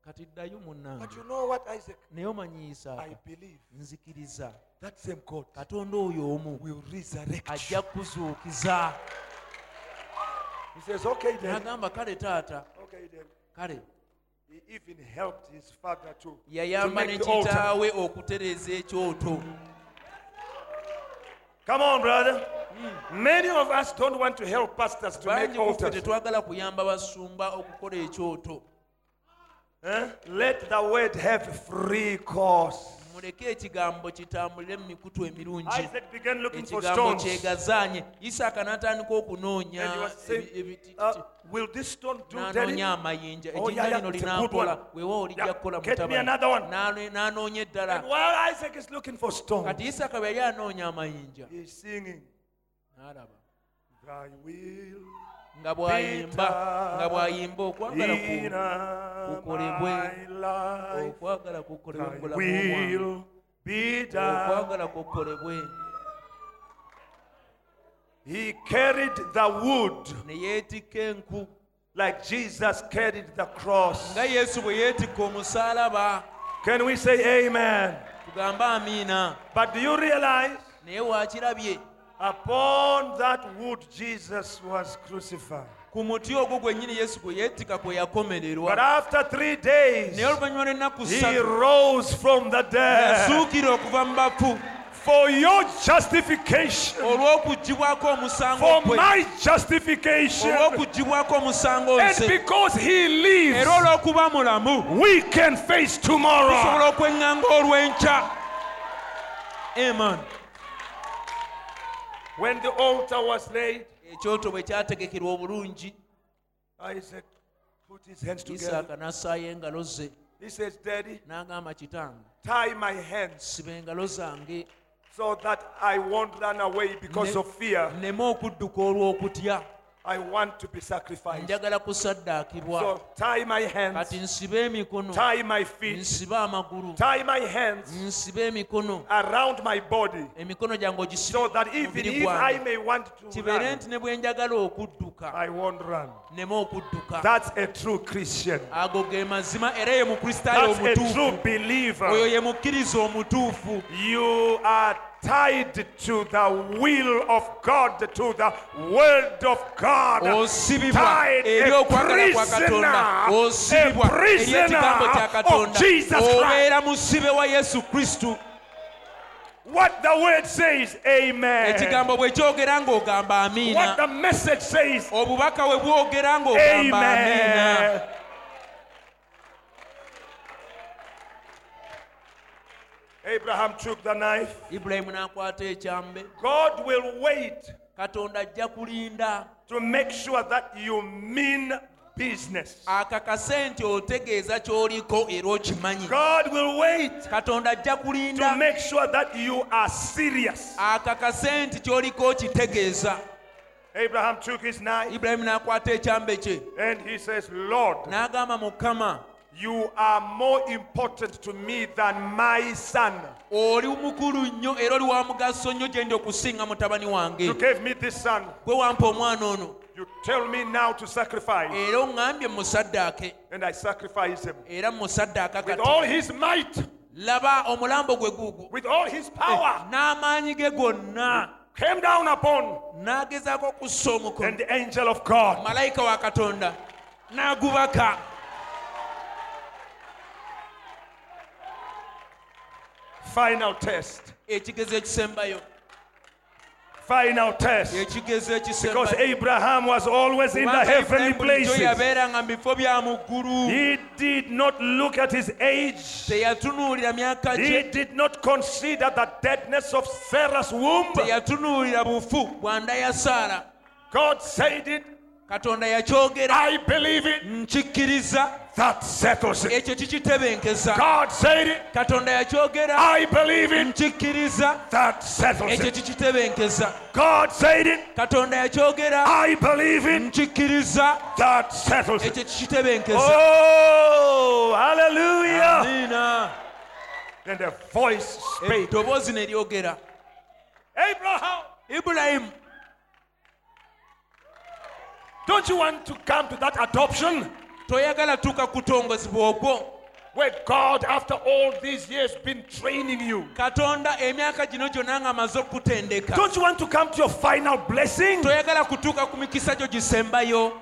kati ddayo But you know what, Isaac? naye omanyi I isaaka believe nzikiriza that same God katonda oyo omu will resurrect you. ajja He says, okay then. kale taata Okay then. kale He even helped his father too. to yayamba ne make the altar. kitaawe okutereeza ekyoto Come on, brother. Many of us don't want to help pastors to make bangi kuffe altars. tetwagala kuyamba basumba okukola ekyoto Eh? Let the word have free course. muleke ekigambo kitambulire mu mikutu emirungi. Ekigambo kyegazaanye isaaka n'atandika okunoonya n'anoonya amayinja. Ejinja lino linankola weewaawo lijja kukola mutabani. n'anoonya eddala. Kati isaaka bwe yali anoonya amayinja. n'alaba. Nga bw'ayimba nga bw'ayimba okwagala ku kukolebwe okwagala kukolebwe mu bulamu bw'omwana. will be done. okwagala kukolebwe He carried the wood ne yeetikka enku like Jesus carried the cross. nga yesu bwe yeetikka omusaalaba Can we say amen? But do you realize upon that wood Jesus was crucified? ku muti ogwo gwennyini yesu gwe yeetika kwe But yakomererwa after three days, naye oluvannyuma lw'ennaku he rose from the dead. yasuukira okuva mu bafu for your justification, for my justification. And because he lives, era olw'okuba mulamu we can face tomorrow. tusobola okweŋŋanga olw'enkya. Amen When the altar was laid, ekyoto bwe kyategekerwa obulungi Isaac put his hands together. n'assaayo engalo ze He says, Daddy, n'agamba kitange tie my hands siba engalo zange so that I won't run away because Ne- of fear. nneme okudduka olw'okutya I want to be sacrificed. njagala kusaddaakibwa. So tie my hands, kati nsibe emikono. Tie my feet, nsibe amagulu. Tie my hands. Nsibe emikono. Around my body. Emikono gyange ogisibe so that even if I may want to kibeere run, nti ne bwe njagala okudduka. I won't run. nneme okudduka. That's a true Christian. ago ge mazima era ye mukristaayo That's a true omutuufu oyo believer. ye mukkiriza omutuufu. You are tied to the will of God, to the word of God. Oh, tied, eh, a okwagala kwa katonda prisoner, oh, a eri ekigambo kya prisoner of Jesus oh, Christ. obeera musibe wa yesu kristu What the word says, amen. Eh, ekigambo bwe kyogera ng'ogamba What the message says, obubaka we bwogera ng'ogamba amiina Abraham took the knife. ibulayimu n'akwata ekyambe God will wait katonda ajja kulinda to make sure that you mean business. akakase nti otegeeza ky'oliko era okimanyi God will wait katonda ajja to make sure that you are serious. akakase nti ky'oliko okitegeeza Abraham took his knife ibulayimu n'akwata ekyambe kye and he says, Lord, n'agamba mukama you are more important to me than my son. oli mukulu nnyo era oli wa mugaso nnyo gye ndi okusinga mutabani wange. You gave me this son. gwe wampa omwana ono. You tell me now to sacrifice. era oŋŋambye musaddaake And I sacrifice him. era musaddaaka With kati all his might, laba omulambo gwe guugwo with all his power, n'amaanyi ge gonna. Came down upon n'agezaako okussa omukono. and the angel of God. Malayika wa katonda. N'agubaka final test. Ekigezo ekisembayo. Final test. Because Abraham was always in the heavenly places. Yabeeranga mu bifo bya mu ggulu. He did not look at his age. He did not consider the deadness of Sarah's womb. Teyatunuulira bufu bwa nda ya saara. God said it katonda yakyogera. Nkikkiriza. Ekyo kikitebenkeza katonda yakyogera. Nkikkiriza. Ekyo kikitebenkeza katonda yakyogera. Nkikkiriza. Ekyo kikitebenkeza eddoboozi ne don't you want to come to that adoption? Toyagala tuuka kutongozebwa okwo where God, after all these years, been training you? katonda emyaka gino gyonna ng'amaze okutendeka. Don't you want to come to your final blessing? toyagala kutuuka ku mikisa gyo gisembayo.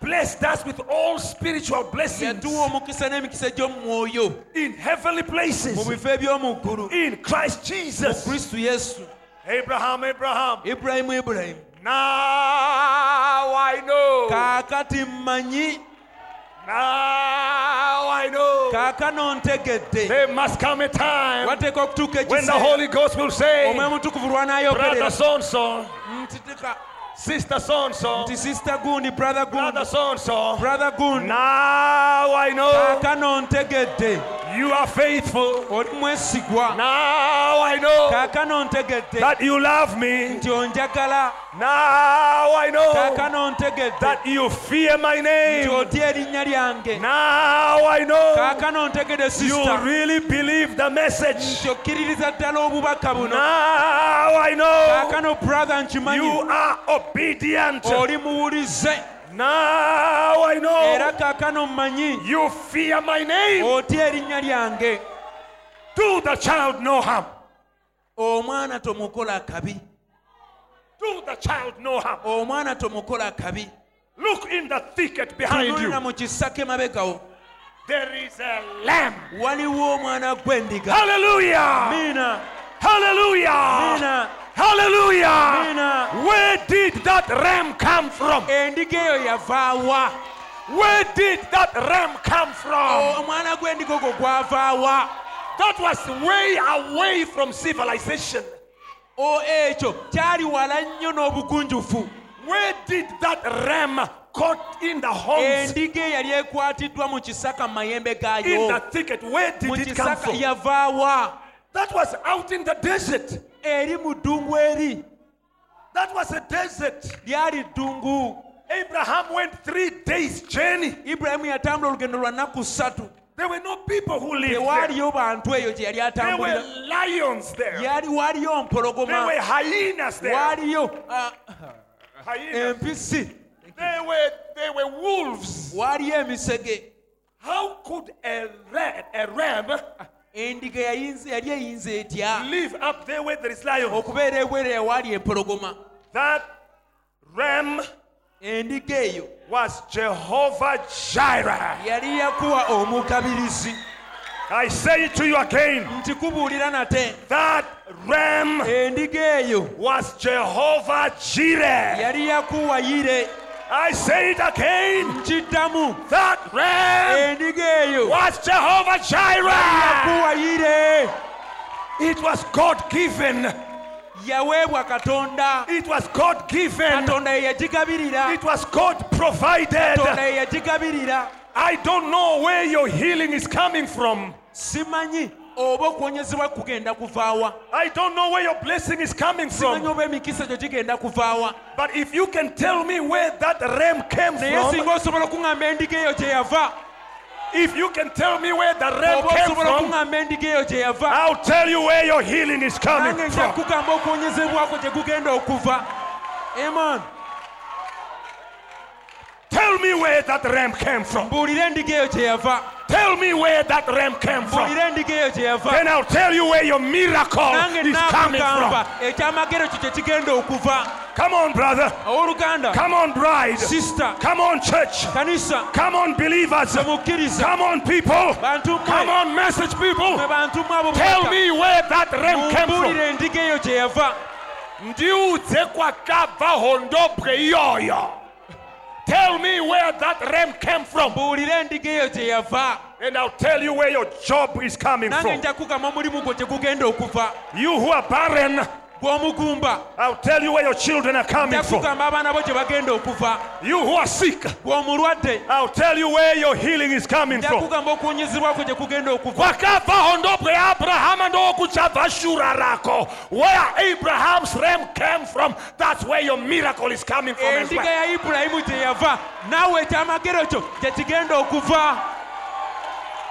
Blessed us with all spiritual blessings. Yatuwa omukisa n'emikisa gy'omu in heavenly mu places bifo eby'omu ggulu. In Christ mu Jesus. kristu yesu. Abraham, Abraham. ibulayimu ibulayimu Now I know. Kaakati mmanyi. Now I know. Kaakano ntegedde there must come a time wateeka okutuuka when the Holy Ghost will say, omwoyo mutukuvu Brother lwanaayogerera so and so, nti tika- Sister so and so, nti sister gundi brother gundi. Brother so and so. brother gundi. Now I know. Kaakano ntegedde you are faithful. Now I know that you love me. Now I know that you fear my name. otya erinnya lyange Now I know you really believe the message. nti okkiririza ddala obubaka buno Now I know you are obedient. Now I era know kaakano mmanyi you fear my name. otya erinnya lyange Do the child no harm. omwana tomukola kabi Do the child no harm. omwana tomukola kabi Look in the thicket behind tunulira you. mu kisaka emabekawo There is a lamb. waliwo omwana gw'endiga Hallelujah. miina Hallelujah. miina Hallelujah. Where did that ram come from? Where did that ram come from? Oh, omwana gw'endiga ogwo gwavaawa That was way away from civilization. o ekyo kyali wala nnyo n'obugunjufu Where did that ram caught in the horns? endiga eyali ekwatiddwa mu kisaka mu mayembe In the thicket, where mu did it come kisaka from? yavaawa That was out in the desert. Eri mu ddungu eri That was a desert. lyali ddungu Abraham went three days journey. ibulayimu yatambula olugendo lwa nnaku ssatu There were no people who lived there. tewaaliyo bantu eyo gye yali There were atambulira lions there. yali waaliyo There mpologoma were hyenas there. waaliyo ah, Hyenas. empisi There were there were wolves. waaliyo emisege How could a ram, a ram endiga yali eyinza etya live up there where there is lions? okubeera ebwere ewali empologoma That ram endiga eyo was Jehovah Jireh. yali yakuwa omugabirizi I say it to you again. nate That ram endiga eyo was Jehovah Jireh. yali I say it again. That ram was Jehovah Jireh. It was God given. yaweebwa katonda It was God given. katonda ye yagigabirira It was God provided. katonda ye yagigabirira I don't know where your healing is coming from. simanyi oba okuwonyezebwa kugenda kuvaawa. I don't know where your blessing is coming from. oba emikisa gyo gigenda kuvaawa. But if you can tell me where that ram came naye from, singa osobola okuŋŋamba endiga eyo gye yava. if you can tell me where the ram oba came from, okuŋŋamba endiga eyo I'll tell you where your healing is coming from. kugamba okuwonyezebwako gye gugenda okuva. Amen Tell me where that ram came from. mbuulira endiga eyo gye yava Tell me where that ram came from. mbuulira endiga eyo gye yava Then I'll tell you where your miracle is coming from. ekyamagero kyo gye kigenda okuva Come on, brother. Come on, bride. sisita Come on, church. kanisa Come on, believers. Come on, people. Come on, message people. mwe bantu mmwe abo Tell me where that ram came from. mumbuulire endiga eyo gye yava ndiudze kwakabvaho ndobwe iyoyo tell me where that ram came from. Mbuulire endiga eyo gye yava. And i'll tell you where your job is coming from. nja kugamba omulimu gwo gye gugenda okuva. You who are barren i'll tell you where your children are coming from. kugamba abaana bo gye bagenda okuva. You who are sick i'll tell you where your healing is coming from. kugamba okuwonyezebwako gye kugenda okuva. Kwakabvaho ndobwe yaabhurahama ndokuchabva shura rako where abraham's ram came from that's where your miracle is coming from as well.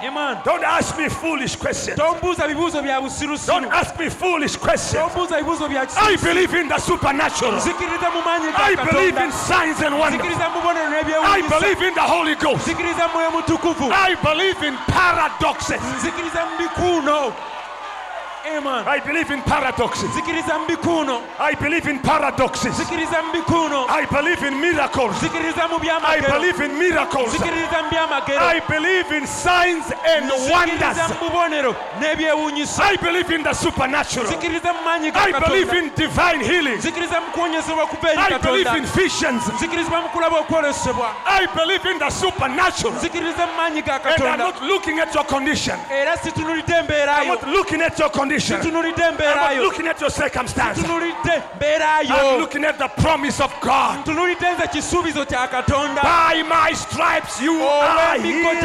Amen. don't ask me foolish questions tombuuza bibuuzo bya don't ask me foolish questions tombuuza bibuuzo bya I believe in the supernatural. nzikiriza mu maanyi I believe in signs and wonders. nzikiriza mu bubonero I believe in the Holy Ghost. nzikiriza mwoyo mutukuvu I believe in paradoxes. Nzikiriza mu bikuuno Amen. I believe in paradoxes. zikiriza I believe in paradoxes. zikiriza I believe in miracles. zikiriza I believe in miracles. zikiriza I believe in signs and wonders. zikiriza mu bubonero n'ebyewuunyisa I believe in the supernatural. zikiriza mu maanyi ga I believe in divine healing. zikiriza mu kuwonyezebwa kuva eri I believe in visions. zikiriza mu kulaba okwolesebwa I believe in the supernatural. zikiriza mu maanyi ga And I'm not looking at your condition. I'm not looking at your condition. Situnulidde I'm looking at your circumstance. I'm looking at the promise of God. tunulidde nze kisuubizo kya katonda By my stripes you are healed.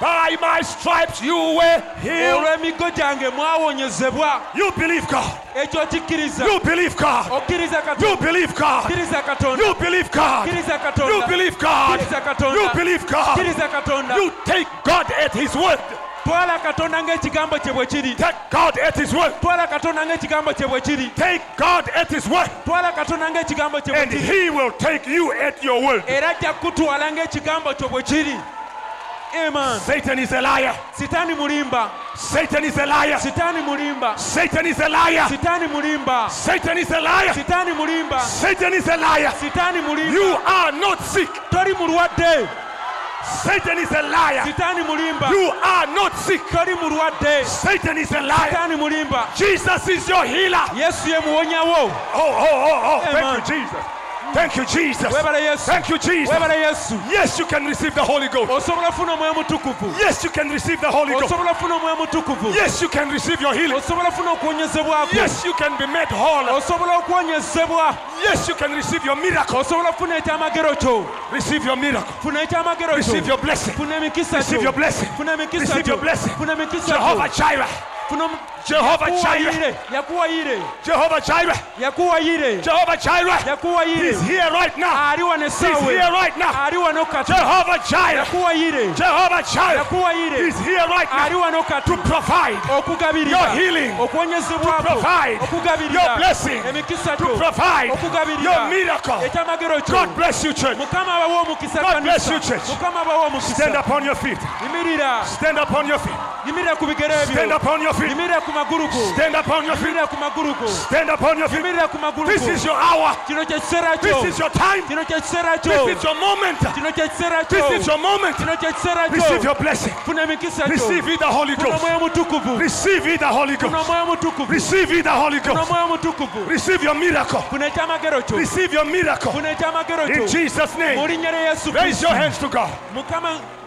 By my stripes you were healed. olw'emiggo gyange mwawonyezebwa You believe God. ekyo kikkiriza You believe God. okkiriza You believe God. kkiriza katonda You believe God. kkiriza You believe God. kkiriza katonda You believe God. kkiriza katonda You take God at His word. Twala katonda ng'ekigambo kye bwe kiri Take God at His word. twala katonda ng'ekigambo kye bwe kiri Take God at His word. twala katonda ng'ekigambo kye bwe And kiri He will take you at your word. era ajja kutwala ng'ekigambo kyo bwe kiri amen Satan is a liar. sitaani mulimba Satan is a liar. sitaani mulimba Satan is a liar. sitaani mulimba Satan is a liar. sitaani mulimba Satan is a liar. sitaani mulimba You are not sick. mulwadde Satan is a liar. sitaani mulimba You are not sick. toli mulwadde Satan is a liar. sitaani mulimba Jesus is your healer. yesu ye muwonyawo Oh, oh, oh, oh. Amen. Thank you, Jesus. Thank you, Jesus. Thank you, Jesus. Yes, you can receive the Holy Ghost. osobola ofuna omwoyo mutukuvu Yes, you can receive the Holy Ghost. osobola ofuna omwoyo mutukuvu Yes, you can receive your healing. osobola ofuna okuwonyezebwako Yes, you can be made whole. Yes, you can receive your miracle. osobola ofuna ekyamagero kyo Receive your miracle. Receive your blessing. Receive your blessing. Receive your blessing. Jehovah Jireh. Jehovah Jireh. Jehovah Jireh. Jehovah Jireh. He's here right now. He's here right now. Jehovah Jireh. Jehovah Jireh. He's here right now to provide, Your healing. To provide your blessing. to provide your miracle. God bless you, church. mukama abawa omukisa God bless you, church. Stand upon your feet. Stand upon your feet. Stand upon your feet. Yimirira ku magulu go Stand upon your feet. yimirira ku magulu go Stand upon your feet. yimirira ku magulu This is your hour. kino kye kiseera This is your time. kino kye kiseera kyo This is your moment. kino kye kiseera kyo This is your moment. kino kye kiseera Receive your blessing. funa emikisa kyo Receive it, the Holy Ghost. Receive it, the Holy Ghost. Receive it, the Holy Ghost. Receive your miracle. funa ekyamagero kyo Receive your miracle. In Jesus' name. linnya lya yesu Raise your hands to God.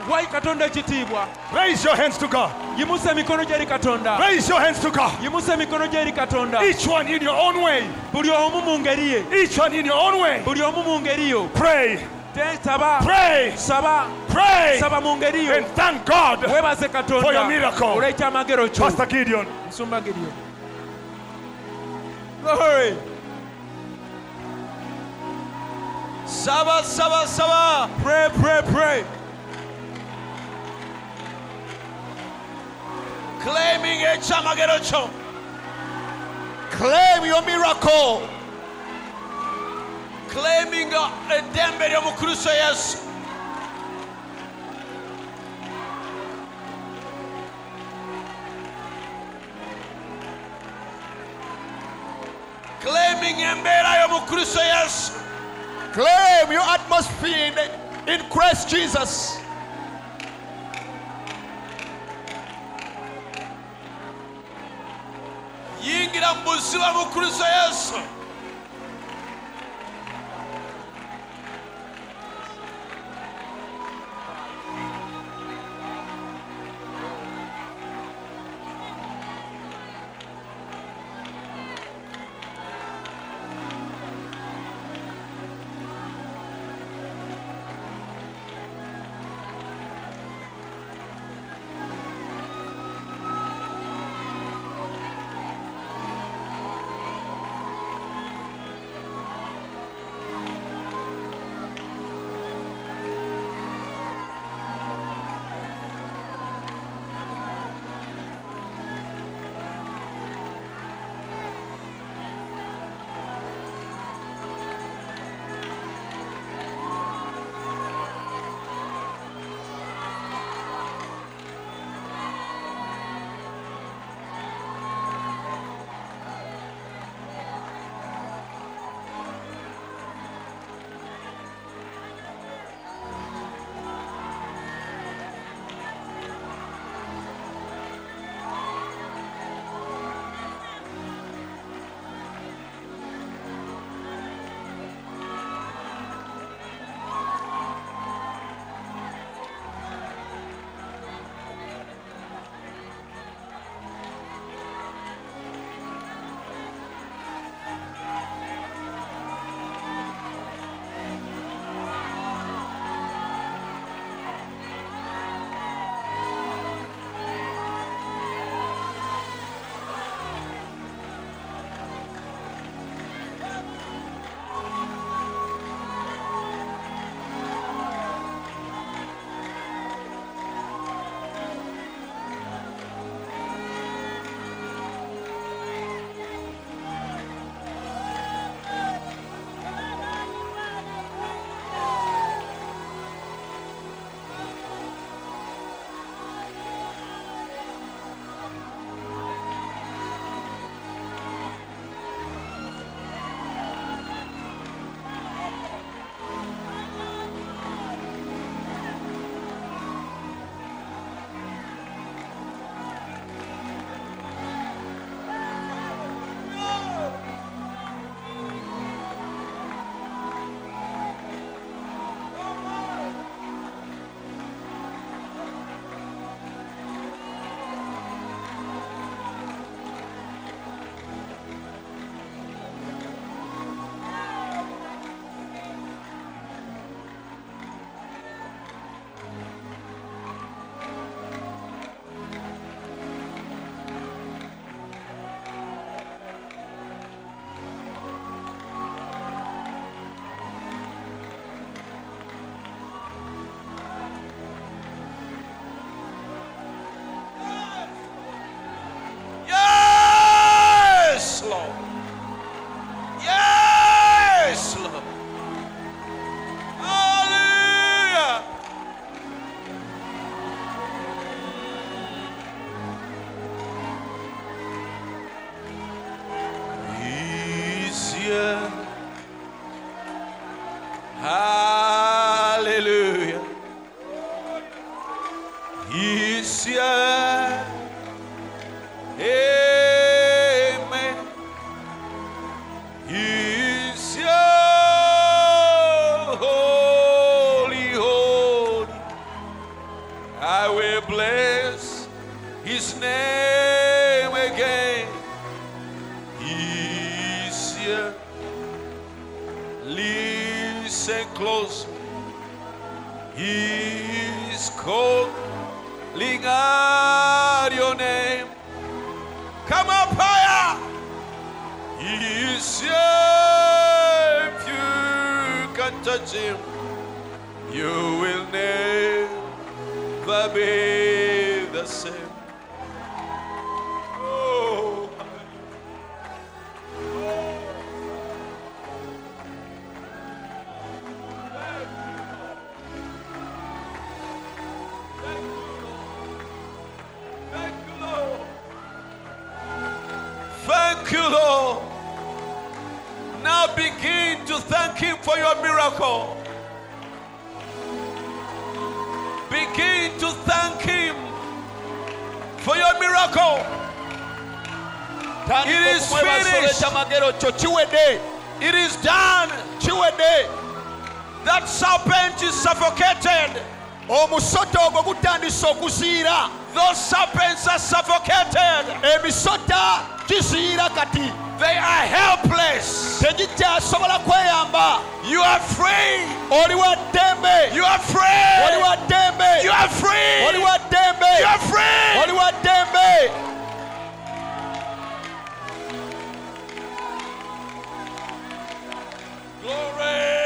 Wayi katonda ekitiibwa Raise your hands to God. yimusa emikono gyeri katonda Raise your hands to God. yimusa emikono gyeri katonda Each one in your own way. buli omu mu ngeri ye Each one in your own way. buli omu mu ngeri yo Pray. Saba Pray. saba Pray. saba mu ngeri yo And thank God. weebaze For your miracle. olw'ekyamagero kyo Pastor Gideon. nsumba giryo Glory. saba saba saba pray pray pray claiming ekyamagero kyo claim your miracle. Claiming eddembe lyo mu kristo yesu claiming embeera yo mu kristo yesu claim your atmosphere in, in christ jesus yingira mu buziba mu kristo yesu okuziira Those serpents are suffocated. emisota giziira kati They are helpless. tegikyasobola kweyamba You are free. oli wa ddembe You are free. oli wa ddembe You are free. oli wa ddembe You are free. oli wa ddembe Glory.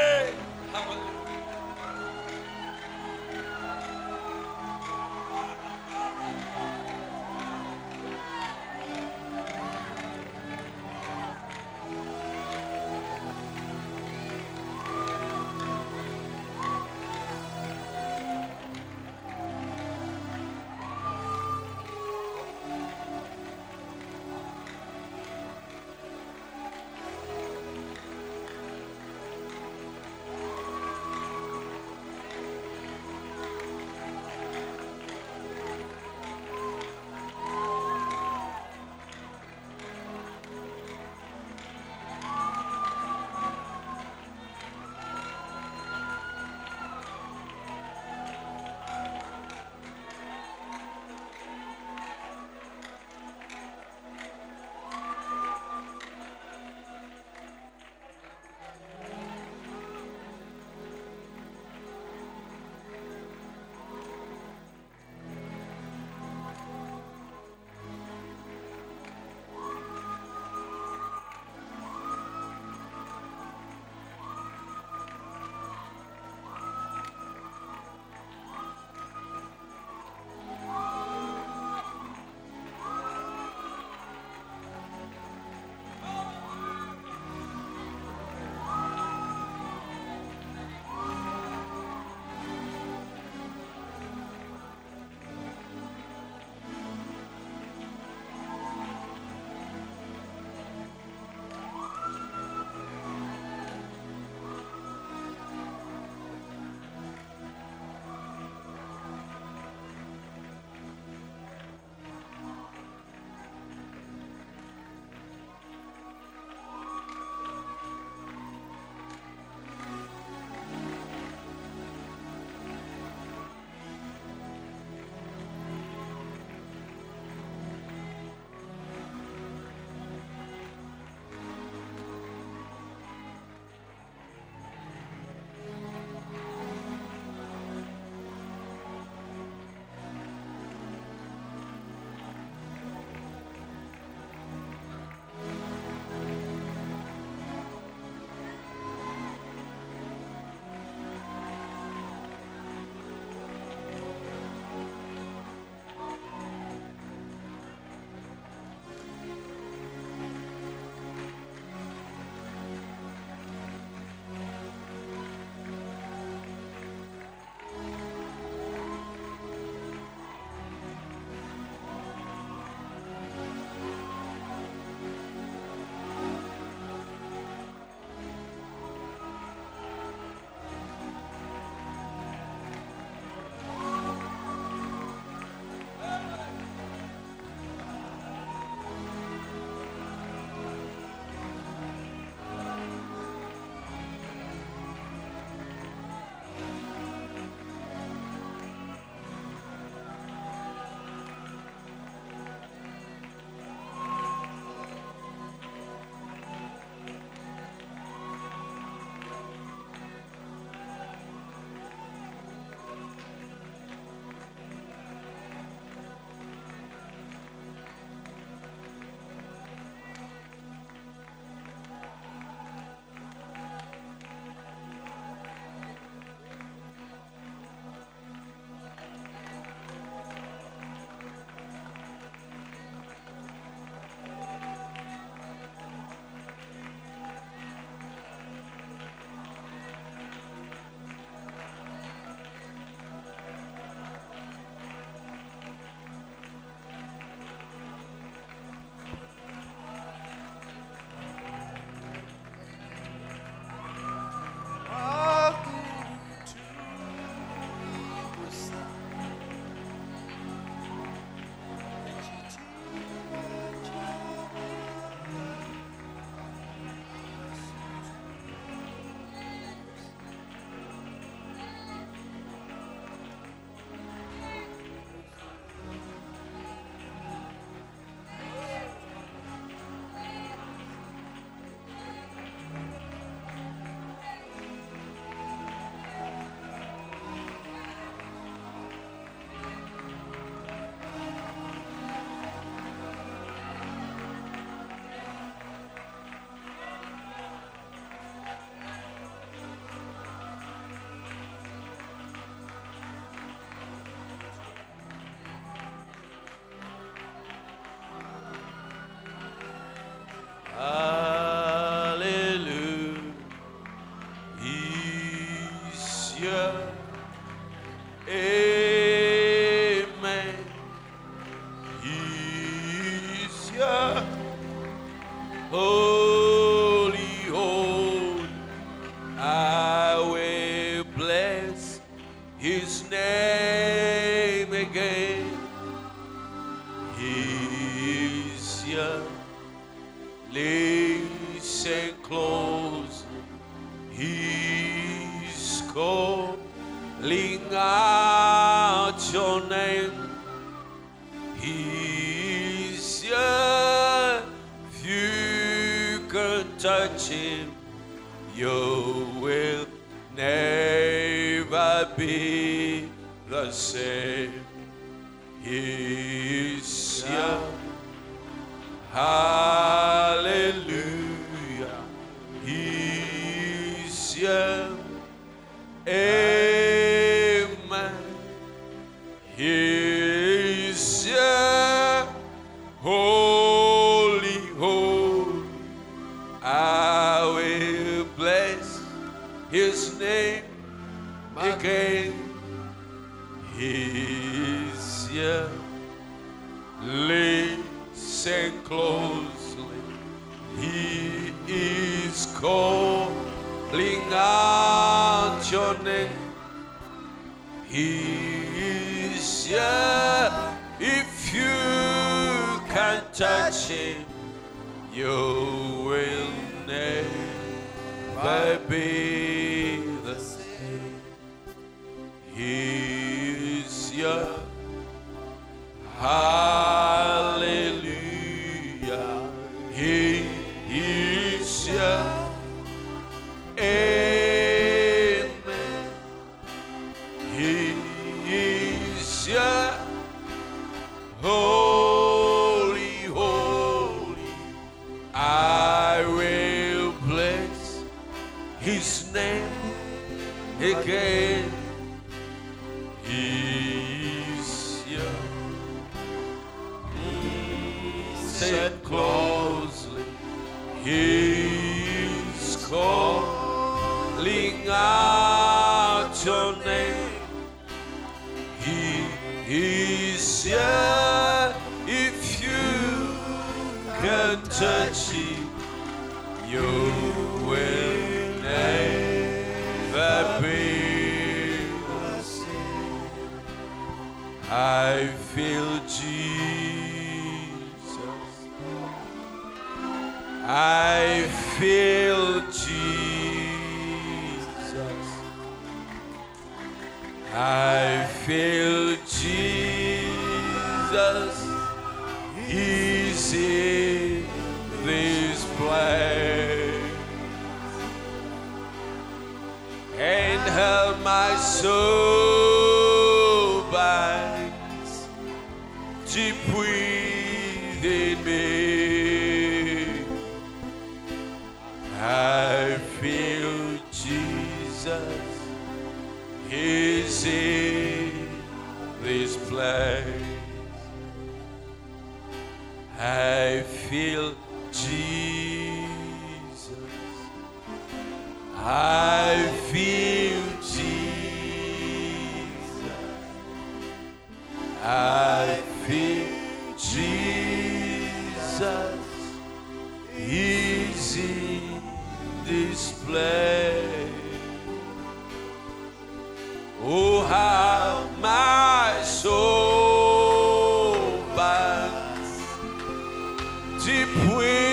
Deep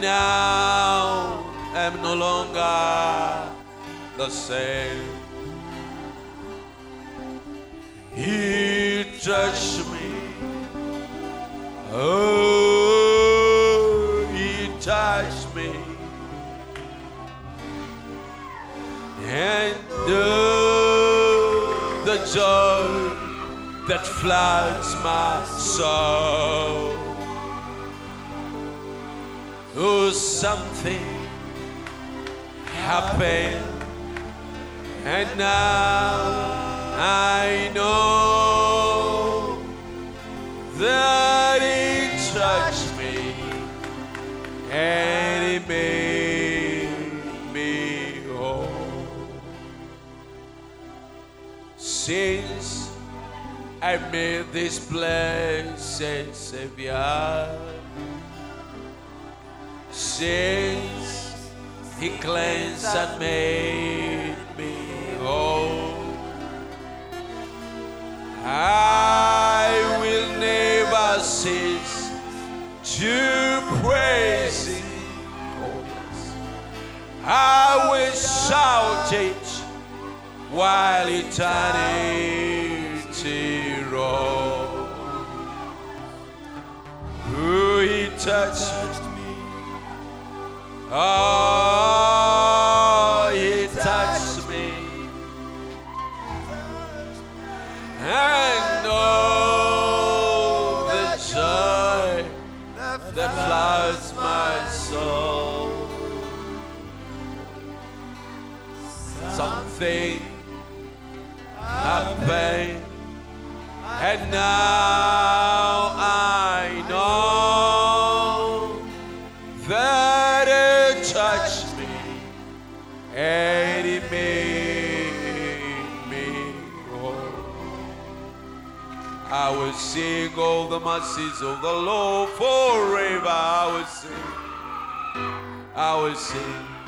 now I'm no longer the same. He touched me. Oh, he touched me. And oh, the joy that floods my soul. Oh, something happened, and now I know that He touched me and He made me whole. Since I made this blessed Savior, since He cleansed and made me whole. I will never cease to praise Him. I will shout it while eternity rolls. Who He touched. Oh, He touched me. And oh, the joy that floods my soul. Something happened, and now all the mercies of the Lord forever. I will sing. I will sing.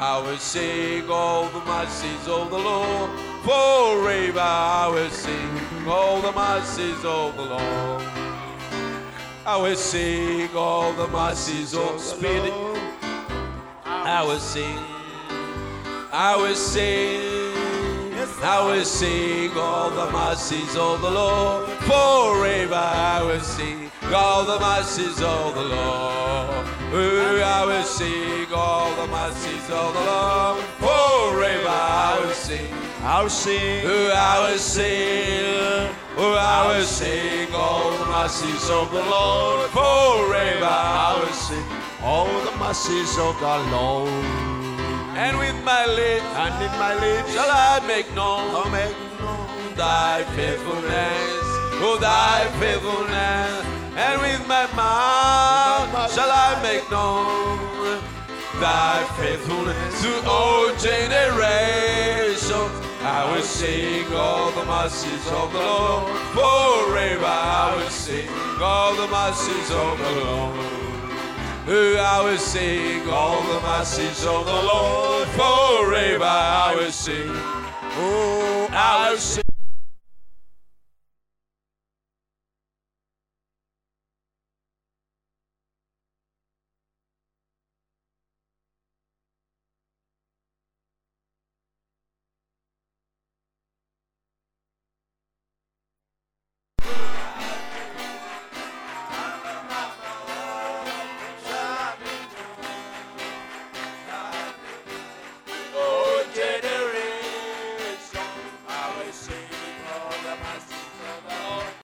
I will sing all the mercies of the Lord forever. I will sing all the mercies of the Lord. I will sing all the mercies of Spirit. I will sing. I will sing. I will sing all the mercies of the Lord forever. I will sing all the mercies of the Lord. Oh, I will sing all the mercies of the Lord forever. I will sing. I'll sing. Oh, I will sing. Oh, I will sing all the mercies of the Lord forever. I will sing. All the mercies of the Lord. And with my lips, And in my lips shall I make known I'll make known thy faithfulness, oh thy faithfulness, and with my mouth shall I make known thy faithfulness to all generations. I will sing all the mercies of the Lord forever. I will sing all the mercies of the Lord who I will sing all the mercies of the Lord forever. I will sing, oh, I will sing.